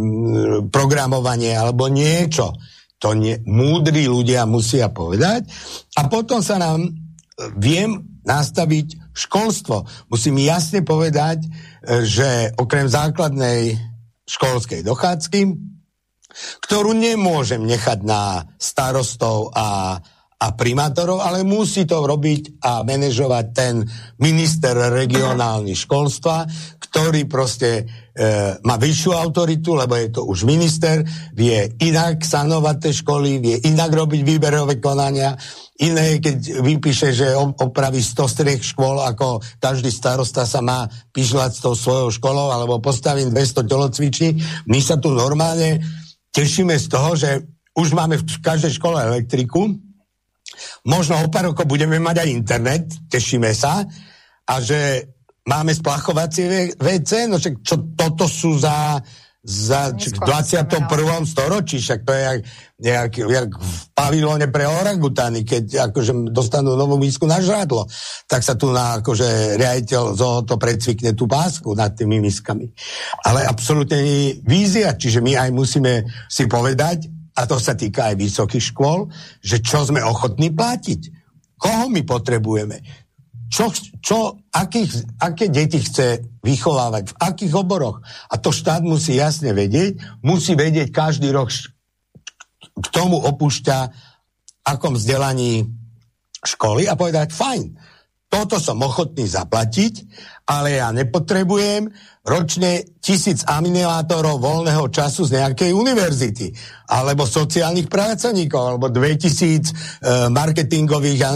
programovanie, alebo niečo. To nie, múdri ľudia musia povedať. A potom sa nám viem nastaviť školstvo. Musím jasne povedať, že okrem základnej školskej dochádzky, ktorú nemôžem nechať na starostov a a primátorov, ale musí to robiť a manažovať ten minister regionálny školstva, ktorý proste e, má vyššiu autoritu, lebo je to už minister, vie inak sanovať tie školy, vie inak robiť výberové konania, iné, keď vypíše, že opraví 100 striech škôl, ako každý starosta sa má pišľať s tou svojou školou, alebo postavím 200 telocviční. My sa tu normálne tešíme z toho, že už máme v každej škole elektriku, Možno o pár rokov budeme mať aj internet, tešíme sa, a že máme splachovacie WC, no však čo toto sú za, za či, v 21. storočí, však to je jak, jak, jak v pavilóne pre orangutány, keď akože dostanú novú mísku na žrádlo, tak sa tu na akože riaditeľ zo to predsvikne tú pásku nad tými miskami. Ale absolútne nie vízia, čiže my aj musíme si povedať, a to sa týka aj vysokých škôl, že čo sme ochotní platiť. Koho my potrebujeme? Čo, čo, akých, aké deti chce vychovávať, v akých oboroch. A to štát musí jasne vedieť, musí vedieť každý rok k tomu opúšťa akom vzdelaní školy a povedať, fajn, toto som ochotný zaplatiť, ale ja nepotrebujem ročne tisíc animátorov voľného času z nejakej univerzity, alebo sociálnych pracovníkov, alebo 2000 uh, e, marketingových a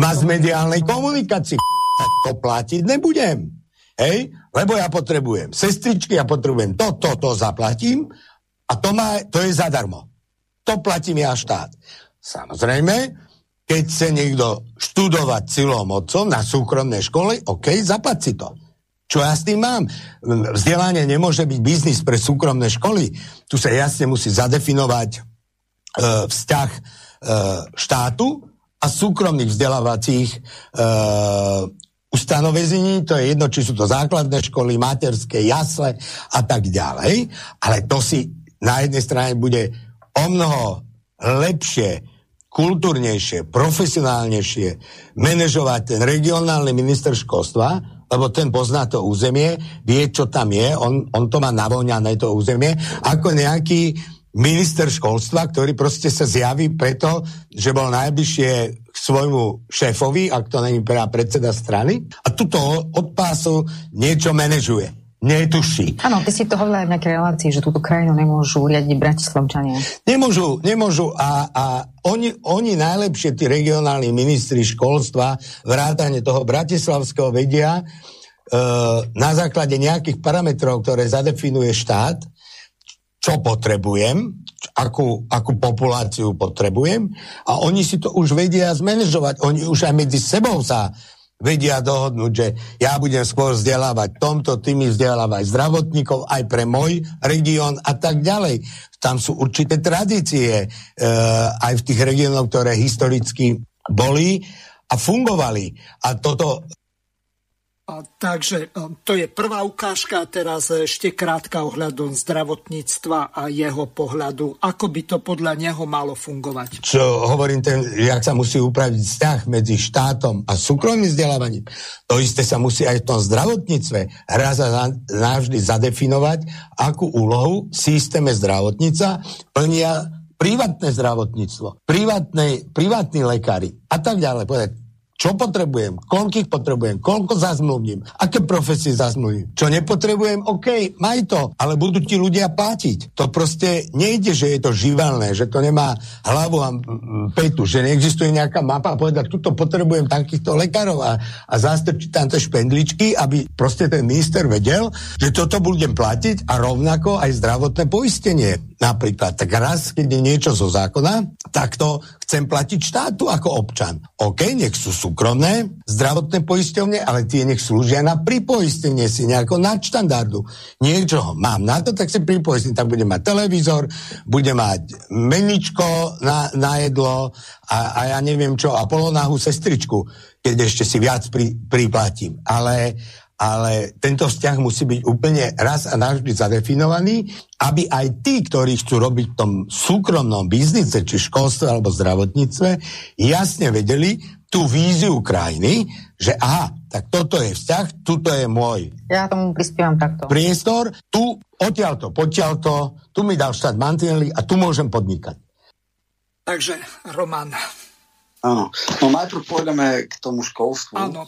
masmediálnej komunikácii. Tak to platiť nebudem. Hej? Lebo ja potrebujem sestričky, ja potrebujem to, to, to zaplatím a to, má, to je zadarmo. To platím ja štát. Samozrejme, keď chce niekto študovať silou mocou na súkromnej škole, OK, zaplať si to. Čo ja s tým mám? Vzdelanie nemôže byť biznis pre súkromné školy. Tu sa jasne musí zadefinovať e, vzťah e, štátu a súkromných vzdelávacích e, ustanovezení, to je jedno, či sú to základné školy, materské, jasle a tak ďalej, ale to si na jednej strane bude o mnoho lepšie kultúrnejšie, profesionálnejšie manažovať ten regionálny minister školstva, lebo ten pozná to územie, vie, čo tam je, on, on to má navoňané to územie, ako nejaký minister školstva, ktorý proste sa zjaví preto, že bol najbližšie k svojmu šéfovi, ak to není predseda strany, a tuto od pásu niečo manažuje netuší. Áno, ty si to hovoril aj v nejakej relácii, že túto krajinu nemôžu riadiť Bratislavčania. Nemôžu, nemôžu a, a oni, oni najlepšie, tí regionálni ministri školstva, vrátane toho bratislavského vedia, e, na základe nejakých parametrov, ktoré zadefinuje štát, čo potrebujem, akú, akú populáciu potrebujem a oni si to už vedia zmanéžovať. Oni už aj medzi sebou sa vedia dohodnúť, že ja budem skôr vzdelávať tomto, ty mi vzdelávaj zdravotníkov aj pre môj región a tak ďalej. Tam sú určité tradície e, aj v tých regiónoch, ktoré historicky boli a fungovali. A toto a, takže e, to je prvá ukážka, teraz ešte krátka ohľadom zdravotníctva a jeho pohľadu. Ako by to podľa neho malo fungovať? Čo hovorím, ten, jak sa musí upraviť vzťah medzi štátom a súkromným vzdelávaním. To isté sa musí aj v tom zdravotníctve raz a navždy zadefinovať, akú úlohu v systéme zdravotnica plnia privátne zdravotníctvo, privátne, privátni lekári a tak ďalej. Povedať, čo potrebujem? Koľkých potrebujem? Koľko zazmluvním? Aké profesie zazmluvním? Čo nepotrebujem? OK, maj to, ale budú ti ľudia platiť. To proste nejde, že je to živelné, že to nemá hlavu a petu, že neexistuje nejaká mapa a povedať, tuto potrebujem takýchto lekárov a, a zastrčiť tam tie špendličky, aby proste ten minister vedel, že toto budem platiť a rovnako aj zdravotné poistenie. napríklad, tak raz, keď je niečo zo zákona, tak to chcem platiť štátu ako občan. OK, nech sú súkromné zdravotné poisťovne, ale tie nech slúžia na pripoistenie si nejako nadštandardu. Niečo mám na to, tak si pripoistím, tak budem mať televízor, budem mať meničko na, na jedlo a, a ja neviem čo, a polonáhu sestričku, keď ešte si viac pri, priplatím. Ale, ale tento vzťah musí byť úplne raz a navždy zadefinovaný, aby aj tí, ktorí chcú robiť v tom súkromnom biznise, či školstve alebo zdravotníctve, jasne vedeli tú víziu krajiny, že aha, tak toto je vzťah, tuto je môj. Ja tomu prispievam takto. Priestor, tu odtiaľto, potiaľto, tu mi dal štát mantinely a tu môžem podnikať. Takže, Roman. Áno, no najprv pôjdeme k tomu školstvu. Áno.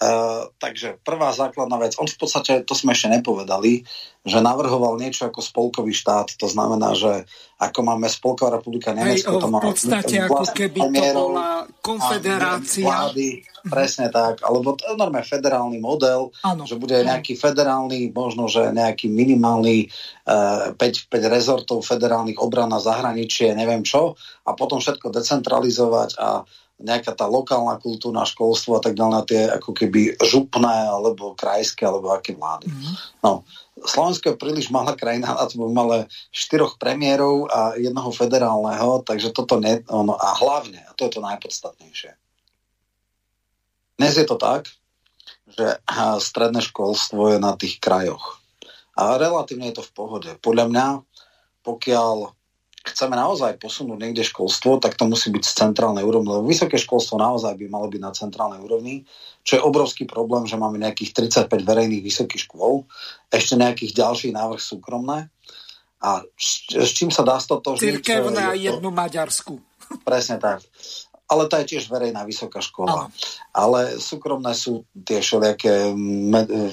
Uh, takže prvá základná vec, on v podstate, to sme ešte nepovedali, že navrhoval niečo ako spolkový štát, to znamená, že ako máme Spolková republika Nemecko, to má v podstate ako keby to bola konfederácia. Vlády, presne tak, alebo to je normálne federálny model, ano. že bude nejaký federálny, možno, že nejaký minimálny uh, 5, 5 rezortov federálnych obran na zahraničie, neviem čo, a potom všetko decentralizovať a nejaká tá lokálna kultúrna školstvo a tak ďalej na tie ako keby župné alebo krajské alebo aké vlády. Mm-hmm. No, Slovensko je príliš malá krajina a to máme štyroch premiérov a jednoho federálneho, takže toto ne, ono, a hlavne, a to je to najpodstatnejšie. Dnes je to tak, že stredné školstvo je na tých krajoch. A relatívne je to v pohode. Podľa mňa, pokiaľ chceme naozaj posunúť niekde školstvo, tak to musí byť z centrálnej úrovne, lebo vysoké školstvo naozaj by malo byť na centrálnej úrovni, čo je obrovský problém, že máme nejakých 35 verejných vysokých škôl, ešte nejakých ďalších návrh súkromné. A s, s čím sa dá stotožniť? Cirkevné a jednu Maďarsku. Presne tak ale tá je tiež verejná vysoká škola. Aha. Ale súkromné sú tie všelijaké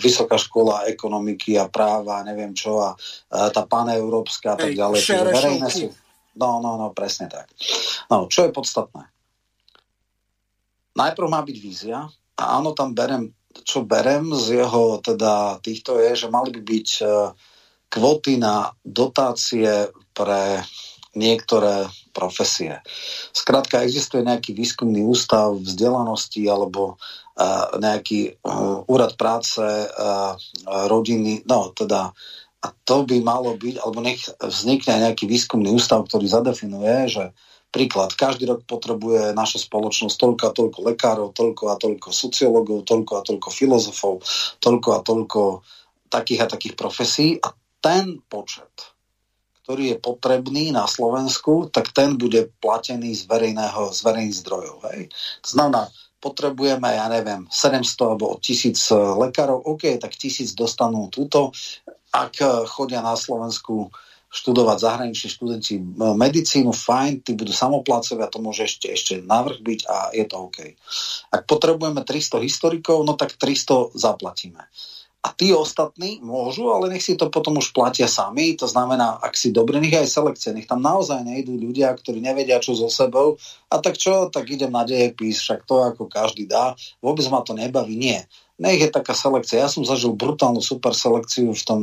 vysoká škola ekonomiky a práva, neviem čo, a, a tá európska a tak ďalej. verejné sú. No, no, no, presne tak. No, čo je podstatné? Najprv má byť vízia a áno, tam berem, čo berem z jeho teda týchto je, že mali by byť uh, kvóty na dotácie pre niektoré profesie. Skrátka, existuje nejaký výskumný ústav vzdelanosti alebo uh, nejaký uh, úrad práce, uh, rodiny, no teda a to by malo byť, alebo nech vznikne nejaký výskumný ústav, ktorý zadefinuje, že príklad, každý rok potrebuje naša spoločnosť toľko a toľko lekárov, toľko a toľko sociológov, toľko a toľko filozofov, toľko a toľko takých a takých profesí a ten počet ktorý je potrebný na Slovensku, tak ten bude platený z, verejného, z verejných zdrojov. Hej. To znamená, potrebujeme, ja neviem, 700 alebo 1000 eh, lekárov, OK, tak 1000 dostanú túto. Ak eh, chodia na Slovensku študovať zahraniční študenti eh, medicínu, fajn, tí budú samoplácovia, to môže ešte, ešte návrh byť a je to OK. Ak potrebujeme 300 historikov, no tak 300 zaplatíme. A tí ostatní môžu, ale nech si to potom už platia sami. To znamená, ak si dobre, nech aj selekcie, nech tam naozaj nejdú ľudia, ktorí nevedia, čo so sebou. A tak čo, tak idem na dejepis, však to ako každý dá. Vôbec ma to nebaví, nie. Nech je taká selekcia. Ja som zažil brutálnu super selekciu v tom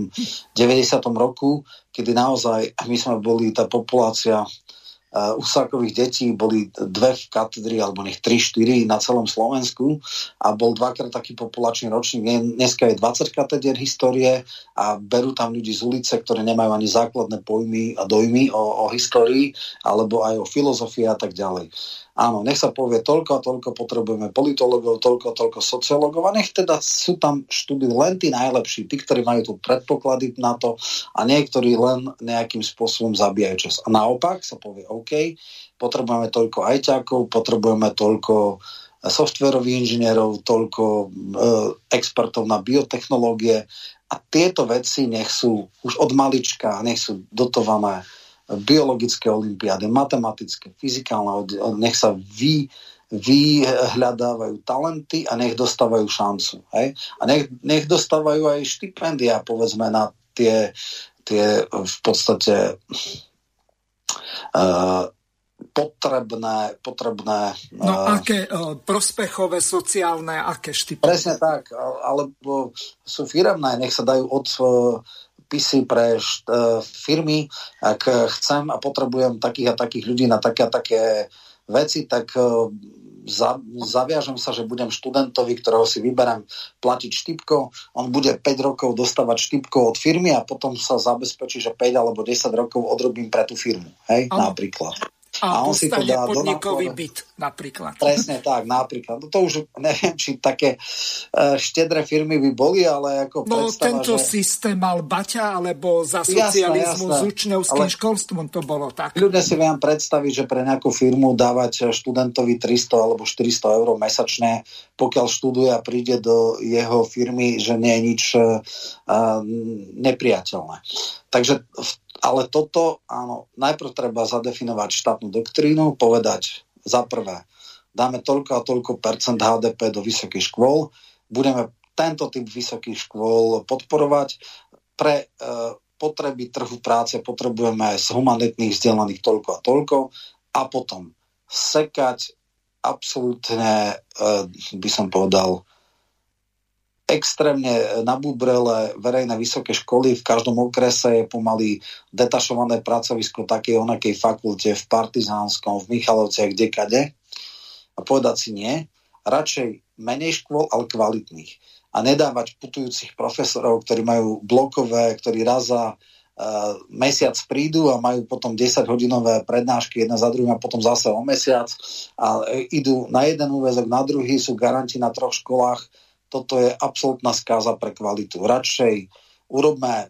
90. roku, kedy naozaj my sme boli tá populácia Usákových detí boli dve v katedri, alebo nech 3-4 na celom Slovensku a bol dvakrát taký populačný ročník. Dneska je 20 katedier histórie a berú tam ľudí z ulice, ktoré nemajú ani základné pojmy a dojmy o, o histórii, alebo aj o filozofii a tak ďalej. Áno, nech sa povie toľko a toľko potrebujeme politologov, toľko a toľko sociológov a nech teda sú tam štúdy len tí najlepší, tí, ktorí majú tu predpoklady na to a niektorí len nejakým spôsobom zabíjajú čas. A naopak sa povie OK, potrebujeme toľko ajťákov, potrebujeme toľko softverových inžinierov, toľko e, expertov na biotechnológie a tieto veci nech sú už od malička, nech sú dotované biologické olimpiády, matematické, fyzikálne, nech sa vy, vyhľadávajú talenty a nech dostávajú šancu. Hej? A nech, nech dostávajú aj štipendia, povedzme, na tie, tie v podstate uh, potrebné, potrebné... No uh, aké uh, prospechové, sociálne, aké štipendia? Presne tak, alebo sú firemné, nech sa dajú od uh, pisy pre št, e, firmy, ak chcem a potrebujem takých a takých ľudí na také a také veci, tak e, za, zaviažem sa, že budem študentovi, ktorého si vyberám platiť štipko, on bude 5 rokov dostávať štipko od firmy a potom sa zabezpečí, že 5 alebo 10 rokov odrobím pre tú firmu, hej, ano. napríklad. A, a on si to dá podnikový byt napríklad. Presne tak, napríklad. No to už neviem, či také uh, štedré firmy by boli, ale ako No predstava, tento že... systém mal Baťa, alebo za socializmu jasné, jasné. s učňovským ale... školstvom to bolo tak. Ľudia si viem predstaviť, že pre nejakú firmu dávať študentovi 300 alebo 400 eur mesačne, pokiaľ študuje a príde do jeho firmy, že nie je nič uh, nepriateľné. Takže v ale toto, áno, najprv treba zadefinovať štátnu doktrínu, povedať za prvé, dáme toľko a toľko percent HDP do vysokých škôl, budeme tento typ vysokých škôl podporovať. Pre e, potreby trhu práce potrebujeme z humanitných vzdelaných toľko a toľko a potom sekať absolútne, e, by som povedal, extrémne nabúbrele verejné vysoké školy. V každom okrese je pomaly detašované pracovisko takej onakej fakulte v Partizánskom, v Michalovciach, kdekade. A povedať si nie. Radšej menej škôl, ale kvalitných. A nedávať putujúcich profesorov, ktorí majú blokové, ktorí raz za Uh, mesiac prídu a majú potom 10-hodinové prednášky jedna za druhým a potom zase o mesiac a idú na jeden úvezok, na druhý, sú garanti na troch školách toto je absolútna skáza pre kvalitu. Radšej urobme e,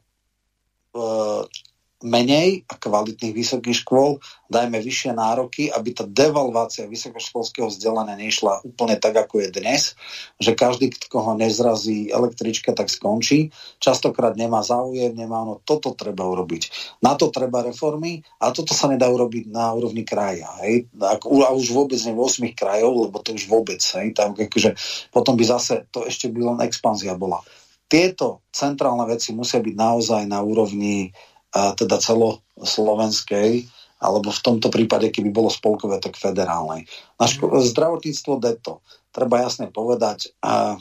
menej a kvalitných vysokých škôl, dajme vyššie nároky, aby tá devalvácia vysokoškolského vzdelania nešla úplne tak, ako je dnes, že každý, koho nezrazí električka, tak skončí. Častokrát nemá záujem, nemá, no toto treba urobiť. Na to treba reformy a toto sa nedá urobiť na úrovni kraja. Hej? A už vôbec nie v 8 krajov, lebo to už vôbec. Hej? Tam, akože, potom by zase to ešte by len expanzia bola. Tieto centrálne veci musia byť naozaj na úrovni teda celoslovenskej, alebo v tomto prípade, keby bolo spolkové, tak federálnej. Na ško- zdravotníctvo deto. Treba jasne povedať, a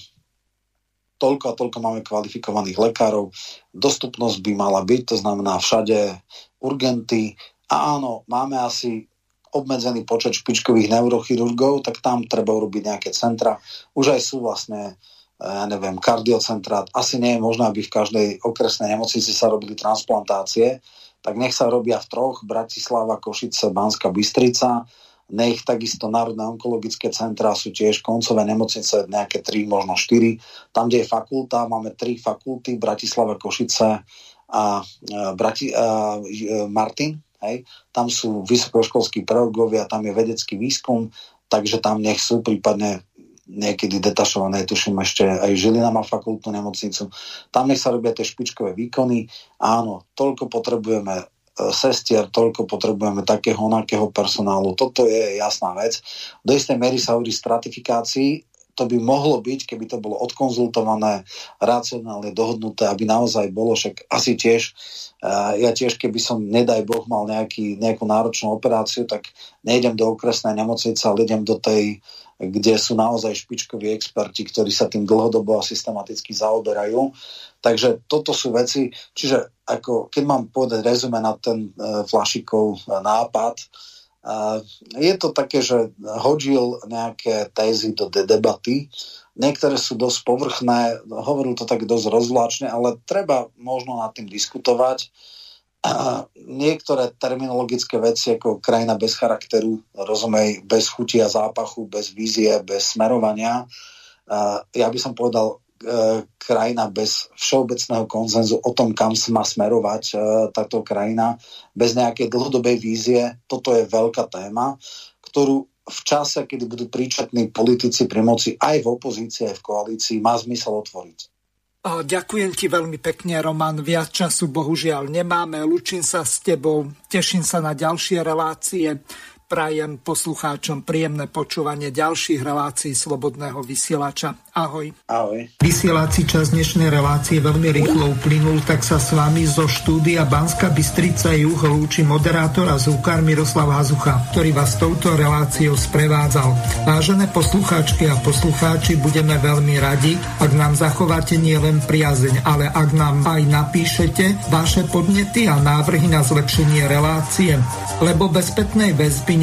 toľko a toľko máme kvalifikovaných lekárov, dostupnosť by mala byť, to znamená všade urgenty. A áno, máme asi obmedzený počet špičkových neurochirurgov, tak tam treba urobiť nejaké centra. Už aj sú vlastne ja neviem, kardiocentrát. Asi nie je možné, aby v každej okresnej nemocnici sa robili transplantácie, tak nech sa robia v troch, Bratislava, Košice, Banská Bystrica, nech takisto Národné onkologické centrá sú tiež koncové nemocnice, nejaké tri, možno štyri. Tam, kde je fakulta, máme tri fakulty, Bratislava, Košice a, Brati, a Martin. Hej. Tam sú vysokoškolskí pedagogovia, tam je vedecký výskum, takže tam nech sú prípadne niekedy detašované, tuším ešte aj Žilina má fakultnú nemocnicu. Tam nech sa robia tie špičkové výkony. Áno, toľko potrebujeme e, sestier, toľko potrebujeme takého onakého personálu. Toto je jasná vec. Do istej miery sa hovorí stratifikácii, to by mohlo byť, keby to bolo odkonzultované, racionálne dohodnuté, aby naozaj bolo, však asi tiež, uh, ja tiež, keby som, nedaj Boh, mal nejaký, nejakú náročnú operáciu, tak nejdem do okresnej nemocnice, ale idem do tej kde sú naozaj špičkoví experti, ktorí sa tým dlhodobo a systematicky zaoberajú. Takže toto sú veci, čiže ako, keď mám povedať rezume na ten e, flašikov e, nápad, e, je to také, že hodil nejaké tézy do de- debaty, niektoré sú dosť povrchné, hovoril to tak dosť rozvláčne, ale treba možno nad tým diskutovať niektoré terminologické veci ako krajina bez charakteru, rozumej, bez chuti a zápachu, bez vízie, bez smerovania. Ja by som povedal e, krajina bez všeobecného konzenzu o tom, kam sa má smerovať e, táto krajina, bez nejakej dlhodobej vízie. Toto je veľká téma, ktorú v čase, kedy budú príčetní politici pri moci aj v opozícii, aj v koalícii, má zmysel otvoriť. Ďakujem ti veľmi pekne, Roman. Viac času bohužiaľ nemáme. Lučím sa s tebou. Teším sa na ďalšie relácie. Prajem poslucháčom príjemné počúvanie ďalších relácií Slobodného vysielača. Ahoj. Ahoj. Vysielací čas dnešnej relácie veľmi rýchlo uplynul, tak sa s vami zo štúdia Banska Bystrica Juh lúči moderátor a zúkar Miroslav Hazucha, ktorý vás touto reláciou sprevádzal. Vážené poslucháčky a poslucháči, budeme veľmi radi, ak nám zachováte nielen priazeň, ale ak nám aj napíšete vaše podnety a návrhy na zlepšenie relácie, lebo bez spätnej väzby